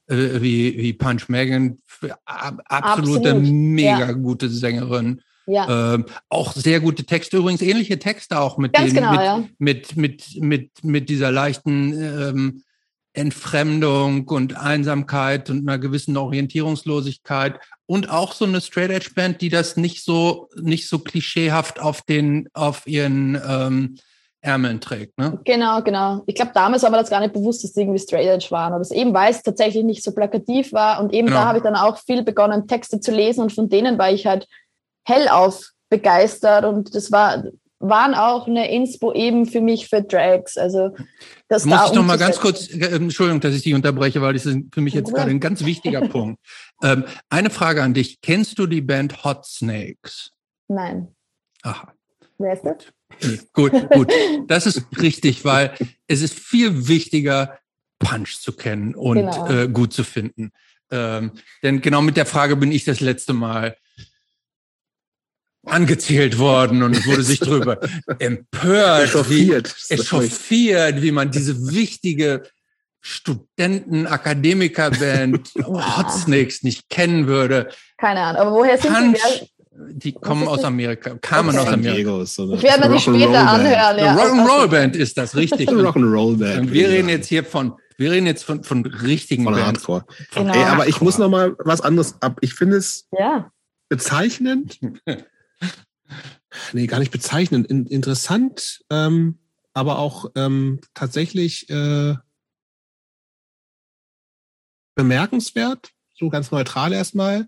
Speaker 1: äh, wie, wie Punch Megan. Absolute,
Speaker 3: Absolut,
Speaker 1: mega
Speaker 3: ja.
Speaker 1: gute Sängerin.
Speaker 3: ja,
Speaker 1: Ähm, auch sehr gute Texte, übrigens ähnliche Texte auch mit
Speaker 3: ganz
Speaker 1: den,
Speaker 3: genau,
Speaker 1: mit,
Speaker 3: ja.
Speaker 1: mit, mit, mit, mit dieser leichten ähm, Entfremdung und Einsamkeit und einer gewissen Orientierungslosigkeit und auch so eine Straight Edge Band, die das nicht so nicht so klischeehaft auf den auf ihren ähm, Ärmeln trägt. Ne?
Speaker 3: Genau, genau. Ich glaube, damals war mir das gar nicht bewusst, dass die irgendwie straight edge waren. Aber es eben, weil es tatsächlich nicht so plakativ war. Und eben
Speaker 1: Genau.
Speaker 3: da habe ich dann auch viel begonnen, Texte zu lesen. Und von denen war ich halt hellauf begeistert. Und das war, waren auch eine Inspo eben für mich für Drags. Also, das
Speaker 1: Muss
Speaker 3: da
Speaker 1: ich noch mal ganz kurz, äh, Entschuldigung, dass ich dich unterbreche, weil das ist für mich jetzt
Speaker 3: Problem.
Speaker 1: gerade ein ganz wichtiger Punkt. [LAUGHS] Ähm, eine Frage an dich. Kennst du die Band Hot Snakes?
Speaker 3: Nein.
Speaker 1: Aha.
Speaker 3: Wer ist das?
Speaker 1: Nee, gut, gut. Das ist richtig, weil es ist viel wichtiger, Punch zu kennen und
Speaker 3: Genau.
Speaker 1: äh, gut zu finden. Ähm, denn genau mit der Frage bin ich das letzte Mal angezählt worden und es wurde sich [LAUGHS] darüber empört, wie,
Speaker 2: Echauffiert.
Speaker 1: echauffiert, wie man diese wichtige Studenten-Akademiker-Band [LAUGHS] Hot Snakes nicht kennen würde.
Speaker 3: Keine Ahnung. Aber woher sind
Speaker 1: Punch,
Speaker 3: die?
Speaker 1: die kommen aus? Amerika, kamen
Speaker 3: Okay.
Speaker 1: aus
Speaker 2: San
Speaker 1: Amerika.
Speaker 2: So
Speaker 3: Ich werde mir die später anhören. Ja.
Speaker 1: Eine Rock'n'Roll-Band ist das, richtig. [LAUGHS]
Speaker 2: Rock'n'Roll-Band.
Speaker 1: Und wir reden jetzt hier von, wir reden jetzt von, von richtigen
Speaker 2: von
Speaker 1: Bands.
Speaker 2: Hardcore.
Speaker 3: Genau.
Speaker 2: Ey, aber ich muss noch mal was anderes ab. Ich finde es
Speaker 3: Ja.
Speaker 2: bezeichnend. Nee, gar nicht bezeichnend. In, interessant, ähm, aber auch ähm, tatsächlich äh, bemerkenswert, so ganz neutral erstmal,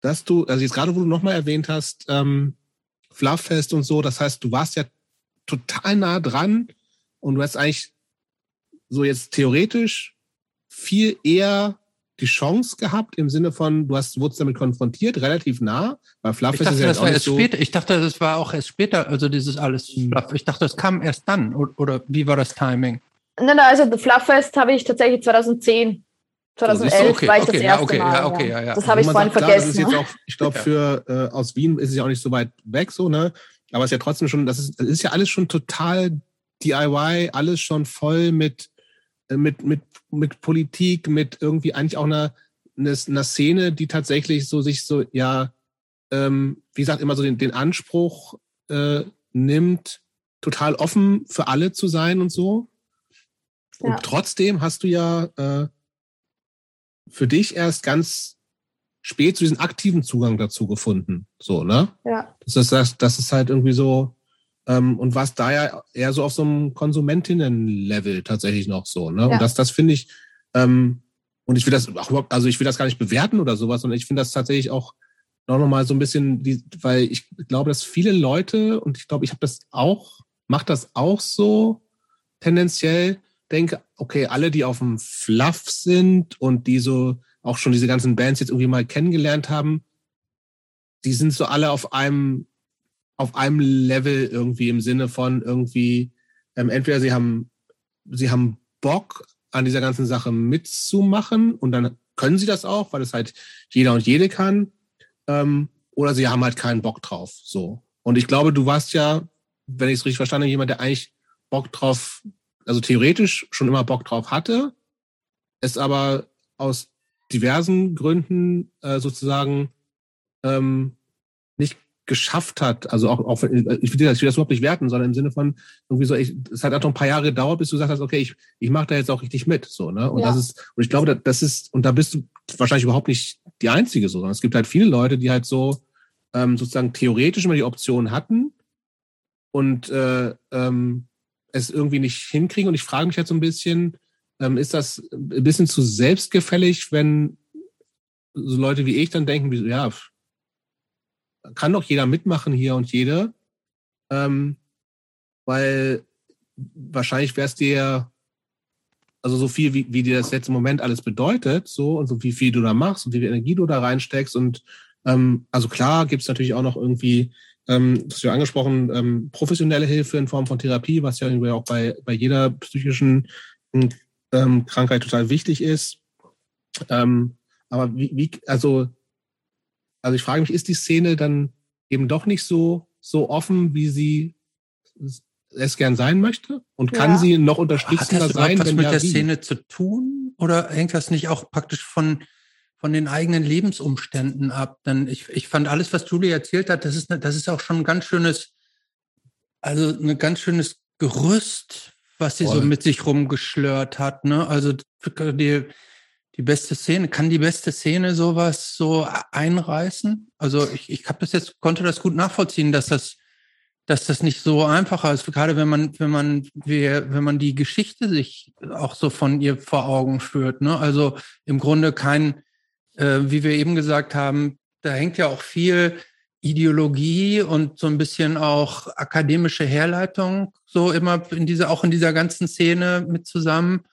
Speaker 2: dass du, also jetzt gerade, wo du nochmal erwähnt hast, ähm, Flufffest und so, das heißt, du warst ja total nah dran und du hast eigentlich so jetzt theoretisch viel eher die Chance gehabt im Sinne von, du hast, wurdest damit konfrontiert, relativ nah, weil
Speaker 1: Ich
Speaker 2: Flufffest
Speaker 1: dachte,
Speaker 2: ist ja
Speaker 1: das war
Speaker 2: nicht
Speaker 1: erst
Speaker 2: so.
Speaker 1: später. Ich dachte, das war auch erst später, also dieses alles.
Speaker 2: Hm.
Speaker 1: Ich dachte, das kam erst dann. Oder, oder wie war das Timing?
Speaker 3: Nein, nein, also das Flufffest habe ich tatsächlich 2010, 2011
Speaker 1: okay,
Speaker 3: war ich
Speaker 1: okay,
Speaker 3: das
Speaker 1: ja,
Speaker 3: erste
Speaker 1: okay,
Speaker 3: Mal.
Speaker 1: ja, okay, ja, ja.
Speaker 3: Das habe ich
Speaker 2: Wo
Speaker 3: vorhin
Speaker 2: sagt, klar, Das ist
Speaker 3: vergessen.
Speaker 2: jetzt auch, ich glaube, [LAUGHS]
Speaker 1: Ja.
Speaker 2: für äh, aus Wien ist es ja auch nicht so weit weg, so, ne? Aber es ist ja trotzdem schon, das ist, das ist ja alles schon total DIY, alles schon voll mit, mit, mit, mit Politik, mit irgendwie eigentlich auch einer, einer, Szene, die tatsächlich so sich so, ja, ähm, wie gesagt, immer so den, den Anspruch äh, nimmt, total offen für alle zu sein und so. Und
Speaker 3: Ja.
Speaker 2: trotzdem hast du ja äh, für dich erst ganz spät zu diesem aktiven Zugang dazu gefunden. So, ne?
Speaker 3: Ja.
Speaker 2: Das ist, das, das ist halt irgendwie so, ähm, und was da ja eher so auf so einem Konsumentinnen-Level tatsächlich noch so, ne? Ja. Und das, das finde ich, ähm, und ich will das auch überhaupt, also ich will das gar nicht bewerten oder sowas, sondern ich finde das tatsächlich auch noch mal so ein bisschen, die, weil ich glaube, dass viele Leute, und ich glaube, ich habe das auch, macht das auch so tendenziell, denke, okay, alle, die auf dem Fluff sind und die so auch schon diese ganzen Bands jetzt irgendwie mal kennengelernt haben, die sind so alle auf einem, auf einem Level irgendwie im Sinne von irgendwie, ähm, entweder sie haben, sie haben Bock an dieser ganzen Sache mitzumachen und dann können sie das auch, weil es halt jeder und jede kann, ähm, oder sie haben halt keinen Bock drauf, so. Und ich glaube, du warst ja, wenn ich es richtig verstanden habe, jemand, der eigentlich Bock drauf, also theoretisch schon immer Bock drauf hatte, es aber aus diversen Gründen äh, sozusagen ähm, geschafft hat, also auch, auch ich will das, ich will das überhaupt nicht werten, sondern im Sinne von irgendwie so, ich, es hat auch noch ein paar Jahre gedauert, bis du gesagt hast, okay, ich, ich mache da jetzt auch richtig mit, so, ne? Und ja. das ist, und ich glaube, das ist, und da bist du wahrscheinlich überhaupt nicht die Einzige, so, sondern es gibt halt viele Leute, die halt so ähm, sozusagen theoretisch immer die Option hatten und äh, ähm, es irgendwie nicht hinkriegen. Und ich frage mich halt so ein bisschen, ähm, ist das ein bisschen zu selbstgefällig, wenn so Leute wie ich dann denken, wie, ja, kann doch jeder mitmachen hier und jede, ähm, weil wahrscheinlich wäre es dir, also so viel, wie, wie dir das jetzt im Moment alles bedeutet, so und so wie viel du da machst und wie viel Energie du da reinsteckst und ähm, also klar gibt es natürlich auch noch irgendwie, ähm, das hast du ja angesprochen, ähm, professionelle Hilfe in Form von Therapie, was ja irgendwie auch bei, bei jeder psychischen ähm, Krankheit total wichtig ist. Ähm, aber wie, wie, also, also ich frage mich, ist die Szene dann eben doch nicht so, so offen, wie sie es gern sein möchte? Und kann ja. sie noch unterstützender Hat das sein?
Speaker 1: was mit ja, der wie? Szene zu tun? Oder hängt das nicht auch praktisch von, von den eigenen Lebensumständen ab? Denn ich, ich fand alles, was Julie erzählt hat, das ist, das ist auch schon ein ganz schönes, also ein ganz schönes Gerüst, was sie Voll. so mit sich rumgeschlört hat. Ne? Also die, die beste Szene, kann die beste Szene sowas so einreißen? Also ich, ich habe das jetzt, konnte das gut nachvollziehen, dass das, dass das nicht so einfacher ist, gerade wenn man, wenn man, wenn man die Geschichte sich auch so von ihr vor Augen führt. Ne? Also im Grunde kein, äh, wie wir eben gesagt haben, da hängt ja auch viel Ideologie und so ein bisschen auch akademische Herleitung so immer in dieser, auch in dieser ganzen Szene mit zusammen.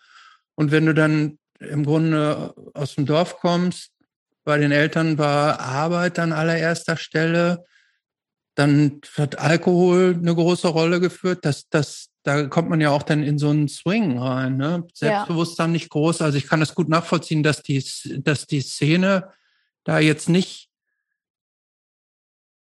Speaker 1: Und wenn du dann im Grunde aus dem Dorf kommst, bei den Eltern war Arbeit an allererster Stelle, dann hat Alkohol eine große Rolle geführt. Das, das, da kommt man ja auch dann in so einen Swing rein. Ne? Selbstbewusstsein ja. nicht groß. Also ich kann das gut nachvollziehen, dass die, dass die Szene da jetzt nicht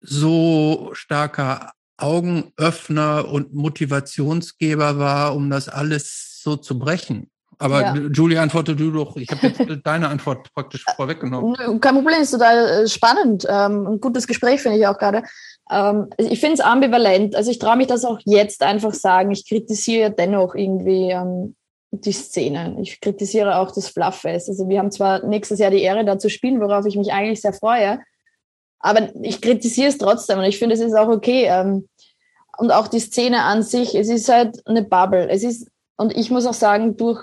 Speaker 1: so starker Augenöffner und Motivationsgeber war, um das alles so zu brechen. Aber ja. Julie, antworte du doch. Ich habe jetzt [LAUGHS] deine Antwort praktisch vorweggenommen.
Speaker 3: Kein Problem, ist total äh, spannend. Ähm, ein gutes Gespräch finde ich auch gerade. Ähm, ich finde es ambivalent. Also ich traue mich das auch jetzt einfach sagen. Ich kritisiere dennoch irgendwie ähm, die Szene. Ich kritisiere auch das Flufffest. Also wir haben zwar nächstes Jahr die Ehre da zu spielen, worauf ich mich eigentlich sehr freue. Aber ich kritisiere es trotzdem und ich finde, es ist auch okay. Ähm, und auch die Szene an sich, es ist halt eine Bubble. Es ist, und ich muss auch sagen, durch,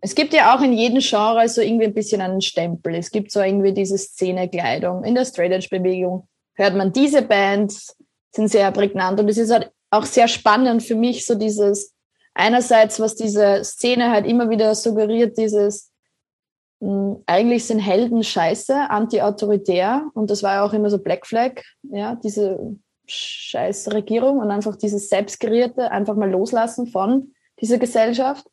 Speaker 3: es gibt ja auch in jedem Genre so irgendwie ein bisschen einen Stempel. Es gibt so irgendwie diese Szenekleidung. In der Straight Edge Bewegung hört man diese Bands, sind sehr prägnant und es ist halt auch sehr spannend für mich, so dieses, einerseits, was diese Szene halt immer wieder suggeriert, dieses, hm, eigentlich sind Helden scheiße, anti-autoritär und das war ja auch immer so Black Flag, ja, diese scheiß Regierung und einfach dieses selbstgerierte einfach mal loslassen von dieser Gesellschaft,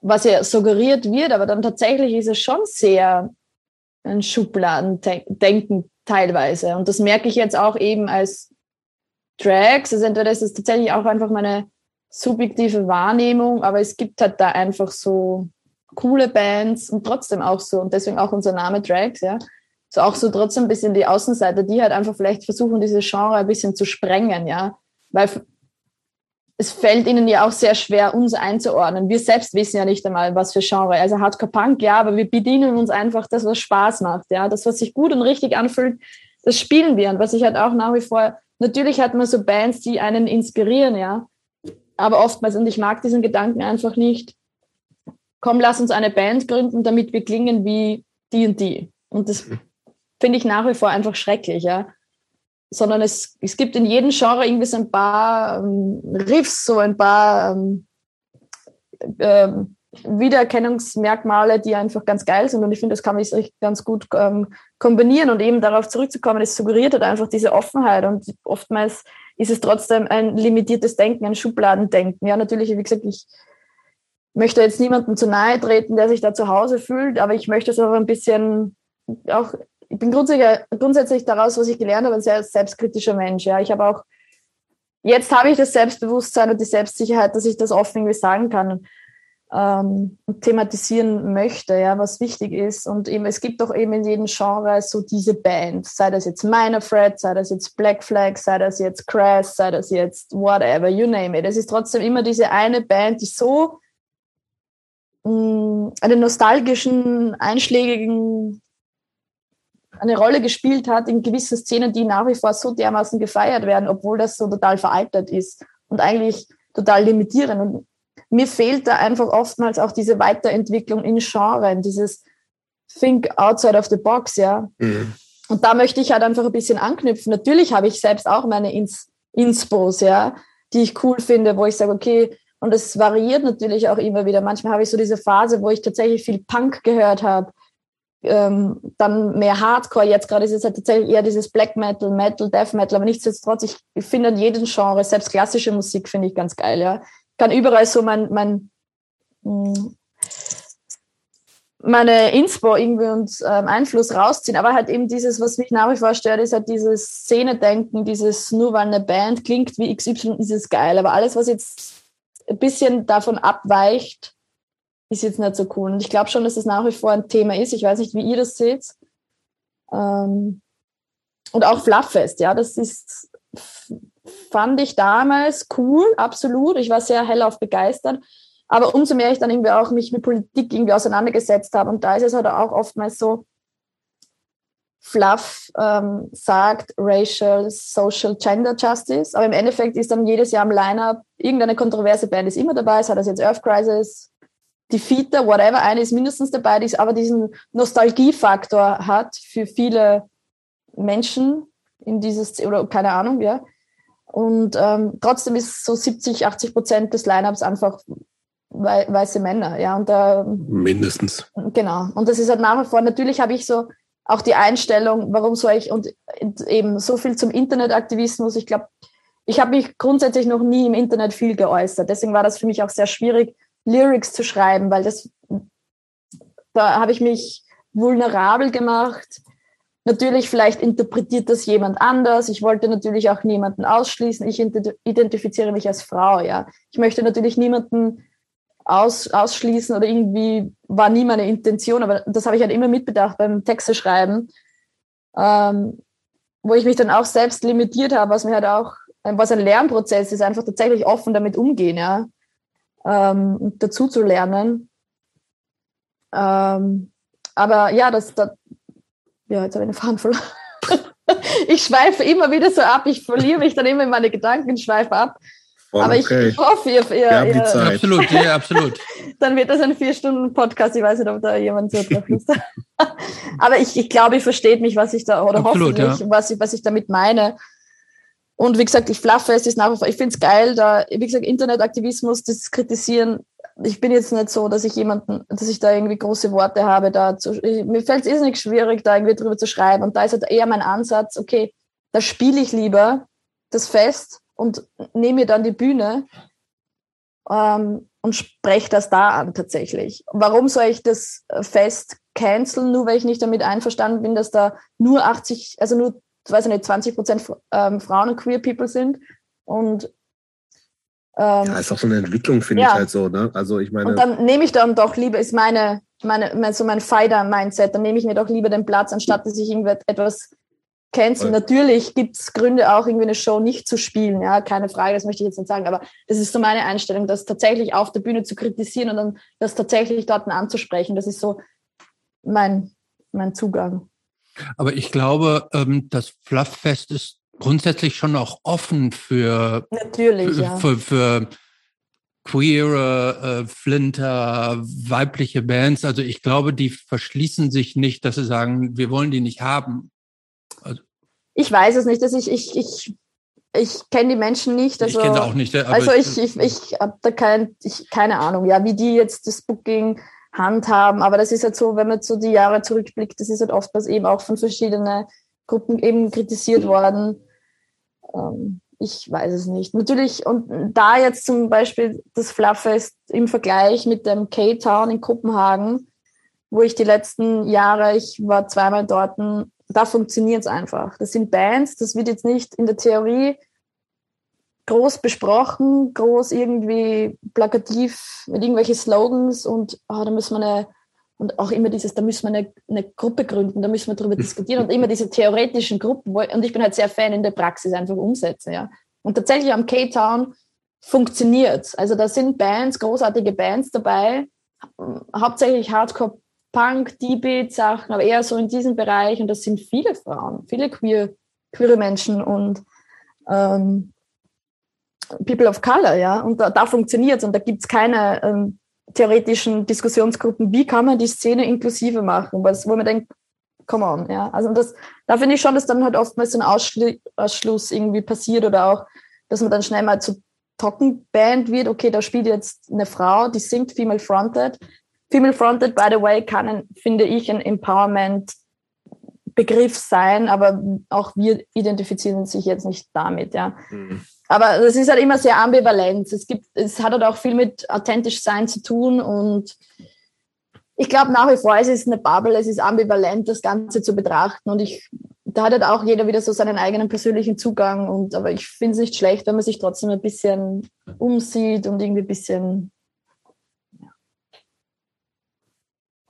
Speaker 3: was ja suggeriert wird, aber dann tatsächlich ist es schon sehr ein Schubladendenken teilweise. Und das merke ich jetzt auch eben als Drags, also entweder ist es tatsächlich auch einfach meine subjektive Wahrnehmung, aber es gibt halt da einfach so coole Bands und trotzdem auch so, und deswegen auch unser Name Drags, ja, so auch so trotzdem ein bisschen die Außenseiter, die halt einfach vielleicht versuchen, diese Genre ein bisschen zu sprengen, ja, weil es fällt ihnen ja auch sehr schwer, uns einzuordnen. Wir selbst wissen ja nicht einmal, was für Genre. Also Hardcore Punk, ja, aber wir bedienen uns einfach das, was Spaß macht. Ja, das, was sich gut und richtig anfühlt, das spielen wir. Und was ich halt auch nach wie vor, natürlich hat man so Bands, die einen inspirieren, ja. Aber oftmals, und ich mag diesen Gedanken einfach nicht, komm, lass uns eine Band gründen, damit wir klingen wie die und die. Und das finde ich nach wie vor einfach schrecklich, ja sondern es, es gibt in jedem Genre irgendwie so ein paar ähm, Riffs, so ein paar ähm, ähm, Wiedererkennungsmerkmale, die einfach ganz geil sind. Und ich finde, das kann man sich ganz gut ähm, kombinieren und eben darauf zurückzukommen, es suggeriert halt einfach diese Offenheit und oftmals ist es trotzdem ein limitiertes Denken, ein Schubladendenken. Ja, natürlich, wie gesagt, ich möchte jetzt niemandem zu nahe treten, der sich da zu Hause fühlt, aber ich möchte es aber ein bisschen auch ich bin grundsätzlich, daraus, was ich gelernt habe, ein sehr selbstkritischer Mensch. Ja, ich habe auch, jetzt habe ich das Selbstbewusstsein und die Selbstsicherheit, dass ich das offen irgendwie sagen kann ähm, und thematisieren möchte, ja, was wichtig ist. Und eben, es gibt doch eben in jedem Genre so diese Band, sei das jetzt Minor Threat, sei das jetzt Black Flag, sei das jetzt Crash, sei das jetzt whatever, you name it. Es ist trotzdem immer diese eine Band, die so mm, einen nostalgischen, einschlägigen eine Rolle gespielt hat in gewissen Szenen, die nach wie vor so dermaßen gefeiert werden, obwohl das so total veraltet ist und eigentlich total limitierend. Und mir fehlt da einfach oftmals auch diese Weiterentwicklung in Genren, dieses Think outside of the box, ja. Mhm. Und da möchte ich halt einfach ein bisschen anknüpfen. Natürlich habe ich selbst auch meine Ins Inspos, ja, die ich cool finde, wo ich sage, okay, und es variiert natürlich auch immer wieder. Manchmal habe ich so diese Phase, wo ich tatsächlich viel Punk gehört habe ähm, dann mehr Hardcore. Jetzt gerade ist es halt tatsächlich eher dieses Black Metal, Metal, Death Metal, aber nichtsdestotrotz, ich finde in jedem Genre, selbst klassische Musik finde ich ganz geil, ja. Kann überall so mein, mein hm, meine Inspo irgendwie und ähm, Einfluss rausziehen, aber halt eben dieses, was mich nach wie vor stört, ist halt dieses Szene-Denken, dieses nur weil eine Band klingt wie XY, ist es geil, aber alles, was jetzt ein bisschen davon abweicht, ist jetzt nicht so cool. Und ich glaube schon, dass es nach wie vor ein Thema ist. Ich weiß nicht, wie ihr das seht. Ähm, und auch Flufffest, ja, das ist, fand ich damals cool, absolut. Ich war sehr hellauf begeistert. Aber umso mehr ich dann irgendwie auch mich mit Politik irgendwie auseinandergesetzt habe. Und da ist es halt auch oftmals so, Fluff ähm, sagt Racial, Social, Gender Justice, aber im Endeffekt ist dann jedes Jahr im Line-Up irgendeine kontroverse Band ist immer dabei, sei das jetzt Earth Crisis, die Fita, whatever, eine ist mindestens dabei, die aber diesen Nostalgiefaktor hat für viele Menschen in dieses, oder keine Ahnung, ja. Und ähm, trotzdem ist so 70, 80 Prozent des Lineups einfach wei weiße Männer, ja. Und, äh,
Speaker 2: Mindestens.
Speaker 3: Genau. Und das ist halt nach wie vor, natürlich habe ich so auch die Einstellung, warum soll ich, und eben so viel zum Internetaktivismus, ich glaube, ich habe mich grundsätzlich noch nie im Internet viel geäußert. Deswegen war das für mich auch sehr schwierig, Lyrics zu schreiben, weil das, da habe ich mich vulnerabel gemacht. Natürlich, vielleicht interpretiert das jemand anders. Ich wollte natürlich auch niemanden ausschließen. Ich identifiziere mich als Frau, ja. Ich möchte natürlich niemanden aus, ausschließen oder irgendwie war nie meine Intention, aber das habe ich halt immer mitbedacht beim Texte schreiben, ähm, wo ich mich dann auch selbst limitiert habe, was mir halt auch, was ein Lernprozess ist, einfach tatsächlich offen damit umgehen, ja ähm, dazu zu lernen. Ähm, aber ja, das, das, ja, jetzt habe ich eine Faden verloren. [LAUGHS] ich schweife immer wieder so ab, ich verliere mich dann immer in meine Gedanken, schweife ab. Voll aber okay. ich, hoffe, ihr, ihr, ihr
Speaker 1: absolut, ja, absolut. [LAUGHS]
Speaker 3: dann wird das ein vier Stunden Podcast. Ich weiß nicht, ob da jemand so drauf hat. [LAUGHS] aber ich, ich glaube, ihr versteht mich, was ich da oder absolut, hoffentlich, ja. was ich, was ich damit meine. Und wie gesagt, ich flaffe es ist nach wie vor, ich finde es geil, da, wie gesagt, Internetaktivismus, das Kritisieren, ich bin jetzt nicht so, dass ich jemanden, dass ich da irgendwie große Worte habe, da zu, mir fällt es nicht schwierig, da irgendwie drüber zu schreiben. Und da ist halt eher mein Ansatz, okay, da spiele ich lieber das Fest und nehme mir dann die Bühne ähm, und spreche das da an tatsächlich. Warum soll ich das Fest canceln, nur weil ich nicht damit einverstanden bin, dass da nur 80, also nur weiß ich nicht, 20 Prozent ähm, Frauen und Queer People sind. Und
Speaker 2: ähm, ja, ist auch so eine Entwicklung, finde ja. ich halt so, ne? Also ich meine.
Speaker 3: Und dann nehme ich dann doch lieber, ist meine, meine, so mein Fighter-Mindset, dann nehme ich mir doch lieber den Platz, anstatt dass ich irgendetwas canceln. Natürlich gibt es Gründe auch, irgendwie eine Show nicht zu spielen. Ja, keine Frage, das möchte ich jetzt nicht sagen. Aber das ist so meine Einstellung, das tatsächlich auf der Bühne zu kritisieren und dann das tatsächlich dort anzusprechen. Das ist so mein, mein Zugang.
Speaker 1: Aber ich glaube, ähm, das Flufffest ist grundsätzlich schon auch offen für,
Speaker 3: Natürlich,
Speaker 1: für,
Speaker 3: ja.
Speaker 1: für, für queere, äh, Flinter, weibliche Bands. Also ich glaube, die verschließen sich nicht, dass sie sagen, wir wollen die nicht haben.
Speaker 3: Also, ich weiß es nicht, dass ich, ich, ich, ich kenne die Menschen nicht. Also,
Speaker 1: ich kenne auch nicht.
Speaker 3: also ich, ich, ich habe da kein, ich, keine Ahnung, ja, wie die jetzt das Booking handhaben. Aber das ist halt so, wenn man so die Jahre zurückblickt, das ist halt oftmals eben auch von verschiedenen Gruppen eben kritisiert worden. Ähm, ich weiß es nicht. Natürlich, und da jetzt zum Beispiel das Flufffest im Vergleich mit dem K-Town in Kopenhagen, wo ich die letzten Jahre, ich war zweimal dort, da funktioniert es einfach. Das sind Bands, das wird jetzt nicht in der Theorie groß besprochen, groß irgendwie plakativ mit irgendwelchen Slogans und oh, da müssen wir eine, und auch immer dieses, da müssen wir eine, eine Gruppe gründen, da müssen wir darüber [LAUGHS] diskutieren und immer diese theoretischen Gruppen, und ich bin halt sehr Fan in der Praxis einfach umsetzen, ja. Und tatsächlich am K-Town funktioniert Also da sind Bands, großartige Bands dabei, hauptsächlich Hardcore Punk, D-Beat Sachen, aber eher so in diesem Bereich und das sind viele Frauen, viele queer, queere Menschen und ähm, People of Color, ja, und da, da funktioniert und da gibt es keine ähm, theoretischen Diskussionsgruppen, wie kann man die Szene inklusiver machen, was, wo man denkt, come on, ja, also das, da finde ich schon, dass dann halt oftmals so ein Ausschlu Ausschluss irgendwie passiert oder auch, dass man dann schnell mal zu Trockenband wird, okay, da spielt jetzt eine Frau, die singt Female Fronted. Female Fronted, by the way, kann, finde ich, ein Empowerment Begriff sein, aber auch wir identifizieren sich jetzt nicht damit, ja. Mhm. Aber das ist halt immer sehr ambivalent. Es gibt, es hat halt auch viel mit authentisch sein zu tun und ich glaube nach wie vor, es ist eine Bubble, es ist ambivalent, das Ganze zu betrachten und ich, da hat halt auch jeder wieder so seinen eigenen persönlichen Zugang und, aber ich finde es nicht schlecht, wenn man sich trotzdem ein bisschen umsieht und irgendwie ein bisschen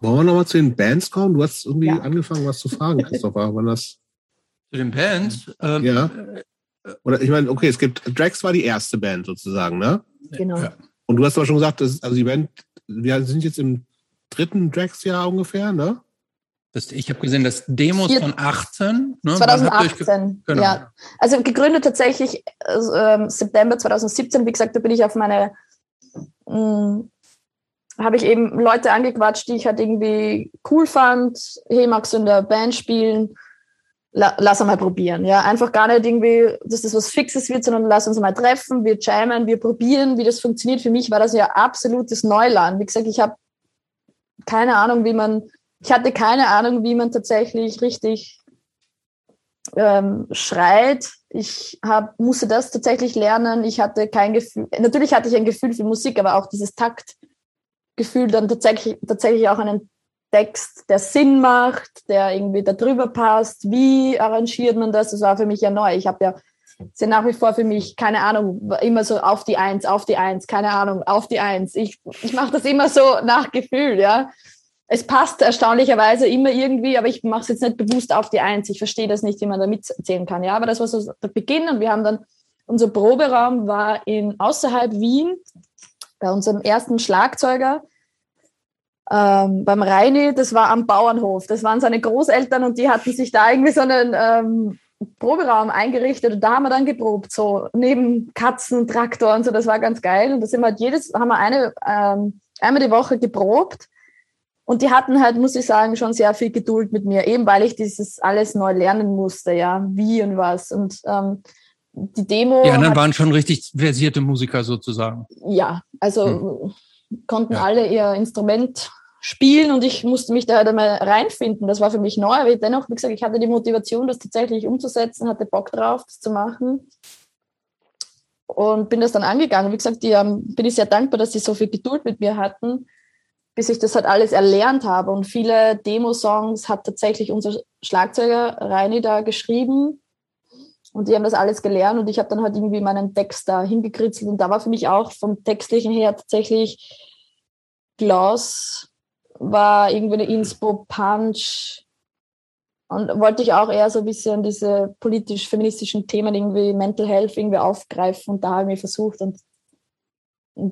Speaker 2: Wollen wir nochmal zu den Bands kommen? Du hast irgendwie ja. angefangen, was zu fragen, Christopher. Wann das?
Speaker 1: Zu den Bands?
Speaker 2: Ähm, ja. Oder ich meine, okay, es gibt, Drax war die erste Band sozusagen, ne?
Speaker 3: Genau. Ja.
Speaker 2: Und du hast aber schon gesagt, dass, also die Band, wir sind jetzt im dritten Drax-Jahr ungefähr, ne?
Speaker 1: Das, ich habe gesehen, das Demos Vier, von 18.
Speaker 3: Ne? 2018, genau. ja. Also gegründet tatsächlich äh, September 2017. Wie gesagt, da bin ich auf meine mh, mm, habe ich eben Leute angequatscht, die ich halt irgendwie cool fand. Hey, magst du in der Band spielen? La lass mal probieren. Ja, einfach gar nicht irgendwie, dass das was Fixes wird, sondern lass uns mal treffen, wir jammen, wir probieren, wie das funktioniert. Für mich war das ja absolutes Neuland. Wie gesagt, ich habe keine Ahnung, wie man, ich hatte keine Ahnung, wie man tatsächlich richtig ähm, schreit. Ich hab, musste das tatsächlich lernen. Ich hatte kein Gefühl, natürlich hatte ich ein Gefühl für Musik, aber auch dieses Takt, Gefühl dann tatsächlich, tatsächlich auch einen Text, der Sinn macht, der irgendwie da drüber passt. Wie arrangiert man das? Das war für mich ja neu. Ich habe ja sind nach wie vor für mich, keine Ahnung, immer so auf die Eins, auf die Eins, keine Ahnung, auf die Eins. Ich, ich mache das immer so nach Gefühl, ja. Es passt erstaunlicherweise immer irgendwie, aber ich mache es jetzt nicht bewusst auf die Eins. Ich verstehe das nicht, wie man da mitzählen kann, ja. Aber das war so der Beginn und wir haben dann, unser Proberaum war in außerhalb Wien, bei unserem ersten Schlagzeuger, ähm, beim Reini, das war am Bauernhof. Das waren seine Großeltern und die hatten sich da irgendwie so einen ähm, Proberaum eingerichtet und da haben wir dann geprobt, so neben Katzen, Traktor und so, das war ganz geil. Und da sind wir halt jedes, haben wir eine, ähm, einmal die Woche geprobt. Und die hatten halt, muss ich sagen, schon sehr viel Geduld mit mir, eben weil ich dieses alles neu lernen musste, ja, wie und was. Und ähm, die Demo.
Speaker 1: Die anderen hat, waren schon richtig versierte Musiker sozusagen.
Speaker 3: Ja, also hm. konnten ja. alle ihr Instrument spielen und ich musste mich da halt einmal reinfinden. Das war für mich neu, aber dennoch, wie gesagt, ich hatte die Motivation, das tatsächlich umzusetzen, hatte Bock drauf, das zu machen und bin das dann angegangen. Wie gesagt, die, ähm, bin ich sehr dankbar, dass sie so viel Geduld mit mir hatten, bis ich das halt alles erlernt habe. Und viele Demo-Songs hat tatsächlich unser Schlagzeuger Reini da geschrieben. Und die haben das alles gelernt und ich habe dann halt irgendwie meinen Text da hingekritzelt. Und da war für mich auch vom Textlichen her tatsächlich Klaus war irgendwie eine Inspo Punch Und wollte ich auch eher so ein bisschen diese politisch-feministischen Themen irgendwie Mental Health irgendwie aufgreifen und da habe ich versucht und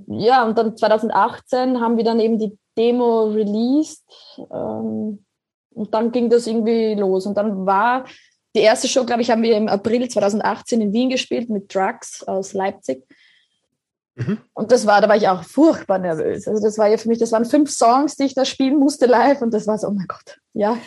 Speaker 3: ja, und dann 2018 haben wir dann eben die Demo released ähm, und dann ging das irgendwie los. Und dann war die erste Show, glaube ich, haben wir im April 2018 in Wien gespielt mit Drugs aus Leipzig. Mhm. Und das war, da war ich auch furchtbar nervös. Also das war ja für mich, das waren fünf Songs, die ich da spielen musste live und das war so, oh mein Gott, ja. [LAUGHS]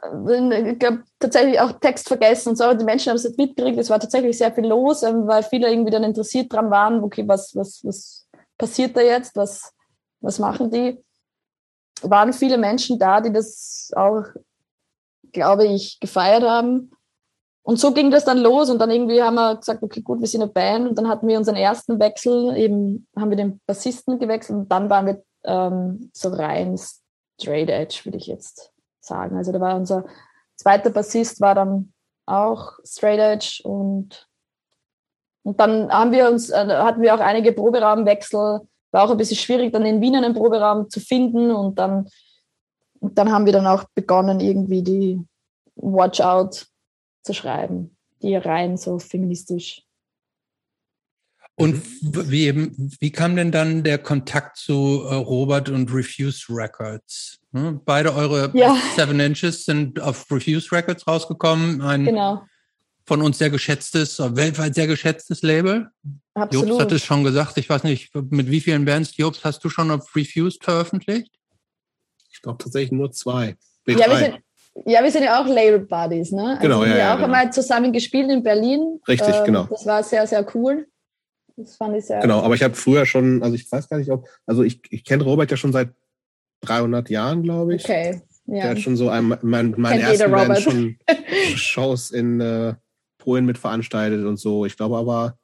Speaker 3: Ich glaube, tatsächlich auch Text vergessen und so, aber die Menschen haben es nicht mitgekriegt. Es war tatsächlich sehr viel los, ähm, weil viele irgendwie dann interessiert dran waren, okay, was, was, was passiert da jetzt, was, was machen die? Waren viele Menschen da, die das auch, glaube ich, gefeiert haben. Und so ging das dann los und dann irgendwie haben wir gesagt, okay, gut, wir sind eine Band und dann hatten wir unseren ersten Wechsel, eben haben wir den Bassisten gewechselt und dann waren wir ähm, so rein straight edge, würde ich jetzt sagen. Also da war unser zweiter Bassist war dann auch straight edge und und dann haben wir uns, äh, hatten wir auch einige Proberaumwechsel, war auch ein bisschen schwierig, dann in Wien einen Proberaum zu finden und dann, und dann haben wir dann auch begonnen, irgendwie die Watch Out zu schreiben, die rein so feministisch.
Speaker 1: Und wie, wie kam denn dann der Kontakt zu äh, Robert und Refuse Records? Hm? Beide eure ja. Seven Inches sind auf Refuse Records rausgekommen. Ein genau. von uns sehr geschätztes, weltweit sehr geschätztes Label. Absolut. Jobs hat es schon gesagt. Ich weiß nicht, mit wie vielen Bands, Jobs, hast du schon auf Refused veröffentlicht?
Speaker 2: Ich glaube tatsächlich nur zwei.
Speaker 3: B3. Ja, wir sind, ja, wir sind ja auch Label Buddies, ne? Also genau, ja. Wir ja, auch genau. einmal zusammen gespielt in Berlin.
Speaker 2: Richtig, ähm, genau.
Speaker 3: Das war sehr, sehr cool.
Speaker 2: Das fand ich sehr. Genau, aber ich habe früher schon, also ich weiß gar nicht, ob, also ich, ich kenne Robert ja schon seit 300 Jahren, glaube ich. Okay. Ja. Der hat schon so ein, mein, mein ersten Band schon [LAUGHS] Shows in äh, Polen mit veranstaltet und so. Ich glaube aber,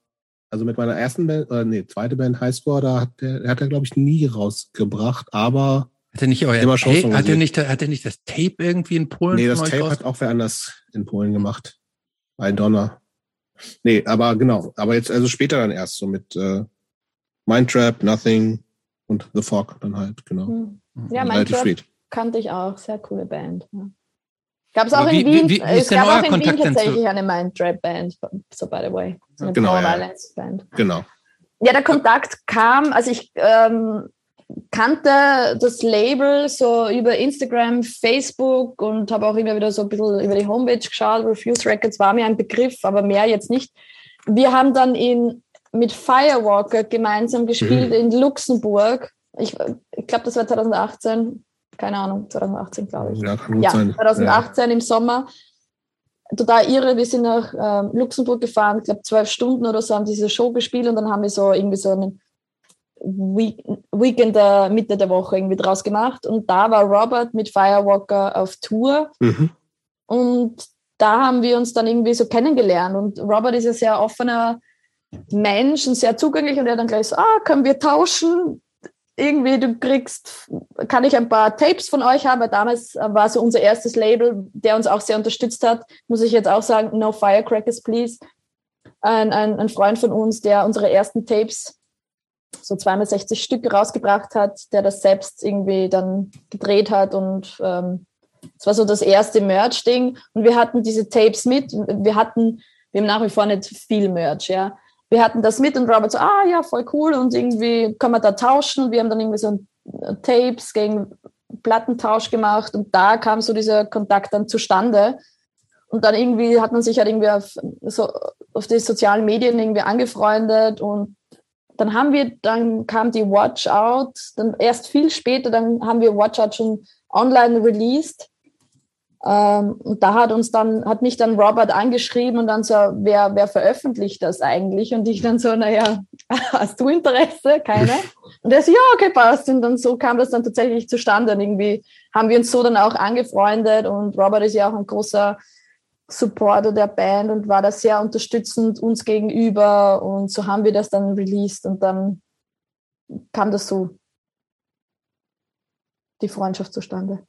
Speaker 2: also mit meiner ersten Band, äh, nee, zweite Band Highscore, da hat der, hat er, glaube ich, nie rausgebracht, aber
Speaker 1: hat er nicht euer immer Tape, hat er nicht, hat er nicht das Tape irgendwie in Polen?
Speaker 2: Nee, das Tape raus? hat auch wer anders in Polen gemacht. Bei Donner. Nee, aber genau. Aber jetzt, also später dann erst so mit äh, Mindtrap, Nothing und The Fog dann halt, genau. Hm.
Speaker 3: Ja, Mindtrap kannte ich auch. Sehr coole Band. Ja. Gab es auch wie, in Wien, wie, wie es gab auch in Kontakt Wien tatsächlich eine Mindtrap-Band, so by the way. So eine
Speaker 2: genau, Power ja. Band. Genau.
Speaker 3: Ja, der Kontakt kam, also ich ähm, kannte das Label so über Instagram, Facebook und habe auch immer wieder so ein bisschen über die Homepage geschaut. Refuse Records war mir ein Begriff, aber mehr jetzt nicht. Wir haben dann in, mit Firewalker gemeinsam gespielt mhm. in Luxemburg. Ich, ich glaube, das war 2018. Keine Ahnung, 2018, glaube ich. Ja, kann gut ja, sein. 2018 ja. im Sommer. Total irre. Wir sind nach ähm, Luxemburg gefahren. Ich glaube, zwölf Stunden oder so haben diese Show gespielt und dann haben wir so irgendwie so einen Weekend der Mitte der Woche irgendwie draus gemacht. Und da war Robert mit Firewalker auf Tour. Mhm. Und da haben wir uns dann irgendwie so kennengelernt. Und Robert ist ja sehr offener Mensch und sehr zugänglich. Und er dann gleich so, ah, können wir tauschen? Irgendwie, du kriegst, kann ich ein paar Tapes von euch haben? Weil damals war so unser erstes Label, der uns auch sehr unterstützt hat. Muss ich jetzt auch sagen, No Firecrackers, please. Ein, ein, ein Freund von uns, der unsere ersten Tapes so 260 Stück rausgebracht hat, der das selbst irgendwie dann gedreht hat und ähm, es war so das erste Merch-Ding und wir hatten diese Tapes mit. Wir hatten, wir haben nach wie vor nicht viel Merch, ja. Wir hatten das mit und Robert so, ah ja, voll cool und irgendwie kann man da tauschen und wir haben dann irgendwie so Tapes gegen Plattentausch gemacht und da kam so dieser Kontakt dann zustande. Und dann irgendwie hat man sich halt irgendwie auf, so, auf die sozialen Medien irgendwie angefreundet und dann haben wir, dann kam die Watch Out, dann erst viel später, dann haben wir Watch Out schon online released. Ähm, und da hat uns dann, hat mich dann Robert angeschrieben und dann so, wer, wer veröffentlicht das eigentlich? Und ich dann so, naja, [LAUGHS] hast du Interesse? Keine. Und er so, ja, okay, passt. Und dann so kam das dann tatsächlich zustande. Und irgendwie haben wir uns so dann auch angefreundet und Robert ist ja auch ein großer Supporter der Band und war da sehr unterstützend uns gegenüber und so haben wir das dann released und dann kam das so die Freundschaft zustande.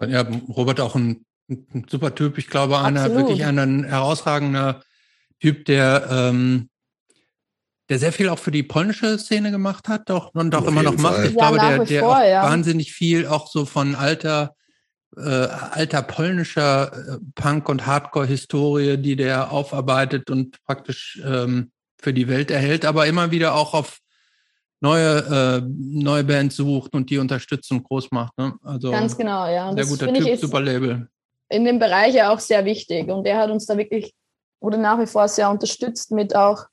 Speaker 1: Ja, Robert auch ein, ein super Typ. Ich glaube, einer Absolut. wirklich ein herausragender Typ, der ähm, der sehr viel auch für die polnische Szene gemacht hat doch, und auch Auf immer noch macht. Ich ja, glaube, der, der vor, ja. wahnsinnig viel auch so von alter äh, alter polnischer äh, Punk- und Hardcore-Historie, die der aufarbeitet und praktisch ähm, für die Welt erhält, aber immer wieder auch auf neue, äh, neue Bands sucht und die unterstützt und groß macht. Ne?
Speaker 3: Also Ganz genau, ja.
Speaker 1: Und sehr guter Typ, super Label.
Speaker 3: In dem Bereich ja auch sehr wichtig und der hat uns da wirklich oder nach wie vor sehr unterstützt mit auch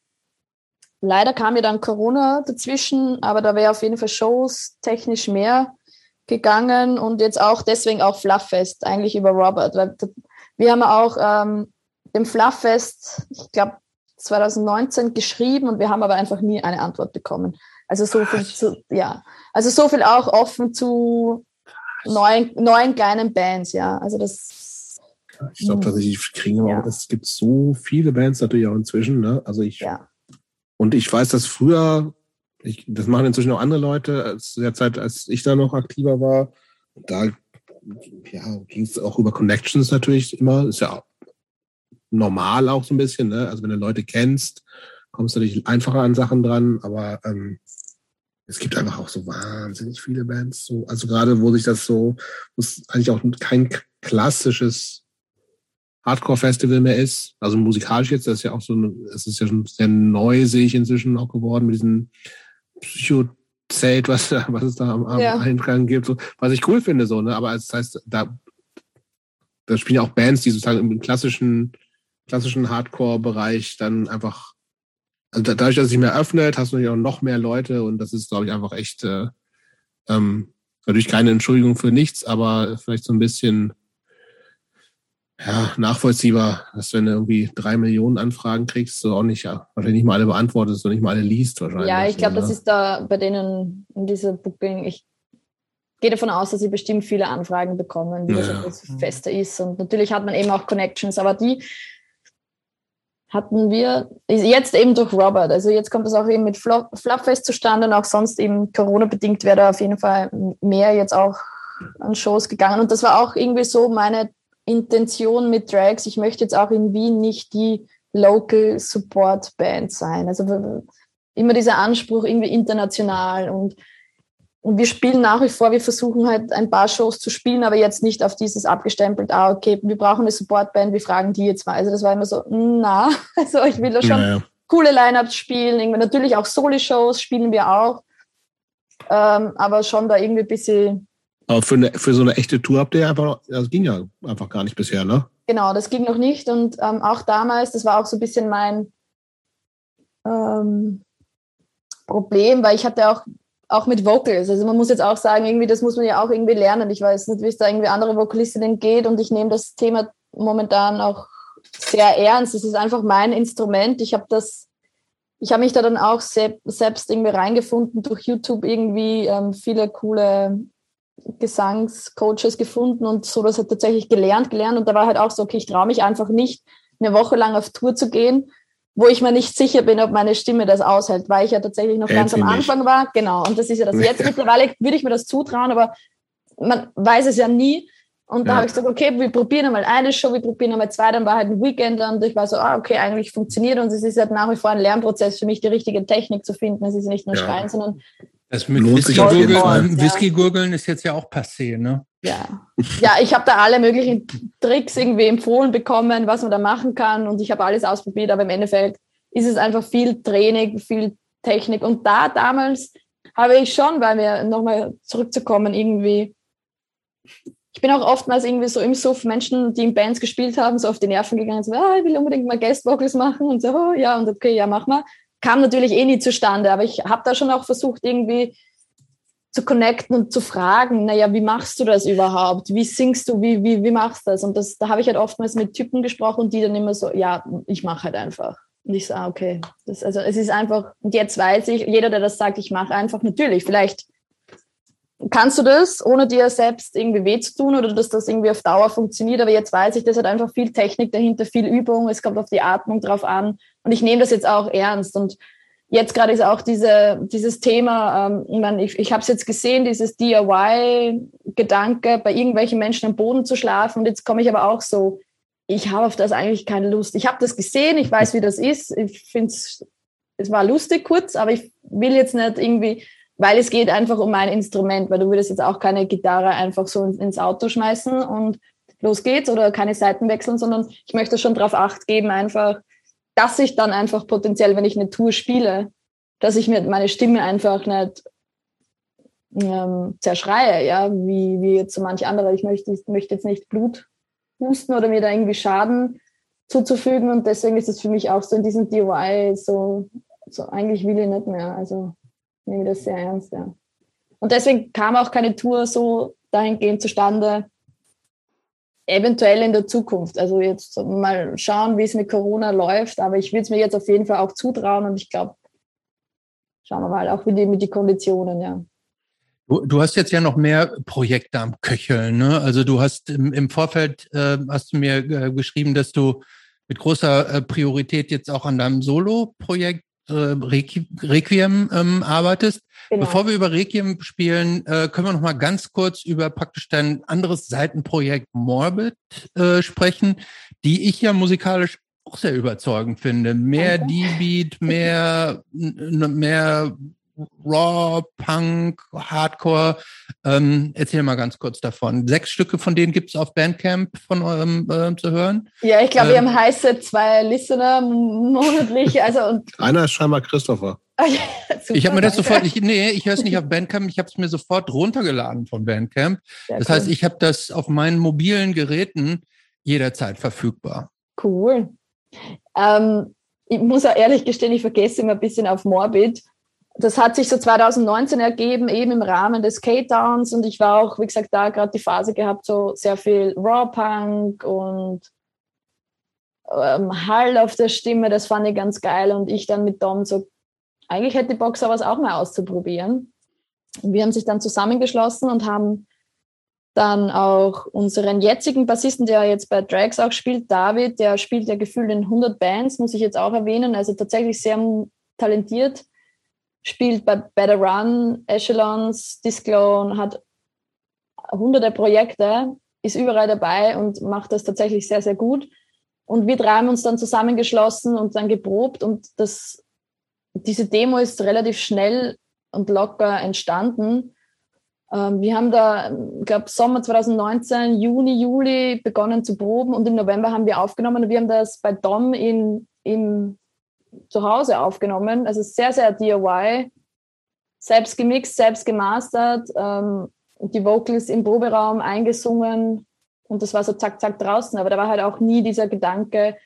Speaker 3: Leider kam ja dann Corona dazwischen, aber da wäre auf jeden Fall Shows technisch mehr gegangen und jetzt auch deswegen auch Flufffest, eigentlich über Robert. Weil wir haben auch ähm, dem Flufffest, ich glaube, 2019 geschrieben und wir haben aber einfach nie eine Antwort bekommen. Also so viel zu, ja, also so viel auch offen zu neuen, neuen kleinen Bands, ja. Also das.
Speaker 2: Ich glaube tatsächlich, kriegen ja. es gibt so viele Bands natürlich auch inzwischen, ne? Also ich. Ja. Und ich weiß, dass früher, ich, das machen inzwischen auch andere Leute, zu der Zeit, als ich da noch aktiver war, da ja, ging es auch über Connections natürlich immer. Ist ja normal auch so ein bisschen, ne? Also wenn du Leute kennst, kommst du natürlich einfacher an Sachen dran, aber ähm, es gibt einfach auch so wahnsinnig viele Bands. So, also gerade wo sich das so, wo es eigentlich auch kein klassisches Hardcore-Festival mehr ist. Also musikalisch jetzt, das ist ja auch so, es ist ja schon sehr neu, sehe ich inzwischen auch geworden mit diesem Psycho-Zelt, was, was es da am, am ja. Eingang gibt, so, was ich cool finde, so, ne, aber das heißt, da, da spielen ja auch Bands, die sozusagen im klassischen klassischen Hardcore-Bereich dann einfach, also dadurch, dass es sich mehr öffnet, hast du natürlich auch noch mehr Leute und das ist, glaube ich, einfach echt, äh, ähm, natürlich keine Entschuldigung für nichts, aber vielleicht so ein bisschen ja, nachvollziehbar, dass wenn du irgendwie drei Millionen Anfragen kriegst, du auch nicht, ja, wahrscheinlich nicht mal alle beantwortest und nicht mal alle liest wahrscheinlich.
Speaker 3: Ja, ich glaube, das ist da bei denen in dieser Booking, ich gehe davon aus, dass sie bestimmt viele Anfragen bekommen, wie ja. das fester ist. Und natürlich hat man eben auch Connections, aber die hatten wir jetzt eben durch Robert. Also jetzt kommt es auch eben mit Flopfest zustande und auch sonst eben Corona-bedingt wäre da auf jeden Fall mehr jetzt auch an Shows gegangen. Und das war auch irgendwie so meine Intention mit Drags. Ich möchte jetzt auch in Wien nicht die Local Support Band sein. Also immer dieser Anspruch irgendwie international und und wir spielen nach wie vor, wir versuchen halt ein paar Shows zu spielen, aber jetzt nicht auf dieses abgestempelt, ah, okay, wir brauchen eine Supportband, wir fragen die jetzt mal. Also das war immer so, na, [LAUGHS] also ich will da schon naja. coole Lineups spielen, irgendwie natürlich auch Soli-Shows spielen wir auch, ähm, aber schon da irgendwie ein bisschen.
Speaker 2: Aber für, eine, für so eine echte Tour habt ihr einfach, das ging ja einfach gar nicht bisher, ne?
Speaker 3: Genau, das ging noch nicht und ähm, auch damals, das war auch so ein bisschen mein ähm, Problem, weil ich hatte auch auch mit Vocals. Also man muss jetzt auch sagen, irgendwie, das muss man ja auch irgendwie lernen. Ich weiß nicht, wie es da irgendwie andere Vokalistinnen geht und ich nehme das Thema momentan auch sehr ernst. Es ist einfach mein Instrument. Ich habe das, ich habe mich da dann auch selbst irgendwie reingefunden durch YouTube irgendwie ähm, viele coole Gesangscoaches gefunden und so das hat tatsächlich gelernt, gelernt und da war halt auch so, okay, ich traue mich einfach nicht, eine Woche lang auf Tour zu gehen wo ich mir nicht sicher bin, ob meine Stimme das aushält, weil ich ja tatsächlich noch ganz am Anfang war. Genau, und das ist ja das. Jetzt [LAUGHS] mittlerweile würde ich mir das zutrauen, aber man weiß es ja nie. Und da ja. habe ich gesagt, okay, wir probieren einmal eine Show, wir probieren einmal zwei, dann war halt ein Weekend und ich war so, ah, okay, eigentlich funktioniert und es ist halt nach wie vor ein Lernprozess für mich, die richtige Technik zu finden. Es ist nicht nur ja. Schreien, sondern
Speaker 1: das mit Whisky-Gurgeln Whisky ist jetzt ja auch passé, ne?
Speaker 3: Ja, ja ich habe da alle möglichen Tricks irgendwie empfohlen bekommen, was man da machen kann und ich habe alles ausprobiert, aber im Endeffekt ist es einfach viel Training, viel Technik. Und da damals habe ich schon, weil wir nochmal zurückzukommen, irgendwie, ich bin auch oftmals irgendwie so im Suff Menschen, die in Bands gespielt haben, so auf die Nerven gegangen, so, ah, ich will unbedingt mal Guest Vocals machen und so, oh, ja, und okay, ja, mach mal kam natürlich eh nie zustande, aber ich habe da schon auch versucht, irgendwie zu connecten und zu fragen, naja, wie machst du das überhaupt? Wie singst du? Wie, wie, wie machst du das? Und das, da habe ich halt oftmals mit Typen gesprochen, die dann immer so, ja, ich mache halt einfach. Und ich so, ah, okay. Das, also es ist einfach, und jetzt weiß ich, jeder, der das sagt, ich mache einfach, natürlich, vielleicht kannst du das, ohne dir selbst irgendwie weh zu tun oder dass das irgendwie auf Dauer funktioniert. Aber jetzt weiß ich, das hat einfach viel Technik dahinter, viel Übung. Es kommt auf die Atmung drauf an. Und ich nehme das jetzt auch ernst. Und jetzt gerade ist auch diese, dieses Thema, ähm, ich, meine, ich, ich habe es jetzt gesehen, dieses DIY-Gedanke, bei irgendwelchen Menschen am Boden zu schlafen. Und jetzt komme ich aber auch so, ich habe auf das eigentlich keine Lust. Ich habe das gesehen, ich weiß, wie das ist. Ich finde es, es war lustig kurz, aber ich will jetzt nicht irgendwie weil es geht einfach um ein Instrument, weil du würdest jetzt auch keine Gitarre einfach so ins Auto schmeißen und los geht's oder keine Seiten wechseln, sondern ich möchte schon darauf acht geben, einfach, dass ich dann einfach potenziell, wenn ich eine Tour spiele, dass ich mir meine Stimme einfach nicht ähm, zerschreie, ja, wie, wie jetzt so manche andere. Ich möchte, ich möchte jetzt nicht Blut husten oder mir da irgendwie Schaden zuzufügen und deswegen ist es für mich auch so in diesem DIY so, so eigentlich will ich nicht mehr. Also nehme das sehr ernst, ja. Und deswegen kam auch keine Tour so dahingehend zustande, eventuell in der Zukunft. Also jetzt mal schauen, wie es mit Corona läuft, aber ich würde es mir jetzt auf jeden Fall auch zutrauen und ich glaube, schauen wir mal, auch mit, mit die Konditionen, ja.
Speaker 1: Du, du hast jetzt ja noch mehr Projekte am Köcheln. Ne? Also du hast im, im Vorfeld äh, hast du mir äh, geschrieben, dass du mit großer äh, Priorität jetzt auch an deinem Solo-Projekt äh, Requiem ähm, arbeitest. Genau. Bevor wir über Requiem spielen, äh, können wir noch mal ganz kurz über praktisch dein anderes Seitenprojekt Morbid äh, sprechen, die ich ja musikalisch auch sehr überzeugend finde. Mehr D-Beat, mehr, mehr Raw, Punk, Hardcore. Ähm, erzähl mal ganz kurz davon. Sechs Stücke von denen gibt es auf Bandcamp von eurem äh, zu hören.
Speaker 3: Ja, ich glaube, ähm, wir haben heiße zwei Listener monatlich. Also und [LAUGHS]
Speaker 2: Einer ist scheinbar Christopher. [LAUGHS]
Speaker 1: Ah, ich habe mir das sofort, ich, nee, ich höre es nicht auf Bandcamp, ich habe es mir sofort runtergeladen von Bandcamp. Sehr das cool. heißt, ich habe das auf meinen mobilen Geräten jederzeit verfügbar.
Speaker 3: Cool. Ähm, ich muss auch ehrlich gestehen, ich vergesse immer ein bisschen auf Morbid das hat sich so 2019 ergeben, eben im Rahmen des K-Downs. Und ich war auch, wie gesagt, da gerade die Phase gehabt, so sehr viel Raw-Punk und ähm, Hall auf der Stimme. Das fand ich ganz geil. Und ich dann mit Dom so, eigentlich hätte die Bock, sowas auch mal auszuprobieren. Und wir haben sich dann zusammengeschlossen und haben dann auch unseren jetzigen Bassisten, der jetzt bei Drags auch spielt, David, der spielt ja gefühlt in 100 Bands, muss ich jetzt auch erwähnen. Also tatsächlich sehr talentiert spielt bei Better Run, Echelons, Disclone, hat hunderte Projekte, ist überall dabei und macht das tatsächlich sehr, sehr gut. Und wir drei haben uns dann zusammengeschlossen und dann geprobt und das, diese Demo ist relativ schnell und locker entstanden. Ähm, wir haben da, ich glaube, Sommer 2019, Juni, Juli begonnen zu proben und im November haben wir aufgenommen und wir haben das bei Dom in, im zu Hause aufgenommen. Also sehr, sehr DIY. Selbst gemixt, selbst gemastert, ähm, die Vocals im Proberaum eingesungen und das war so zack, zack draußen. Aber da war halt auch nie dieser Gedanke,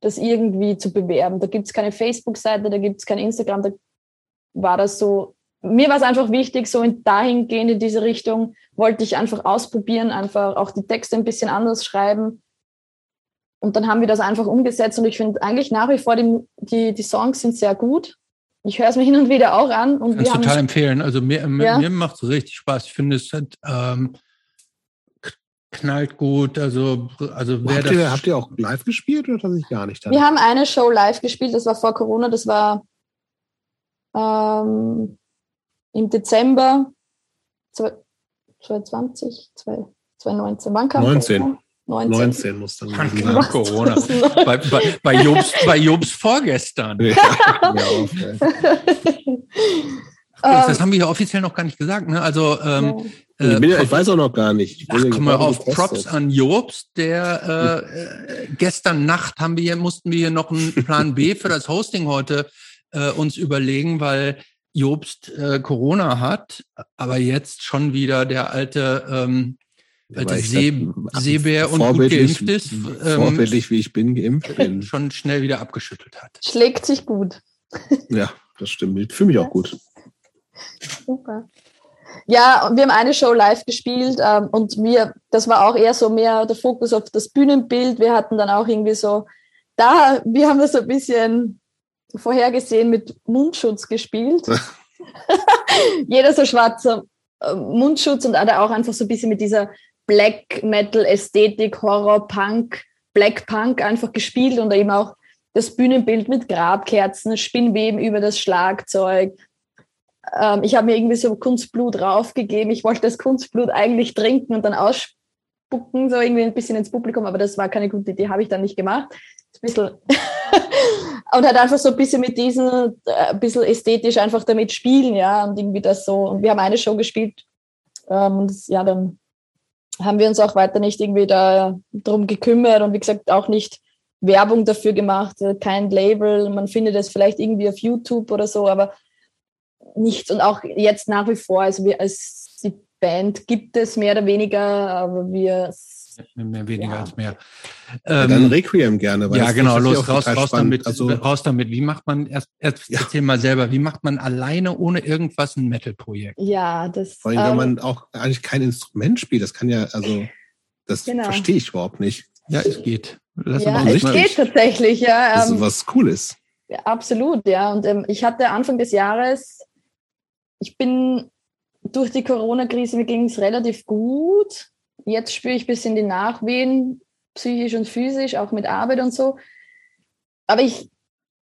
Speaker 3: das irgendwie zu bewerben. Da gibt es keine Facebook-Seite, da gibt es kein Instagram, da war das so. Mir war es einfach wichtig, so in dahingehend in diese Richtung, wollte ich einfach ausprobieren, einfach auch die Texte ein bisschen anders schreiben und dann haben wir das einfach umgesetzt und ich finde eigentlich nach wie vor die, die, die Songs sind sehr gut. Ich höre es mir hin und wieder auch an. Und
Speaker 1: Kannst total empfehlen. Also mir, ja. mir macht es richtig Spaß. Ich finde, es hat, ähm, knallt gut. Also, also
Speaker 2: wer habt, das ihr, habt ihr auch live gespielt oder das ich gar nicht?
Speaker 3: Dann? Wir haben eine Show live gespielt, das war vor Corona, das war ähm, im Dezember 2020, 2019. Wann kam
Speaker 2: 19. Corona? 19, 19 muss dann
Speaker 1: gewesen sein. Corona. bei, bei, bei, Jobs, bei Jobs vorgestern. [LAUGHS] Ja, das, das haben wir ja offiziell noch gar nicht gesagt. Ne? Also ähm,
Speaker 2: ja. ich, bin, ich, weiß auch noch gar nicht.
Speaker 1: Ich Ach, komm mal auf Props an Jobs, der äh, gestern Nacht haben wir mussten wir hier noch einen Plan B für das Hosting heute äh, uns überlegen, weil Jobst äh, Corona hat, aber jetzt schon wieder der alte ähm, weil der See, Seebär und gut geimpft ist.
Speaker 2: Ähm, vorbildlich, wie ich bin, geimpft bin. [LAUGHS]
Speaker 1: Schon schnell wieder abgeschüttelt hat.
Speaker 3: Schlägt sich gut. [LAUGHS]
Speaker 2: ja, das stimmt. Ich fühle mich auch gut.
Speaker 3: Super. Ja, wir haben eine Show live gespielt ähm, und wir, das war auch eher so mehr der Fokus auf das Bühnenbild. Wir hatten dann auch irgendwie so, da, wir haben das so ein bisschen vorhergesehen mit Mundschutz gespielt. [LAUGHS] Jeder so schwarzer äh, Mundschutz und auch einfach so ein bisschen mit dieser Black Metal Ästhetik, Horror, Punk, Black Punk einfach gespielt und eben auch das Bühnenbild mit Grabkerzen, Spinnweben über das Schlagzeug. Ähm, ich habe mir irgendwie so Kunstblut draufgegeben. Ich wollte das Kunstblut eigentlich trinken und dann ausspucken, so irgendwie ein bisschen ins Publikum, aber das war keine gute Idee, habe ich dann nicht gemacht. Ein bisschen [LAUGHS] und halt einfach so ein bisschen mit diesen, äh, ein bisschen ästhetisch einfach damit spielen, ja, und irgendwie das so. Und wir haben eine Show gespielt, ähm, und ja, dann haben wir uns auch weiter nicht irgendwie da drum gekümmert und wie gesagt auch nicht Werbung dafür gemacht, äh, kein Label. Man findet es vielleicht irgendwie auf YouTube oder so, aber nichts. Und auch jetzt nach wie vor, also wir als die Band gibt es mehr oder weniger, aber wir
Speaker 1: Mehr weniger ja. als mehr.
Speaker 2: Ähm, dann Requiem gerne.
Speaker 1: ja, genau, los, raus, raus damit, also, raus damit. Wie macht man, erst, erst ja. erzähl mal selber, wie macht man alleine ohne irgendwas ein Metal-Projekt?
Speaker 3: Ja, das.
Speaker 2: Vor allem, ähm, wenn man auch eigentlich kein Instrument spielt, das kann ja, also, das genau. verstehe ich überhaupt nicht.
Speaker 1: Ja, es geht.
Speaker 3: Lass ja, es geht tatsächlich, ja.
Speaker 2: Das ist ähm, was Cooles.
Speaker 3: Ja, absolut, ja. Und ähm, ich hatte Anfang des Jahres, ich bin durch die Corona-Krise, mir ging es relativ gut jetzt spüre ich ein bisschen die Nachwehen, psychisch und physisch, auch mit Arbeit und so. Aber ich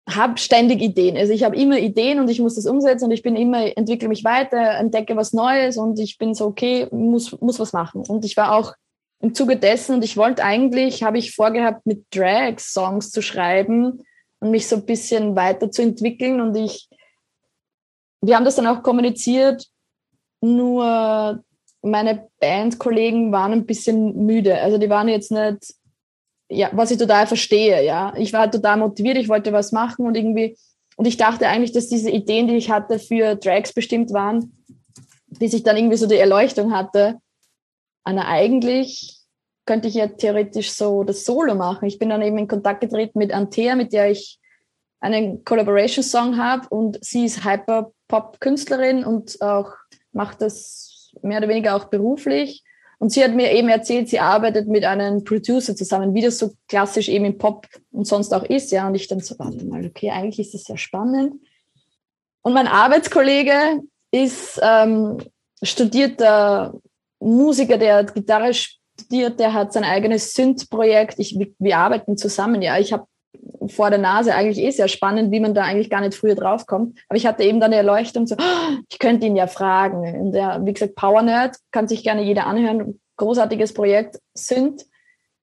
Speaker 3: habe ständig Ideen. Also ich habe immer Ideen und ich muss das umsetzen und ich bin immer, entwickle mich weiter, entdecke was Neues und ich bin so, okay, muss, muss was machen. Und ich war auch im Zuge dessen und ich wollte eigentlich, habe ich vorgehabt, mit Drags Songs zu schreiben und mich so ein bisschen weiterzuentwickeln und ich, wir haben das dann auch kommuniziert, nur meine Bandkollegen waren ein bisschen müde. Also die waren jetzt nicht, ja, was ich total verstehe, ja. Ich war total motiviert, ich wollte was machen und irgendwie, und ich dachte eigentlich, dass diese Ideen, die ich hatte, für Tracks bestimmt waren, bis ich dann irgendwie so die Erleuchtung hatte. Anna, eigentlich könnte ich ja theoretisch so das Solo machen. Ich bin dann eben in Kontakt getreten mit Antea, mit der ich einen Collaboration-Song habe und sie ist Hyper-Pop-Künstlerin und auch macht das mehr oder weniger auch beruflich. Und sie hat mir eben erzählt, sie arbeitet mit einem Producer zusammen, wie das so klassisch eben im Pop und sonst auch ist. Ja, und ich dann so, warte mal, okay, eigentlich ist das sehr spannend. Und mein Arbeitskollege ist ähm, studierter Musiker, der Gitarre studiert, der hat sein eigenes Synth-Projekt. Wir, wir arbeiten zusammen. Ja, ich habe vor der Nase eigentlich eh sehr spannend, wie man da eigentlich gar nicht früher draufkommt. Aber ich hatte eben dann eine Erleuchtung, so, oh, ich könnte ihn ja fragen. Und der, wie gesagt, Power Nerd, kann sich gerne jeder anhören. Großartiges Projekt, Synth,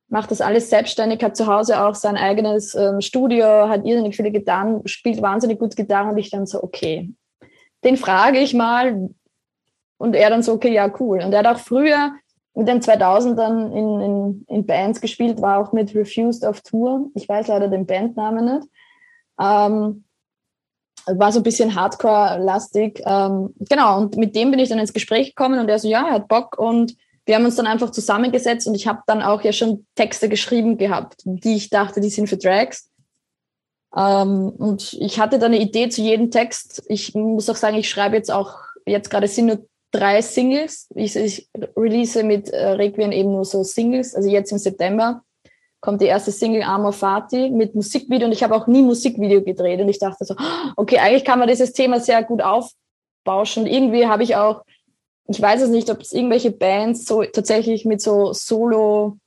Speaker 3: macht das alles selbstständig, hat zu Hause auch sein eigenes ähm, Studio, hat irrsinnig viele Gitarren, spielt wahnsinnig gut Gitarre und ich dann so, okay, den frage ich mal. Und er dann so, okay, ja, cool. Und er hat auch früher mit den 2000ern in, in, in Bands gespielt, war auch mit Refused auf Tour. Ich weiß leider den Bandnamen nicht. Ähm, war so ein bisschen Hardcore-lastig. Ähm, genau, und mit dem bin ich dann ins Gespräch gekommen und er so, ja, er hat Bock und wir haben uns dann einfach zusammengesetzt und ich habe dann auch ja schon Texte geschrieben gehabt, die ich dachte, die sind für Drags. Ähm, und ich hatte dann eine Idee zu jedem Text. Ich muss auch sagen, ich schreibe jetzt auch, jetzt gerade sind nur drei Singles. Ich, ich release mit äh, Requiem eben nur so Singles. Also jetzt im September kommt die erste Single Amor Fati mit Musikvideo und ich habe auch nie Musikvideo gedreht und ich dachte so, [GASPS] okay, eigentlich kann man dieses Thema sehr gut aufbauschen. Und irgendwie habe ich auch, ich weiß es nicht, ob es irgendwelche Bands so tatsächlich mit so Solo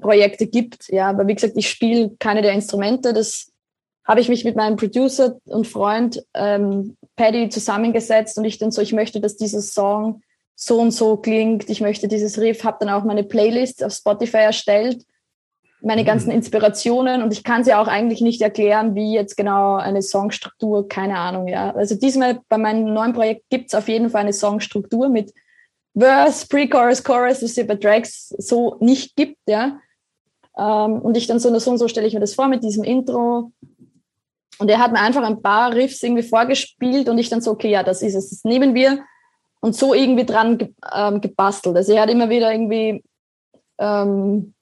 Speaker 3: Projekte gibt. Ja, aber wie gesagt, ich spiele keine der Instrumente. Das habe ich mich mit meinem Producer und Freund ähm, Paddy zusammengesetzt und ich dann so, ich möchte, dass dieser Song so und so klingt, ich möchte dieses Riff, habe dann auch meine Playlist auf Spotify erstellt, meine ganzen mhm. Inspirationen und ich kann sie auch eigentlich nicht erklären, wie jetzt genau eine Songstruktur, keine Ahnung, ja. Also diesmal bei meinem neuen Projekt gibt's auf jeden Fall eine Songstruktur mit Verse, Pre-Chorus, Chorus, das es bei Tracks so nicht gibt, ja. Ähm, und ich dann so, so und so stelle ich mir das vor mit diesem Intro, und er hat mir einfach ein paar Riffs irgendwie vorgespielt und ich dann so, okay, ja, das ist es, das nehmen wir. Und so irgendwie dran ge ähm, gebastelt. Also er hat immer wieder irgendwie ähm,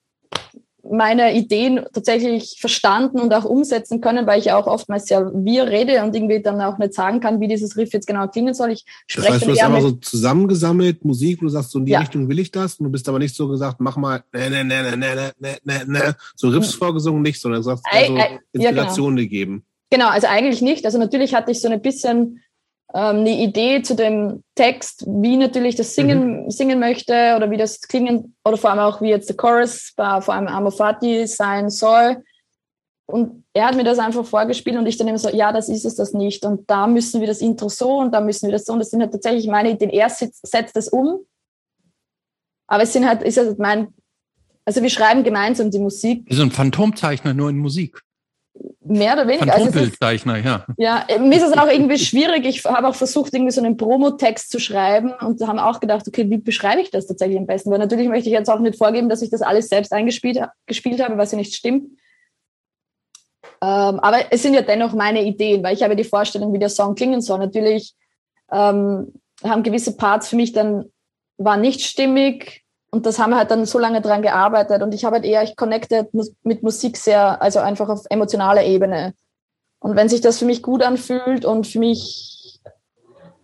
Speaker 3: meine Ideen tatsächlich verstanden und auch umsetzen können, weil ich auch oftmals ja wir rede und irgendwie dann auch nicht sagen kann, wie dieses Riff jetzt genau klingen soll. Ich
Speaker 2: spreche das heißt, du hast einfach so zusammengesammelt, Musik, wo du sagst, so in die ja. Richtung will ich das und du bist aber nicht so gesagt, mach mal ne, ne, ne, ne, ne, ne, ne, ne, so Riffs hm. vorgesungen nicht, sondern du sagst, also Inspirationen ja, genau. geben.
Speaker 3: Genau, also eigentlich nicht. Also natürlich hatte ich so ein bisschen ähm, eine Idee zu dem Text, wie natürlich das Singen, mhm. singen möchte oder wie das klingen oder vor allem auch wie jetzt der Chorus bei vor allem Amofati sein soll. Und er hat mir das einfach vorgespielt und ich dann immer so, ja, das ist es das nicht. Und da müssen wir das Intro so und da müssen wir das so. Und das sind halt tatsächlich meine Ideen. Er setzt das um. Aber es sind halt, ist halt mein, also wir schreiben gemeinsam die Musik.
Speaker 1: So ein Phantomzeichner nur in Musik.
Speaker 3: Mehr oder weniger. Also
Speaker 1: Phantombildzeichner,
Speaker 3: ja. Ja, mir ist es auch irgendwie schwierig. Ich habe auch versucht, irgendwie so einen Promotext zu schreiben und haben auch gedacht, okay, wie beschreibe ich das tatsächlich am besten? Weil natürlich möchte ich jetzt auch nicht vorgeben, dass ich das alles selbst eingespielt gespielt habe, was ja nicht stimmt. Ähm, aber es sind ja dennoch meine Ideen, weil ich habe die Vorstellung, wie der Song klingen soll. Natürlich ähm, haben gewisse Parts für mich dann waren nicht stimmig und das haben wir halt dann so lange dran gearbeitet und ich habe halt eher, ich connected mit Musik sehr, also einfach auf emotionaler Ebene. Und wenn sich das für mich gut anfühlt und für mich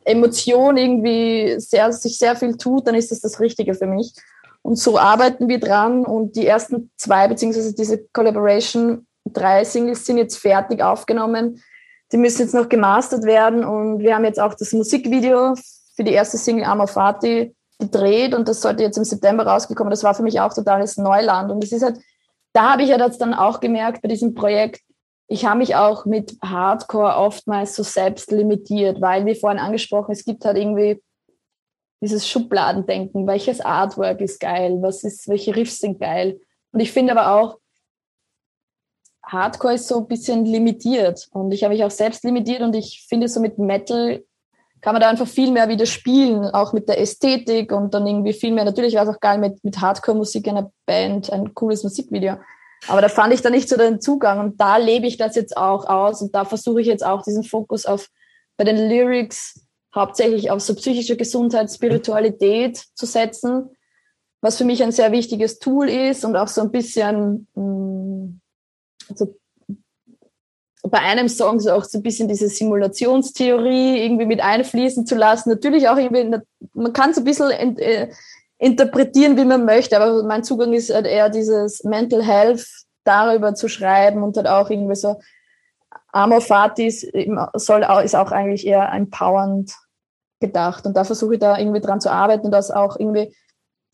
Speaker 3: Emotion irgendwie sehr, sich sehr viel tut, dann ist das das Richtige für mich. Und so arbeiten wir dran und die ersten zwei, beziehungsweise diese Collaboration, drei Singles sind jetzt fertig aufgenommen. Die müssen jetzt noch gemastert werden und wir haben jetzt auch das Musikvideo für die erste Single Amor Fati gedreht und das sollte jetzt im September rausgekommen. Das war für mich auch totales Neuland. Und es ist halt, da habe ich ja das dann auch gemerkt bei diesem Projekt, ich habe mich auch mit Hardcore oftmals so selbst limitiert, weil, wie vorhin angesprochen, es gibt halt irgendwie dieses Schubladendenken, welches Artwork ist geil, was ist, welche Riffs sind geil. Und ich finde aber auch, Hardcore ist so ein bisschen limitiert und ich habe mich auch selbst limitiert und ich finde so mit Metal kann man da einfach viel mehr wieder spielen, auch mit der Ästhetik und dann irgendwie viel mehr. Natürlich war es auch geil mit, mit Hardcore-Musik einer Band, ein cooles Musikvideo. Aber da fand ich da nicht so den Zugang und da lebe ich das jetzt auch aus und da versuche ich jetzt auch diesen Fokus auf bei den Lyrics hauptsächlich auf so psychische Gesundheit, Spiritualität zu setzen, was für mich ein sehr wichtiges Tool ist und auch so ein bisschen mh, mm, so bei einem Song so auch so ein bisschen diese Simulationstheorie irgendwie mit einfließen zu lassen. Natürlich auch irgendwie, man kann es ein bisschen in, äh, interpretieren, wie man möchte, aber mein Zugang ist halt eher dieses Mental Health darüber zu schreiben und halt auch irgendwie so Amor Fatis soll auch, ist auch eigentlich eher empowernd gedacht und da versuche ich da irgendwie dran zu arbeiten und das auch irgendwie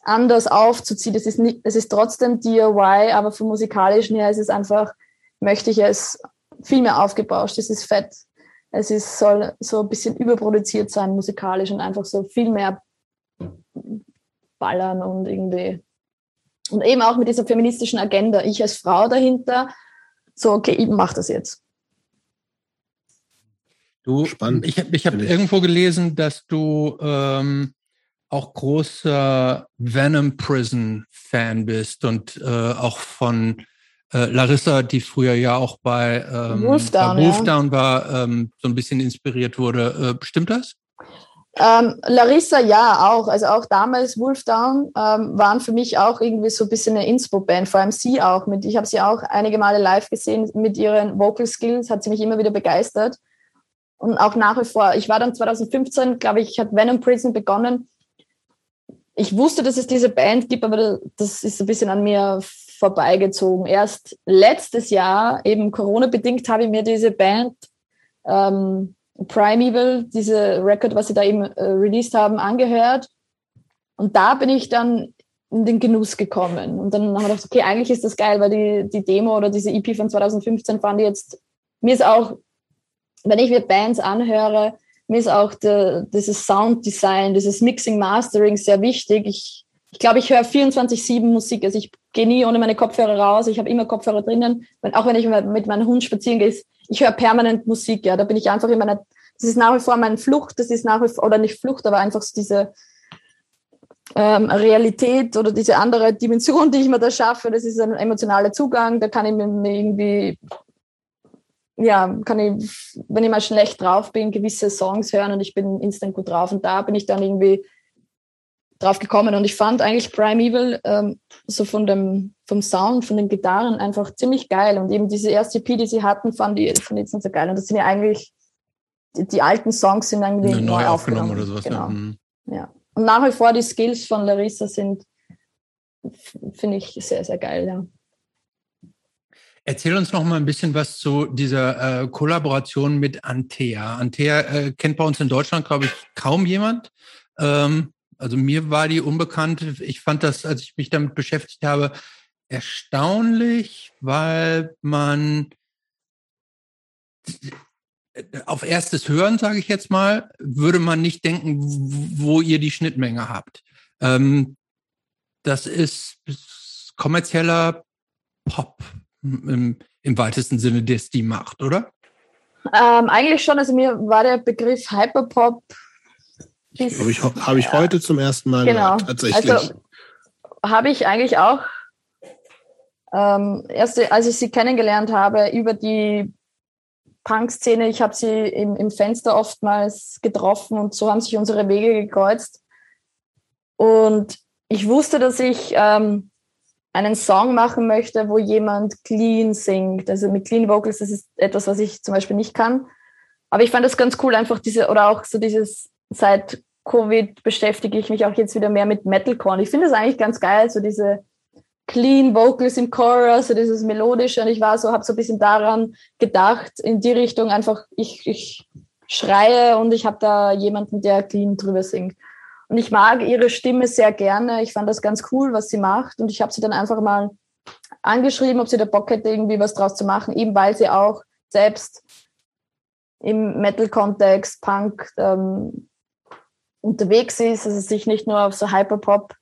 Speaker 3: anders aufzuziehen. Es ist nicht, es ist trotzdem DIY, aber vom musikalischen her ist es einfach, möchte ich es viel mehr aufgebauscht. Es ist fett. Es ist, soll so ein bisschen überproduziert sein musikalisch und einfach so viel mehr ballern und irgendwie. Und eben auch mit dieser feministischen Agenda. Ich als Frau dahinter, so, okay, ich mache das jetzt.
Speaker 1: Du, Spannend. Ich habe ich hab irgendwo gelesen, dass du ähm, auch großer Venom Prison Fan bist und äh, auch von äh, Larissa, die früher ja auch bei, ähm, Wolfdown, bei Wolfdown ja. war, ähm, so ein bisschen inspiriert wurde. Äh, stimmt das?
Speaker 3: Ähm, Larissa ja auch. Also auch damals Wolfdown ähm, waren für mich auch irgendwie so ein bisschen eine Inspo-Band, vor allem sie auch. Mit, ich habe sie auch einige Male live gesehen mit ihren Vocal Skills, hat sie mich immer wieder begeistert. Und auch nach wie vor, ich war dann 2015, glaube ich, hat Venom Prison begonnen. Ich wusste, dass es diese Band gibt, aber das ist ein bisschen an mir vorbeigezogen. Erst letztes Jahr, eben Corona-bedingt, habe ich mir diese Band ähm, Primeval, diese Record, was sie da eben äh, released haben, angehört. Und da bin ich dann in den Genuss gekommen. Und dann haben wir gedacht, okay, eigentlich ist das geil, weil die, die Demo oder diese EP von 2015 fand ich jetzt, mir ist auch, wenn ich mir Bands anhöre, mir ist auch de, dieses Sounddesign, dieses Mixing, Mastering sehr wichtig. Ich, ich glaube, ich höre 24-7 Musik. Also ich gehe nie ohne meine Kopfhörer raus. Ich habe immer Kopfhörer drinnen. auch wenn ich mit meinem Hund spazieren gehe, ich höre permanent Musik. Ja, da bin ich einfach in meiner, das ist nach wie vor meine Flucht. Das ist nach wie vor, oder nicht Flucht, aber einfach so diese ähm, Realität oder diese andere Dimension, die ich mir da schaffe. Das ist ein emotionaler Zugang. Da kann ich mir irgendwie, ja, kann ich, wenn ich mal schlecht drauf bin, gewisse Songs hören und ich bin instant gut drauf. Und da bin ich dann irgendwie drauf gekommen. Und ich fand eigentlich Primeval ähm, so von dem, vom Sound, von den Gitarren einfach ziemlich geil. Und eben diese erste EP, die sie hatten, fand ich, fand ich nicht so geil. Und das sind ja eigentlich, die, die alten Songs sind eigentlich neu, neu aufgenommen. oder sowas. Genau. Ja. Mhm. ja. Und nach wie vor die Skills von Larissa sind, finde ich sehr, sehr geil, ja.
Speaker 1: Erzähl uns noch mal ein bisschen was zu dieser äh, Kollaboration mit Antea. Antea äh, kennt bei uns in Deutschland, glaube ich, kaum jemand. Ähm, also mir war die unbekannt. Ich fand das, als ich mich damit beschäftigt habe, erstaunlich, weil man auf erstes Hören, sage ich jetzt mal, würde man nicht denken, wo ihr die Schnittmenge habt. Ähm, das ist kommerzieller Pop. im weitesten Sinne, das die macht, oder?
Speaker 3: Ähm, eigentlich schon. Also mir war der Begriff Hyperpop.
Speaker 2: Habe ich, hab ich heute zum ersten Mal
Speaker 3: genau.
Speaker 2: gehört, tatsächlich.
Speaker 3: Also habe ich eigentlich auch ähm, erst, als ich sie kennengelernt habe, über die Punk-Szene. Ich habe sie im, im Fenster oftmals getroffen und so haben sich unsere Wege gekreuzt. Und ich wusste, dass ich ähm, einen Song machen möchte, wo jemand clean singt. Also mit Clean Vocals, das ist etwas, was ich zum Beispiel nicht kann. Aber ich fand das ganz cool, einfach diese, oder auch so dieses, seit Covid beschäftige ich mich auch jetzt wieder mehr mit Metalcore. Und ich finde das eigentlich ganz geil, so diese clean Vocals im Chorus, so dieses melodische. Und ich war so, habe so ein bisschen daran gedacht, in die Richtung einfach, ich, ich schreie und ich habe da jemanden, der clean drüber singt. Und ich mag ihre Stimme sehr gerne. Ich fand das ganz cool, was sie macht. Und ich habe sie dann einfach mal angeschrieben, ob sie da Bock hätte, irgendwie was draus zu machen, eben weil sie auch selbst im Metal-Kontext, Punk ähm, unterwegs ist, also sich nicht nur auf so Hyperpop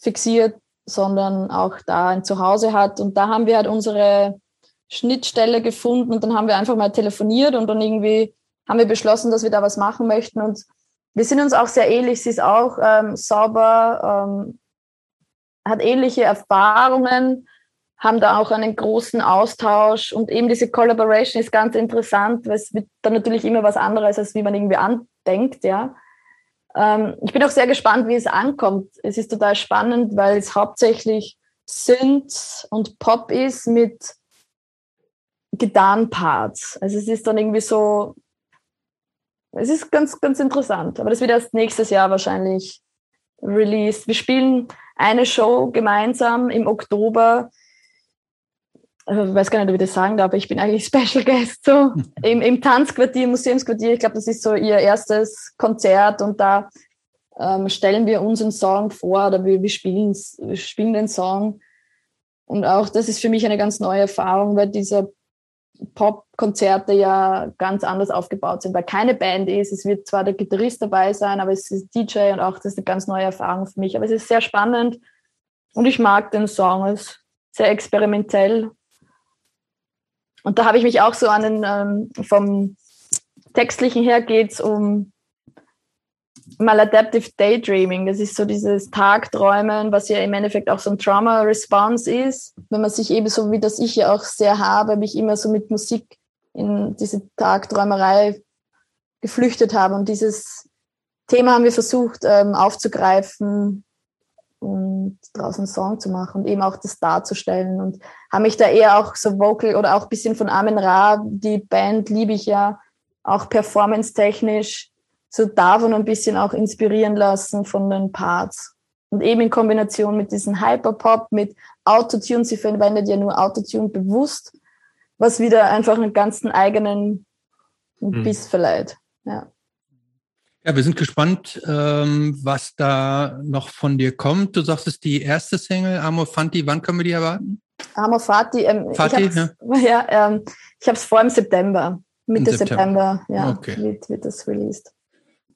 Speaker 3: fixiert, sondern auch da ein Zuhause hat. Und da haben wir halt unsere Schnittstelle gefunden und dann haben wir einfach mal telefoniert und dann irgendwie haben wir beschlossen, dass wir da was machen möchten. Und wir sind uns auch sehr ähnlich. Sie ist auch ähm, sauber, ähm, hat ähnliche Erfahrungen, haben da auch einen großen Austausch und eben diese Collaboration ist ganz interessant, weil es wird dann natürlich immer was anderes, als wie man irgendwie andenkt, ja. Ähm, ich bin auch sehr gespannt, wie es ankommt. Es ist total spannend, weil es hauptsächlich Synth und Pop ist mit Gitarrenparts. Also es ist dann irgendwie so, es ist ganz, ganz interessant. Aber das wird erst nächstes Jahr wahrscheinlich released. Wir spielen eine Show gemeinsam im Oktober. Also ich weiß gar nicht, ob ich das sagen darf, aber ich bin eigentlich [LAUGHS] Special Guest so [LAUGHS] im, im Tanzquartier, Museumsquartier. Ich glaube, das ist so ihr erstes Konzert und da ähm, stellen wir unseren Song vor oder wir, wir, spielen, wir spielen den Song. Und auch das ist für mich eine ganz neue Erfahrung, weil dieser Pop-Konzerte ja ganz anders aufgebaut sind, weil keine Band ist. Es wird zwar der Gitarrist dabei sein, aber es ist DJ und auch das ist eine ganz neue Erfahrung für mich. Aber es ist sehr spannend und ich mag den Song. Es ist sehr experimentell. Und da habe ich mich auch so an den, ähm, vom Textlichen her geht es um Maladaptive Daydreaming. Das ist so dieses Tagträumen, was ja im Endeffekt auch so ein Trauma-Response ist. Wenn man sich eben so, wie das ich ja auch sehr habe, mich immer so mit Musik in diese Tagträumerei geflüchtet habe. Und dieses Thema haben wir versucht ähm, aufzugreifen und draußen einen Song zu machen und eben auch das darzustellen. Und habe mich da eher auch so vocal oder auch bisschen von Amen Ra, die Band liebe ich ja, auch performance-technisch so davon ein bisschen auch inspirieren lassen von den Parts. Und eben in Kombination mit diesem Hyperpop, mit Autotune, sie verwendet ja nur Autotune bewusst, was wieder einfach einen ganzen eigenen hm. Biss verleiht. Ja.
Speaker 1: Ja, wir sind gespannt, ähm, was da noch von dir kommt. Du sagst, es ist die erste Single, Amor Fanti. Wann können wir die erwarten?
Speaker 3: Amor Fati. Ähm, Fati, ich ja. [LAUGHS] ja ähm, ich habe es vor im September. Mitte September, September ja, okay. wird, wird das released.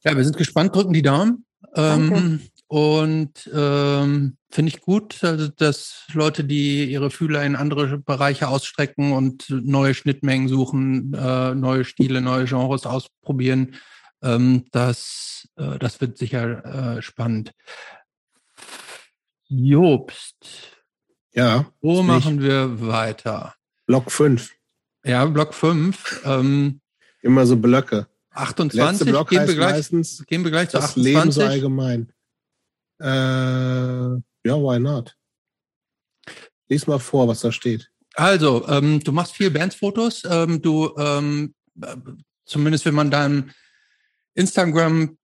Speaker 1: Ja, wir sind gespannt, drücken die Daumen. Ähm, und ähm, finde ich gut, also, dass Leute, die ihre Fühler in andere Bereiche ausstrecken und neue Schnittmengen suchen, äh, neue Stile, neue Genres ausprobieren, ähm, das, äh, das wird sicher äh, spannend. Jobst.
Speaker 2: Ja.
Speaker 1: Wo machen wir weiter?
Speaker 2: Block 5.
Speaker 1: Ja, Block 5. Ähm,
Speaker 2: Immer so Blöcke.
Speaker 1: 28,
Speaker 2: Block
Speaker 1: gehen, wir gleich,
Speaker 2: meistens
Speaker 1: gehen wir gleich zu
Speaker 2: das
Speaker 1: 28.
Speaker 2: Leben so allgemein. Äh, ja, why not? Lies mal vor, was da steht.
Speaker 1: Also, ähm, du machst viel Bandsfotos. Ähm, du, ähm, zumindest wenn man deinem Instagram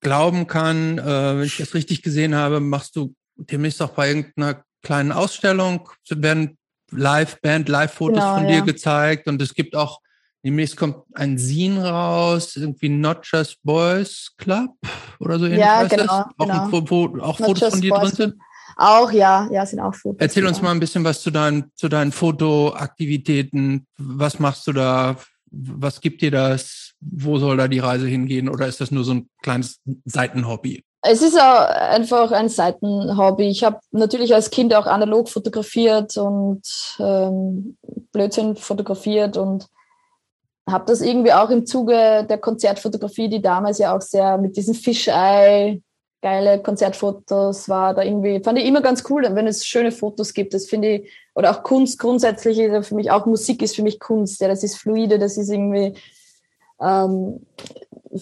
Speaker 1: glauben kann, äh, wenn ich das richtig gesehen habe, machst du demnächst auch bei irgendeiner kleinen Ausstellung, werden Live-Band, Live-Fotos genau, von dir ja. gezeigt und es gibt auch Demnächst kommt ein Zine raus, irgendwie Not Just Boys Club oder so ähnlich.
Speaker 3: Ja, genau. Auch,
Speaker 1: genau. Ein, wo auch Fotos von dir Boys drin sind?
Speaker 3: Auch, ja, ja, sind auch Fotos.
Speaker 1: Erzähl uns mal ein bisschen was zu deinen, zu deinen Fotoaktivitäten. Was machst du da? Was gibt dir das? Wo soll da die Reise hingehen? Oder ist das nur so ein kleines Seitenhobby?
Speaker 3: Es ist auch einfach ein Seitenhobby. Ich habe natürlich als Kind auch analog fotografiert und ähm, Blödsinn fotografiert und habe das irgendwie auch im Zuge der Konzertfotografie, die damals ja auch sehr mit diesen Fischei geile Konzertfotos war da irgendwie, fand ich immer ganz cool, wenn es schöne Fotos gibt. Das finde ich, oder auch Kunst grundsätzlich ist für mich, auch Musik ist für mich Kunst. Ja, das ist fluide, das ist irgendwie, ähm,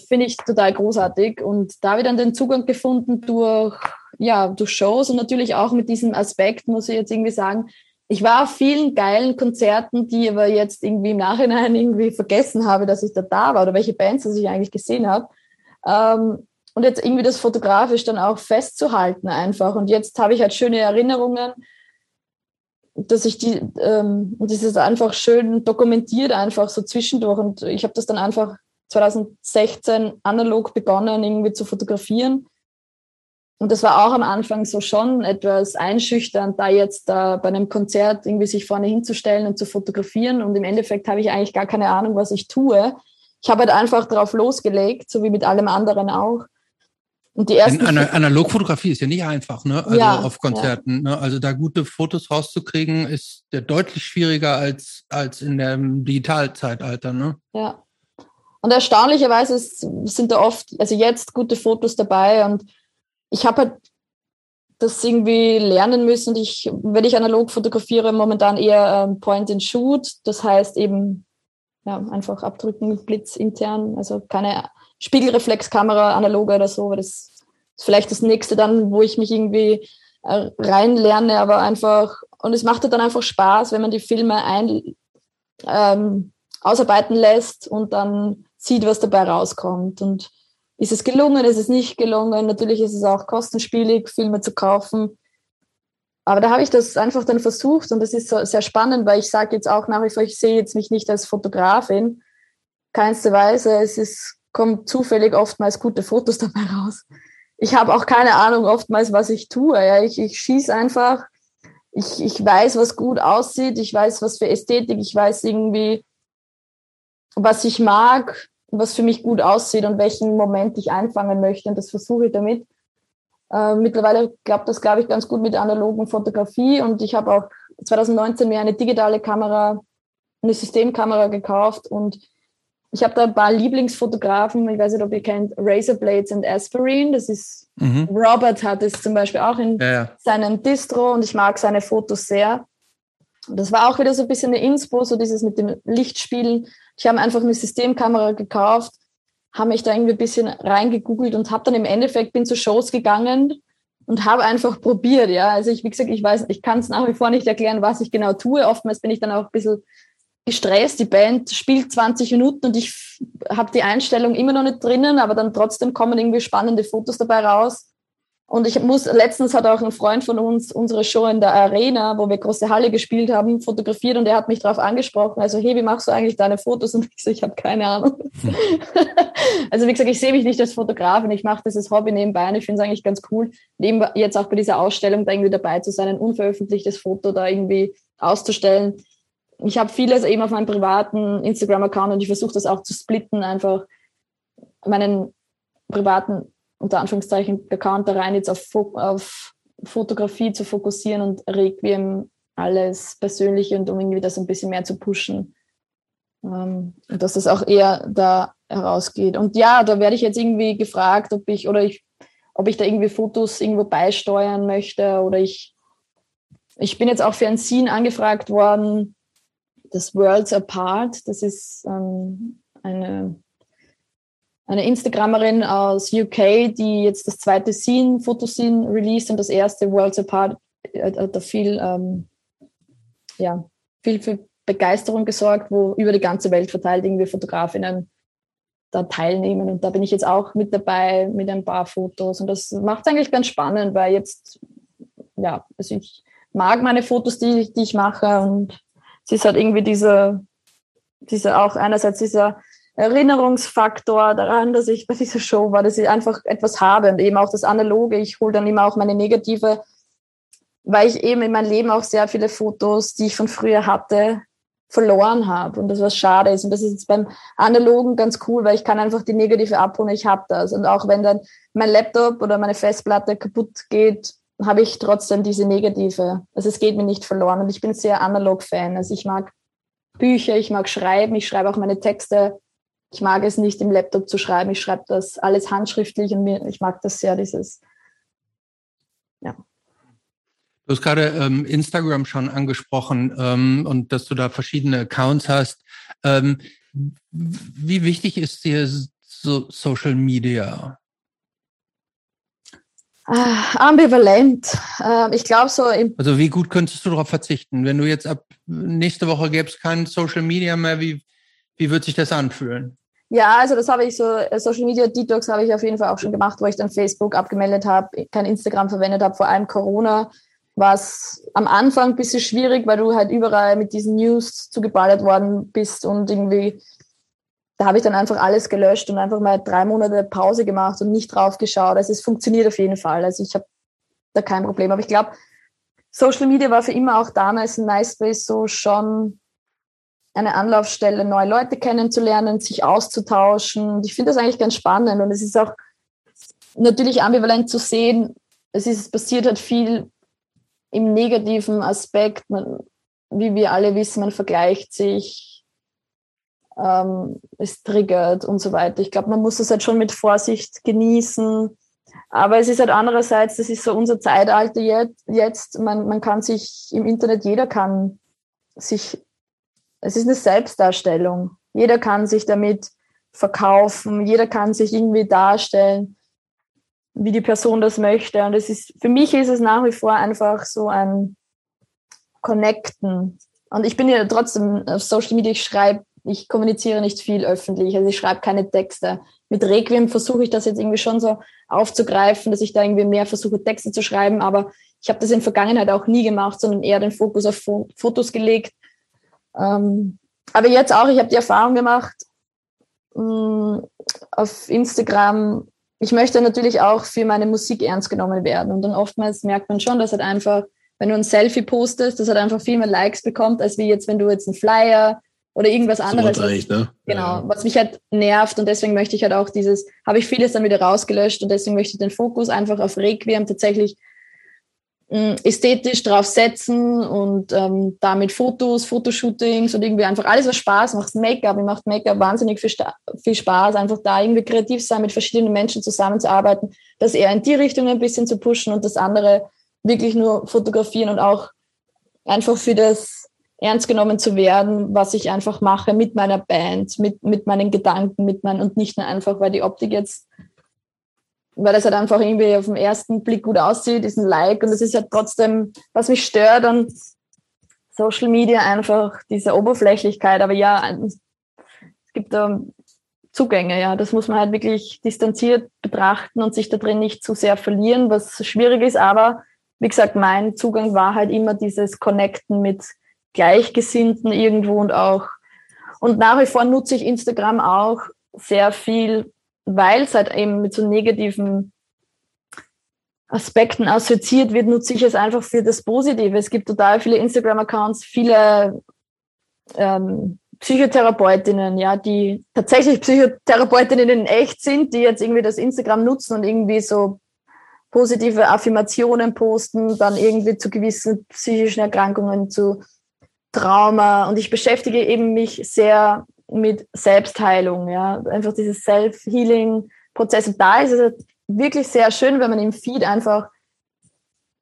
Speaker 3: finde ich total großartig. Und da habe ich dann den Zugang gefunden durch, ja, durch Shows und natürlich auch mit diesem Aspekt, muss ich jetzt irgendwie sagen, ich war auf vielen geilen Konzerten, die aber jetzt irgendwie im Nachhinein irgendwie vergessen habe, dass ich da da war oder welche Bands dass ich eigentlich gesehen habe. Ähm, und jetzt irgendwie das fotografisch dann auch festzuhalten einfach. Und jetzt habe ich halt schöne Erinnerungen, dass ich die, ähm, und das ist einfach schön dokumentiert einfach so zwischendurch. Und ich habe das dann einfach 2016 analog begonnen, irgendwie zu fotografieren und das war auch am Anfang so schon etwas einschüchternd, da jetzt da bei einem Konzert irgendwie sich vorne hinzustellen und zu fotografieren. Und im Endeffekt habe ich eigentlich gar keine Ahnung, was ich tue. Ich habe halt einfach drauf losgelegt, so wie mit allem anderen auch.
Speaker 1: Und die ersten Ana Analogfotografie ist ja nicht einfach, ne? Also ja, auf Konzerten. Ja. Ne? Also da gute Fotos rauszukriegen, ist ja deutlich schwieriger als, als in dem Digitalzeitalter, ne?
Speaker 3: Ja. Und erstaunlicherweise sind da oft, also jetzt gute Fotos dabei und ich habe halt das irgendwie lernen müssen. Und ich, wenn ich analog fotografiere, momentan eher ähm, Point and Shoot. Das heißt eben ja, einfach abdrücken, Blitz intern, also keine Spiegelreflexkamera, analoge oder so. Das ist vielleicht das nächste dann, wo ich mich irgendwie äh, reinlerne, aber einfach, und es macht dann einfach Spaß, wenn man die Filme ein, ähm, ausarbeiten lässt und dann sieht, was dabei rauskommt. Und ist es gelungen, ist es nicht gelungen? Natürlich ist es auch kostenspielig, Filme zu kaufen. Aber da habe ich das einfach dann versucht und das ist sehr spannend, weil ich sage jetzt auch nach wie vor, ich sehe jetzt mich nicht als Fotografin. Keinste Weise. Es ist, kommt zufällig oftmals gute Fotos [LAUGHS] dabei raus. Ich habe auch keine Ahnung oftmals, was ich tue. Ja, ich, ich schieße einfach. Ich, ich weiß, was gut aussieht. Ich weiß, was für Ästhetik. Ich weiß irgendwie, was ich mag was für mich gut aussieht und welchen Moment ich einfangen möchte. Und das versuche ich damit. Äh, mittlerweile klappt das, glaube ich, ganz gut mit analogen Fotografie. Und ich habe auch 2019 mir eine digitale Kamera, eine Systemkamera gekauft. Und ich habe da ein paar Lieblingsfotografen. Ich weiß nicht, ob ihr kennt Razorblades and Aspirin. Das ist, mhm. Robert hat es zum Beispiel auch in ja, ja. seinem Distro und ich mag seine Fotos sehr. Das war auch wieder so ein bisschen eine Inspo, so dieses mit dem Lichtspielen. Ich habe einfach eine Systemkamera gekauft, habe mich da irgendwie ein bisschen reingegoogelt und habe dann im Endeffekt bin zu Shows gegangen und habe einfach probiert, ja. Also ich, wie gesagt, ich weiß, ich kann es nach wie vor nicht erklären, was ich genau tue. Oftmals bin ich dann auch ein bisschen gestresst. Die Band spielt 20 Minuten und ich habe die Einstellung immer noch nicht drinnen, aber dann trotzdem kommen irgendwie spannende Fotos dabei raus. Und ich muss, letztens hat auch ein Freund von uns unsere Show in der Arena, wo wir große Halle gespielt haben, fotografiert und er hat mich darauf angesprochen. Also, hey, wie machst du eigentlich deine Fotos? Und ich so, ich habe keine Ahnung. Hm. [LAUGHS] also, wie gesagt, ich sehe mich nicht als Fotografin. Ich mache das als Hobby nebenbei und ich finde es eigentlich ganz cool, neben jetzt auch bei dieser Ausstellung da irgendwie dabei zu sein, ein unveröffentlichtes Foto da irgendwie auszustellen. Ich habe vieles eben auf meinem privaten Instagram-Account und ich versuche das auch zu splitten, einfach meinen privaten unter Anführungszeichen Account da rein, jetzt auf, auf Fotografie zu fokussieren und Requiem alles Persönliche und um irgendwie das ein bisschen mehr zu pushen. Ähm, dass das auch eher da herausgeht. Und ja, da werde ich jetzt irgendwie gefragt, ob ich oder ich, ob ich da irgendwie Fotos irgendwo beisteuern möchte oder ich, ich bin jetzt auch für ein Scene angefragt worden, das Worlds Apart. Das ist ähm, eine eine Instagramerin aus UK, die jetzt das zweite Scene, Fotoscene released und das erste Worlds Apart äh, hat da viel, ähm, ja, viel für Begeisterung gesorgt, wo über die ganze Welt verteilt irgendwie Fotografinnen da teilnehmen. Und da bin ich jetzt auch mit dabei mit ein paar Fotos. Und das macht es eigentlich ganz spannend, weil jetzt, ja, also ich mag meine Fotos, die, die ich mache. Und es ist halt irgendwie diese, diese auch einerseits dieser Erinnerungsfaktor daran, dass ich bei dieser Show war, dass ich einfach etwas habe und eben auch das Analoge. Ich hole dann immer auch meine negative, weil ich eben in meinem Leben auch sehr viele Fotos, die ich von früher hatte, verloren habe und das was schade ist. Und das ist jetzt beim Analogen ganz cool, weil ich kann einfach die negative abholen, ich habe das. Und auch wenn dann mein Laptop oder meine Festplatte kaputt geht, habe ich trotzdem diese negative. Also es geht mir nicht verloren und ich bin sehr analog Fan. Also ich mag Bücher, ich mag schreiben, ich schreibe auch meine Texte. Ich mag es nicht im Laptop zu schreiben, ich schreibe das alles handschriftlich und mir, ich mag das sehr, dieses,
Speaker 1: ja. Du hast gerade ähm, Instagram schon angesprochen ähm, und dass du da verschiedene Accounts hast. Ähm, wie wichtig ist dir so Social Media?
Speaker 3: Ah, ambivalent. Äh, ich glaube so.
Speaker 1: also wie gut könntest du darauf verzichten, wenn du jetzt ab nächste Woche gäbe es kein Social Media mehr? Wie wie wird sich das anfühlen?
Speaker 3: Ja, also das habe ich so äh, Social Media Detox habe ich auf jeden Fall auch schon gemacht, wo ich dann Facebook abgemeldet habe, kein Instagram verwendet habe, vor allem Corona war es am Anfang ein bisschen schwierig, weil du halt überall mit diesen News zugeballert worden bist und irgendwie da habe ich dann einfach alles gelöscht und einfach mal drei Monate Pause gemacht und nicht drauf geschaut. Also es funktioniert auf jeden Fall. Also ich habe da kein Problem. Aber ich glaube, Social Media war für immer auch damals in MySpace so schon eine Anlaufstelle, neue Leute kennenzulernen, sich auszutauschen. Und ich finde das eigentlich ganz spannend. Und es ist auch natürlich ambivalent zu sehen. Es ist passiert halt viel im negativen Aspekt. Man, wie wir alle wissen, man vergleicht sich, ähm, es triggert und so weiter. Ich glaube, man muss das halt schon mit Vorsicht genießen. Aber es ist halt andererseits, das ist so unser Zeitalter jetzt. jetzt man, man kann sich im Internet, jeder kann sich, es ist eine Selbstdarstellung. Jeder kann sich damit verkaufen, jeder kann sich irgendwie darstellen, wie die Person das möchte. Und es ist, für mich ist es nach wie vor einfach so ein Connecten. Und ich bin ja trotzdem auf Social Media, ich schreibe ich kommuniziere nicht viel öffentlich, also ich schreibe keine Texte. Mit Requiem versuche ich das jetzt irgendwie schon so aufzugreifen, dass ich da irgendwie mehr versuche, Texte zu schreiben, aber ich habe das in Vergangenheit auch nie gemacht, sondern eher den Fokus auf Fotos gelegt. Ähm, aber jetzt auch, ich habe die Erfahrung gemacht mm, auf Instagram, ich möchte natürlich auch für meine Musik ernst genommen werden. Und dann oftmals merkt man schon, dass halt einfach, wenn du ein Selfie postest, das halt einfach viel mehr Likes bekommt, als wie jetzt, wenn du jetzt einen Flyer oder irgendwas anderes.
Speaker 2: So ne?
Speaker 3: Genau, was mich halt nervt und deswegen möchte ich halt auch dieses, habe ich vieles dann wieder rausgelöscht und deswegen möchte ich den Fokus einfach auf Requiem tatsächlich mh, mm, ästhetisch drauf setzen und ähm, damit Fotos, Fotoshootings und irgendwie einfach alles, was Spaß macht. Make-up, mir macht Make-up wahnsinnig viel, viel Spaß, einfach da irgendwie kreativ sein, mit verschiedenen Menschen zusammenzuarbeiten, das eher in die Richtung ein bisschen zu pushen und das andere wirklich nur fotografieren und auch einfach für das ernst genommen zu werden, was ich einfach mache mit meiner Band, mit, mit meinen Gedanken, mit meinen, und nicht nur einfach, weil die Optik jetzt, weil das halt einfach irgendwie auf den ersten Blick gut aussieht, ist ein Like und das ist halt trotzdem, was mich stört an Social Media einfach diese Oberflächlichkeit, aber ja, es gibt da Zugänge, ja, das muss man halt wirklich distanziert betrachten und sich da drin nicht zu sehr verlieren, was schwierig ist, aber wie gesagt, mein Zugang war halt immer dieses Connecten mit Gleichgesinnten irgendwo und auch. Und nach wie vor nutze ich Instagram auch sehr viel, weil es halt eben mit so negativen Aspekten assoziiert wird, nutze ich es einfach für das Positive. Es gibt total viele Instagram-Accounts, viele ähm, Psychotherapeutinnen, ja, die tatsächlich Psychotherapeutinnen in echt sind, die jetzt irgendwie das Instagram nutzen und irgendwie so positive Affirmationen posten, dann irgendwie zu gewissen psychischen Erkrankungen zu Trauma und ich beschäftige eben mich sehr mit Selbstheilung, ja, einfach dieses Self-Healing-Prozess. Und da ist es wirklich sehr schön, wenn man im Feed einfach,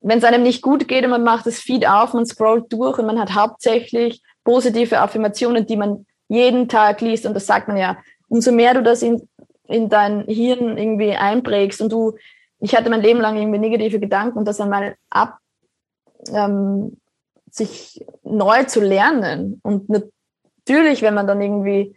Speaker 3: wenn es einem nicht gut geht und man macht das Feed auf, man scrollt durch und man hat hauptsächlich positive Affirmationen, die man jeden Tag liest. Und das sagt man ja, umso mehr du das in, in dein Hirn irgendwie einprägst und du, ich hatte mein Leben lang irgendwie negative Gedanken und das einmal ab, ähm, sich neu zu lernen. Und natürlich, wenn man dann irgendwie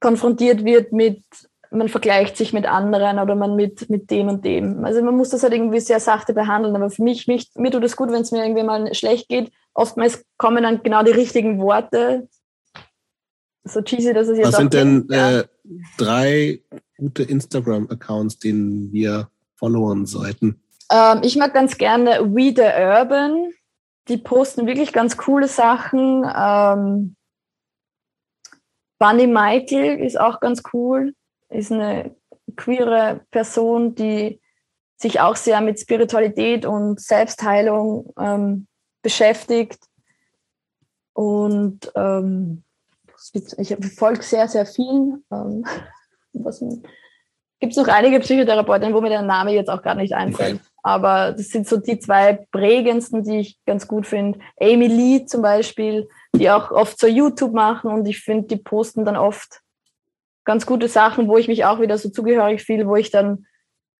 Speaker 3: konfrontiert wird mit, man vergleicht sich mit anderen oder man mit, mit dem und dem. Also man muss das halt irgendwie sehr sachte behandeln. Aber für mich, mich mir tut es gut, wenn es mir irgendwie mal schlecht geht. Oftmals kommen dann genau die richtigen Worte. So cheesy, dass es jetzt
Speaker 2: Was sind denn äh, drei gute Instagram-Accounts, denen wir followen sollten?
Speaker 3: Ähm, ich mag ganz gerne We the Urban die posten wirklich ganz coole Sachen. Ähm, Bunny Michael ist auch ganz cool, ist eine queere Person, die sich auch sehr mit Spiritualität und Selbstheilung ähm, beschäftigt. Und ähm, ich folge sehr, sehr vielen. Ähm, [LAUGHS] Gibt es noch einige Psychotherapeuten, wo mir der Name jetzt auch gar nicht einfällt. Okay. Aber das sind so die zwei prägendsten, die ich ganz gut finde. Amy Lee zum Beispiel, die auch oft so YouTube machen und ich finde, die posten dann oft ganz gute Sachen, wo ich mich auch wieder so zugehörig fühle, wo ich dann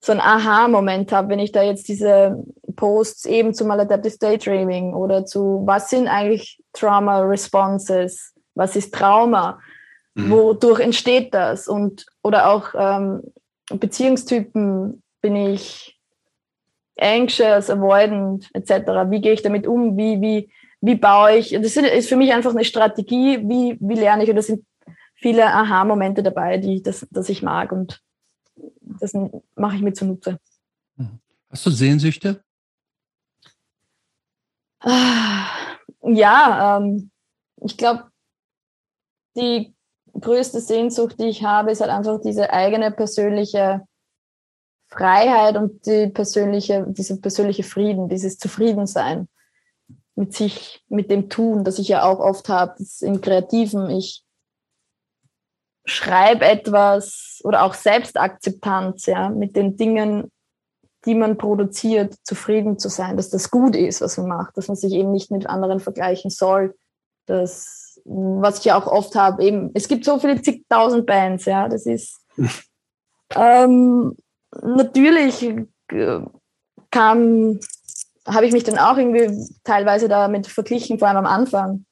Speaker 3: so ein Aha-Moment habe, wenn ich da jetzt diese Posts eben zu Maladaptive Daydreaming oder zu was sind eigentlich Trauma Responses, was ist Trauma, mhm. wodurch entsteht das und oder auch ähm, Beziehungstypen bin ich anxious, avoidant etc. Wie gehe ich damit um? Wie wie wie baue ich? Das ist für mich einfach eine Strategie. Wie wie lerne ich? Und das sind viele Aha-Momente dabei, die das, das ich mag und das mache ich mir zunutze.
Speaker 1: Mhm. Hast du Sehnsüchte?
Speaker 3: Ah, ja, ähm, ich glaube, die größte Sehnsucht, die ich habe, ist halt einfach diese eigene persönliche Freiheit und die persönliche, diese persönliche Frieden, dieses Zufriedensein mit sich, mit dem Tun, das ich ja auch oft habe, im Kreativen. Ich schreibe etwas oder auch Selbstakzeptanz, ja, mit den Dingen, die man produziert, zufrieden zu sein, dass das gut ist, was man macht, dass man sich eben nicht mit anderen vergleichen soll. Das, was ich ja auch oft habe, eben, es gibt so viele zigtausend Bands, ja, das ist [LAUGHS] ähm, natürlich äh, kam, habe ich mich dann auch irgendwie teilweise damit verglichen, vor allem am Anfang.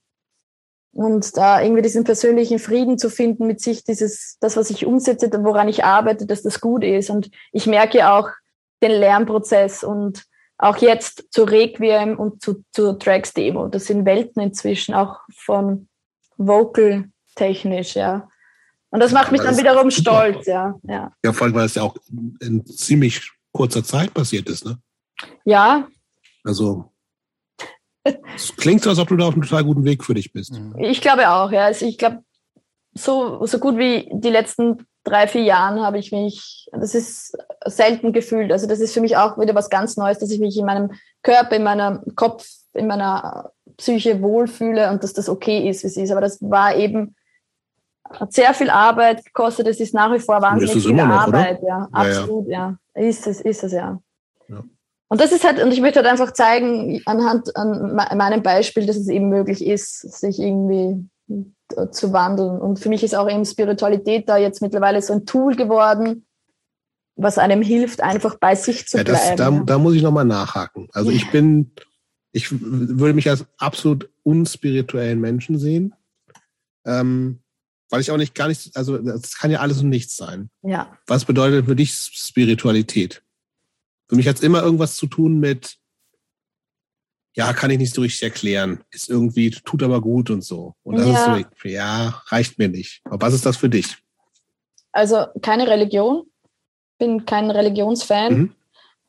Speaker 3: Und da irgendwie diesen persönlichen Frieden zu finden mit sich, dieses, das, was ich umsetze, woran ich arbeite, dass das gut ist. Und ich merke auch den Lernprozess und auch jetzt zu Requiem und zu, zu Tracks Demo. Das sind Welten inzwischen, auch von Vocal technisch, ja. Und das macht mich dann wiederum stolz, ja, ja.
Speaker 2: Ja, vor allem, weil es ja auch in ziemlich kurzer Zeit passiert ist, ne?
Speaker 3: Ja.
Speaker 2: Also es klingt so, als ob du da auf einem total guten Weg für dich bist.
Speaker 3: Mhm. Ich glaube auch, ja. Also ich glaube, so, so gut wie die letzten drei, vier Jahren habe ich mich, das ist selten gefühlt. Also das ist für mich auch wieder was ganz Neues, dass ich mich in meinem Körper, in meinem Kopf, in meiner Psyche wohlfühle und dass das okay ist, wie es ist. Aber das war eben, hat sehr viel Arbeit gekostet. Es ist nach wie vor wahnsinnig viel noch, Arbeit. Oder? Ja, absolut, ja, ja. Ist es, ist es, ja. ja. Und das ist halt, und ich möchte halt einfach zeigen, anhand an meinem Beispiel, dass es eben möglich ist, sich irgendwie zu wandeln. Und für mich ist auch eben Spiritualität da jetzt mittlerweile so ein Tool geworden, was einem hilft, einfach bei sich zu ja, das, bleiben.
Speaker 2: Da, da muss ich nochmal nachhaken. Also ich bin, ich würde mich als absolut unspirituellen Menschen sehen. Ähm, weil ich auch nicht gar nicht, also das kann ja alles und nichts sein.
Speaker 3: Ja.
Speaker 2: Was bedeutet für dich Spiritualität? Für mich hat es immer irgendwas zu tun mit, ja, kann ich nicht so richtig erklären. Ist irgendwie, tut aber gut und so. Und das ja. ist so, ja, reicht mir nicht. Aber was ist das für dich?
Speaker 3: Also keine Religion. Bin kein Religionsfan. Mhm.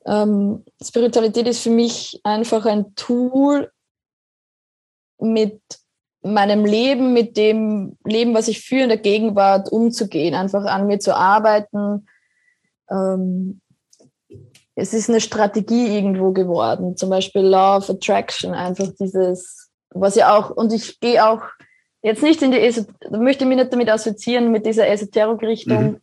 Speaker 3: Ähm, Spiritualität ist für mich einfach ein Tool, mit meinem Leben, mit dem Leben, was ich fühle in der Gegenwart umzugehen, einfach an mir zu arbeiten, ähm, es ist eine Strategie irgendwo geworden. Zum Beispiel Law of Attraction, einfach dieses, was ja auch, und ich gehe auch jetzt nicht in die, Esot möchte mich nicht damit assoziieren mit dieser Esoterik-Richtung. Mhm.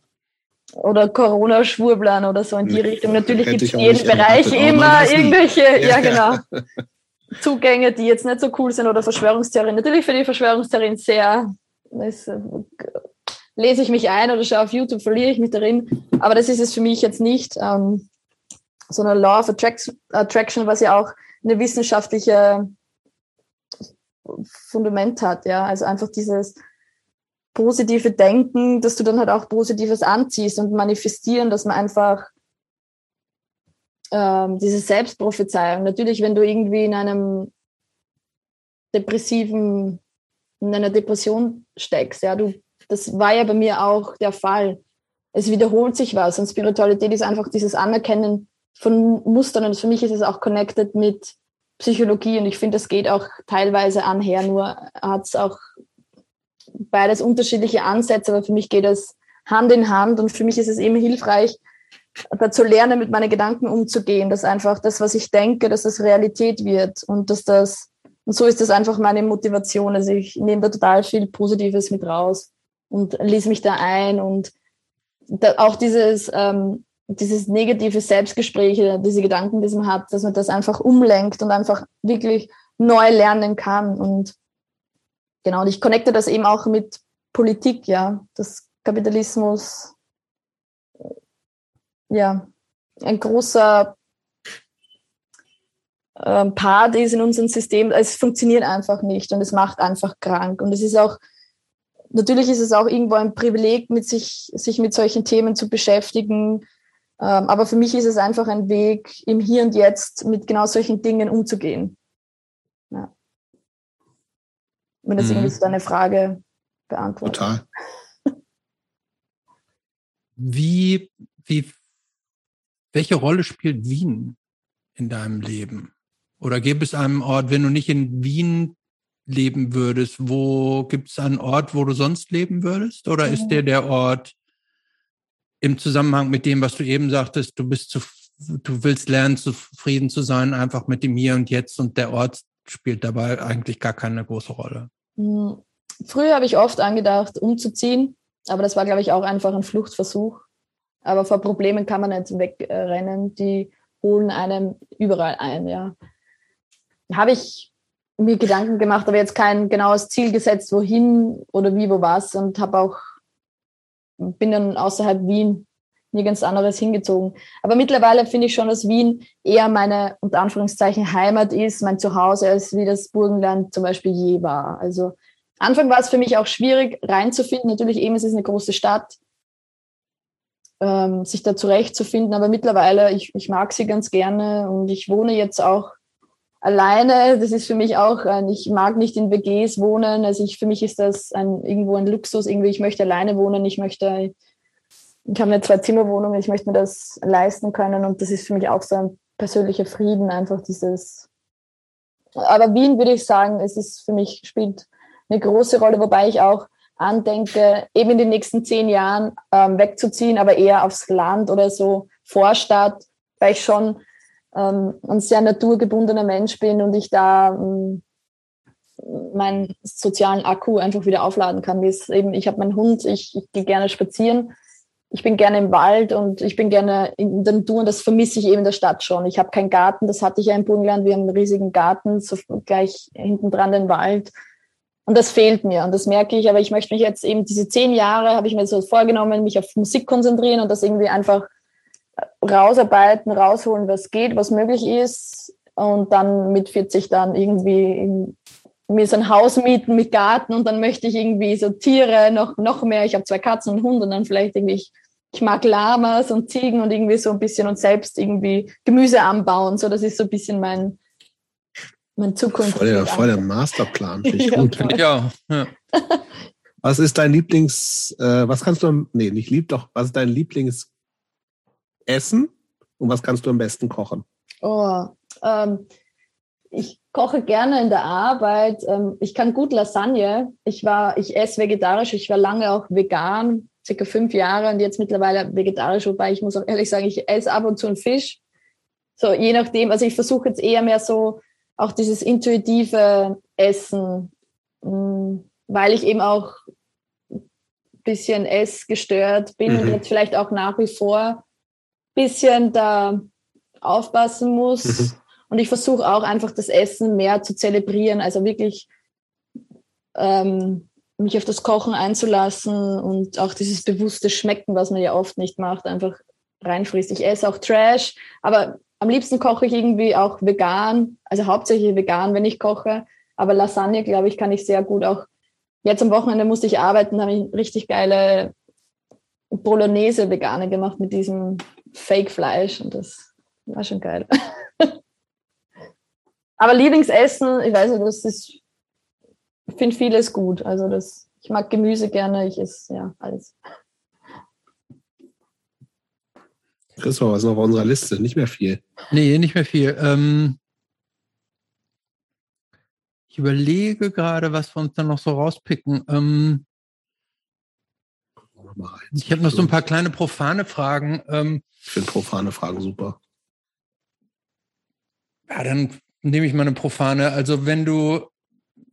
Speaker 3: Oder Corona-Schwurblern oder so in die Richtung. Natürlich gibt es in jedem Bereich immer irgendwelche, ja, ja genau, [LAUGHS] Zugänge, die jetzt nicht so cool sind oder Verschwörungstheorien. Natürlich für die Verschwörungstheorien sehr, das, äh, lese ich mich ein oder schaue auf YouTube, verliere ich mich darin. Aber das ist es für mich jetzt nicht. Ähm, so eine Law of Attraction, was ja auch eine wissenschaftliche Fundament hat, ja. Also einfach dieses positive Denken, dass du dann halt auch Positives anziehst und manifestieren, dass man einfach ähm, diese Selbstprophezeiung. Natürlich, wenn du irgendwie in einem depressiven, in einer Depression steckst, ja, du, das war ja bei mir auch der Fall. Es wiederholt sich was und Spiritualität ist einfach dieses Anerkennen von Mustern und für mich ist es auch connected mit Psychologie und ich finde, das geht auch teilweise anher, nur hat es auch beides unterschiedliche Ansätze, aber für mich geht es Hand in Hand und für mich ist es eben hilfreich, da zu lernen, mit meinen Gedanken umzugehen, dass einfach das, was ich denke, dass das Realität wird und dass das und so ist das einfach meine Motivation. Also ich nehme da total viel Positives mit raus und lese mich da ein und da auch dieses, ähm, dieses negative Selbstgespräch, diese Gedanken, die man hat, dass man das einfach umlenkt und einfach wirklich neu lernen kann. Und genau, und ich connecte das eben auch mit Politik, ja, dass Kapitalismus ja ein großer ähm, Part ist in unserem System. Es funktioniert einfach nicht und es macht einfach krank. Und es ist auch, natürlich ist es auch irgendwo ein Privileg, mit sich, sich mit solchen Themen zu beschäftigen. Ähm, aber für mich ist es einfach ein Weg, im Hier und Jetzt mit genau solchen Dingen umzugehen. Ja. Wenn das mhm. irgendwie so deine Frage beantwortet.
Speaker 2: Total. [LAUGHS]
Speaker 1: Wie, wie, welche Rolle spielt Wien in deinem Leben? Oder gäbe es einen Ort, wenn du nicht in Wien leben würdest, wo gibt es einen Ort, wo du sonst leben würdest? Oder ist der der Ort im Zusammenhang mit dem, was du eben sagtest, du bist zu, du willst lernen, zufrieden zu sein, einfach mit dem Hier und Jetzt und der Ort spielt dabei eigentlich gar keine große Rolle?
Speaker 3: Hm. Früher habe ich oft angedacht, umzuziehen, aber das war, glaube ich, auch einfach ein Fluchtversuch. Aber vor Problemen kann man nicht wegrennen, die holen einem überall ein, ja habe ich mir Gedanken gemacht, aber jetzt kein genaues Ziel gesetzt, wohin oder wie, wo was und habe auch, bin dann außerhalb Wien nirgends anderes hingezogen. Aber mittlerweile finde ich schon, dass Wien eher meine, unter Anführungszeichen, Heimat ist, mein Zuhause, als wie das Burgenland zum Beispiel je war. Also Anfang war es für mich auch schwierig reinzufinden. Natürlich eben, es ist eine große Stadt, ähm, sich da zurechtzufinden, aber mittlerweile, ich, ich mag sie ganz gerne und ich wohne jetzt auch alleine. Das ist für mich auch, ein, ich mag nicht in WGs wohnen. Also ich, für mich ist das ein, irgendwo ein Luxus. Irgendwie, ich möchte alleine wohnen. Ich möchte, ich habe eine Zwei-Zimmer-Wohnung. Ich möchte mir das leisten können. Und das ist für mich auch so ein persönlicher Frieden, einfach dieses. Aber Wien würde ich sagen, es ist für mich, spielt eine große Rolle, wobei ich auch andenke, eben in den nächsten zehn Jahren ähm, wegzuziehen, aber eher aufs Land oder so Vorstadt, weil ich schon ähm, ein sehr naturgebundener Mensch bin und ich da ähm, meinen sozialen Akku einfach wieder aufladen kann. Eben, ich habe meinen Hund, ich, ich gehe gerne spazieren, ich bin gerne im Wald und ich bin gerne in der Natur und das vermisse ich eben in der Stadt schon. Ich habe keinen Garten, das hatte ich ja im Burgenland, wir haben einen riesigen Garten, so gleich hinten dran den Wald. Und das fehlt mir und das merke ich, aber ich möchte mich jetzt eben diese zehn Jahre, habe ich mir so vorgenommen, mich auf Musik konzentrieren und das irgendwie einfach rausarbeiten, rausholen, was geht, was möglich ist und dann mit 40 dann irgendwie in, mir so ein Haus mieten mit Garten und dann möchte ich irgendwie so Tiere noch, noch mehr. Ich habe zwei Katzen und Hunde und dann vielleicht irgendwie, ich, ich mag Lamas und Ziegen und irgendwie so ein bisschen und selbst irgendwie Gemüse anbauen. So, das ist so ein bisschen mein, mein Zukunft.
Speaker 2: Voll der, [LAUGHS] voll der Masterplan. [LAUGHS] ja, gut.
Speaker 1: Ja, ja. [LAUGHS]
Speaker 2: Was ist dein Lieblings, äh, was kannst du, nee, nicht lieb, doch, was ist dein Lieblings essen und was kannst du am besten kochen?
Speaker 3: Oh, ähm, ich koche gerne in der Arbeit. Ähm, ich kann gut Lasagne. Ich war, ich esse vegetarisch. Ich war lange auch vegan, circa fünf Jahre und jetzt mittlerweile vegetarisch. Wobei ich muss auch ehrlich sagen, ich esse ab und zu einen Fisch. So je nachdem. Also ich versuche jetzt eher mehr so auch dieses intuitive Essen, mm, weil ich eben auch ein bisschen essgestört bin mhm. und jetzt vielleicht auch nach wie vor bisschen da aufpassen muss. Mhm. Und ich versuche auch einfach das Essen mehr zu zelebrieren, also wirklich ähm, mich auf das Kochen einzulassen und auch dieses bewusste Schmecken, was man ja oft nicht macht, einfach reinfrisst. Ich esse auch Trash, aber am liebsten koche ich irgendwie auch vegan, also hauptsächlich vegan, wenn ich koche. Aber Lasagne, glaube ich, kann ich sehr gut auch. Jetzt am Wochenende musste ich arbeiten, habe ich richtig geile Bolognese vegane gemacht mit diesem Fake-Fleisch und das war schon geil. [LAUGHS] Aber Lieblingsessen, ich weiß nicht, das ist, ich finde vieles gut. Also das, ich mag Gemüse gerne, ich esse ja alles.
Speaker 2: Christoph, was ist noch auf unserer Liste? Nicht mehr viel.
Speaker 1: Nee, nicht mehr viel. Ähm, ich überlege gerade, was wir uns dann noch so rauspicken. Ähm, ich habe noch so ein paar kleine profane Fragen. Ähm,
Speaker 2: ich finde profane Fragen super.
Speaker 1: Ja, dann nehme ich mal eine profane. Also wenn du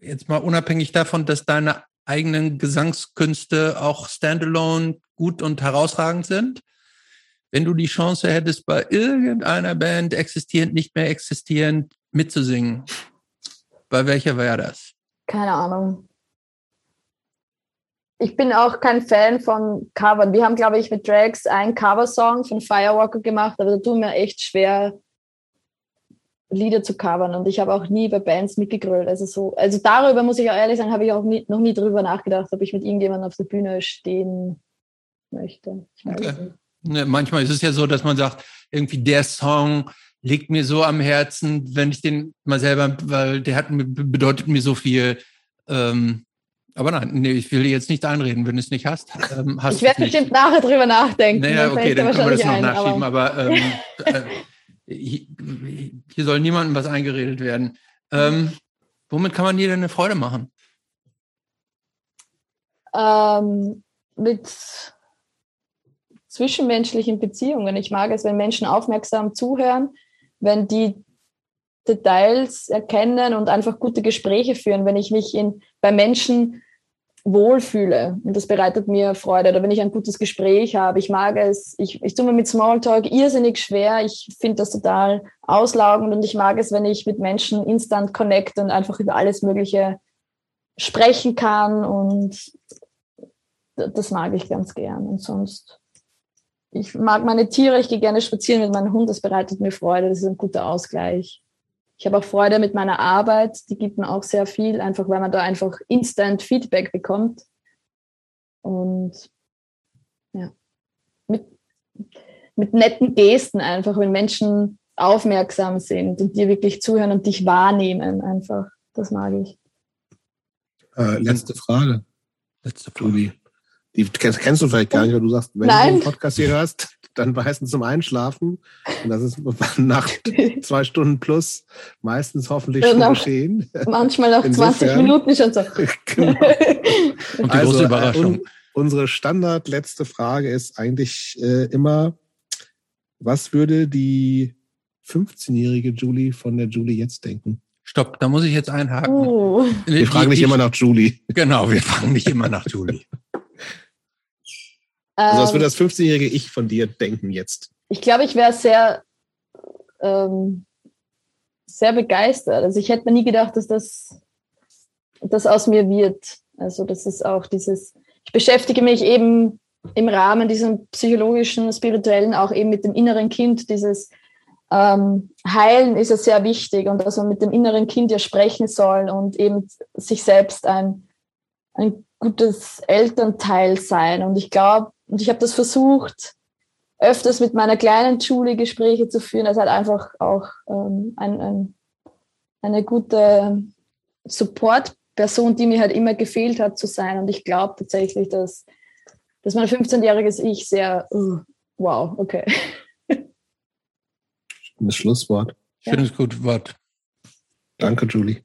Speaker 1: jetzt mal unabhängig davon, dass deine eigenen Gesangskünste auch standalone gut und herausragend sind, wenn du die Chance hättest, bei irgendeiner Band existierend, nicht mehr existierend mitzusingen, bei welcher wäre das?
Speaker 3: Keine Ahnung. Ich bin auch kein Fan von Covern. Wir haben, glaube ich, mit Drags einen Coversong von Firewalker gemacht, aber da tun mir echt schwer, Lieder zu covern. Und ich habe auch nie bei Bands mitgegrölt. Also so, also darüber muss ich auch ehrlich sagen, habe ich auch nie, noch nie drüber nachgedacht, ob ich mit irgendjemandem auf der Bühne stehen möchte.
Speaker 1: Okay. Ne, manchmal ist es ja so, dass man sagt, irgendwie der Song liegt mir so am Herzen, wenn ich den mal selber, weil der hat bedeutet mir so viel. Ähm, aber nein, nee, ich will dir jetzt nicht einreden, wenn du es nicht hast.
Speaker 3: Ähm, hast ich werde bestimmt nachher drüber nachdenken.
Speaker 1: Naja, okay, dann können wir das noch ein, nachschieben, aber, aber ähm, [LAUGHS] äh, hier soll niemandem was eingeredet werden. Ähm, womit kann man dir denn eine Freude machen?
Speaker 3: Ähm, mit zwischenmenschlichen Beziehungen. Ich mag es, wenn Menschen aufmerksam zuhören, wenn die Details erkennen und einfach gute Gespräche führen, wenn ich mich in, bei Menschen wohlfühle. Und das bereitet mir Freude. Oder wenn ich ein gutes Gespräch habe. Ich mag es, ich, ich tue mir mit Smalltalk irrsinnig schwer. Ich finde das total auslaugend und ich mag es, wenn ich mit Menschen instant connect und einfach über alles Mögliche sprechen kann. Und das mag ich ganz gern. Und sonst, ich mag meine Tiere, ich gehe gerne spazieren mit meinem Hund, das bereitet mir Freude. Das ist ein guter Ausgleich. Ich habe auch Freude mit meiner Arbeit, die gibt mir auch sehr viel, einfach weil man da einfach instant Feedback bekommt. Und ja, mit, mit netten Gesten einfach, wenn Menschen aufmerksam sind und dir wirklich zuhören und dich wahrnehmen, einfach. Das mag ich.
Speaker 2: Äh, letzte Frage. Letzte Frage. Die kennst, kennst, du vielleicht gar nicht, weil du sagst, wenn
Speaker 3: Nein.
Speaker 2: du einen Podcast hier hörst, dann meistens zum Einschlafen. Und das ist [LAUGHS] nach [LAUGHS] zwei Stunden plus meistens hoffentlich schon nach, geschehen.
Speaker 3: Manchmal nach Insofern, 20 Minuten schon so. [LAUGHS] genau.
Speaker 1: Und die also, große Überraschung. Un,
Speaker 2: unsere Standard letzte Frage ist eigentlich äh, immer, was würde die 15-jährige Julie von der Julie jetzt denken?
Speaker 1: Stopp, da muss ich jetzt einhaken. Uh.
Speaker 2: Wir fragen nicht immer nach Julie.
Speaker 1: Genau, wir fragen nicht immer nach Julie.
Speaker 2: Also was würde ähm, das 15-jährige Ich von dir denken jetzt?
Speaker 3: Ich glaube, ich wäre sehr, ähm, sehr begeistert. Also ich hätte mir nie gedacht, dass das, das aus mir wird. Also das ist auch dieses, ich beschäftige mich eben im Rahmen diesem psychologischen, spirituellen auch eben mit dem inneren Kind, dieses ähm, Heilen ist ja sehr wichtig und dass man mit dem inneren Kind ja sprechen soll und eben sich selbst ein, ein gutes Elternteil sein. Und ich glaube, und ich habe das versucht, öfters mit meiner kleinen Julie Gespräche zu führen. Das hat einfach auch ähm, ein, ein, eine gute Support-Person, die mir halt immer gefehlt hat zu sein. Und ich glaube tatsächlich, dass, dass mein 15-jähriges Ich sehr, uh, wow, okay.
Speaker 2: Das Schlusswort.
Speaker 1: Schönes ja. gutes Wort.
Speaker 2: Danke, Julie.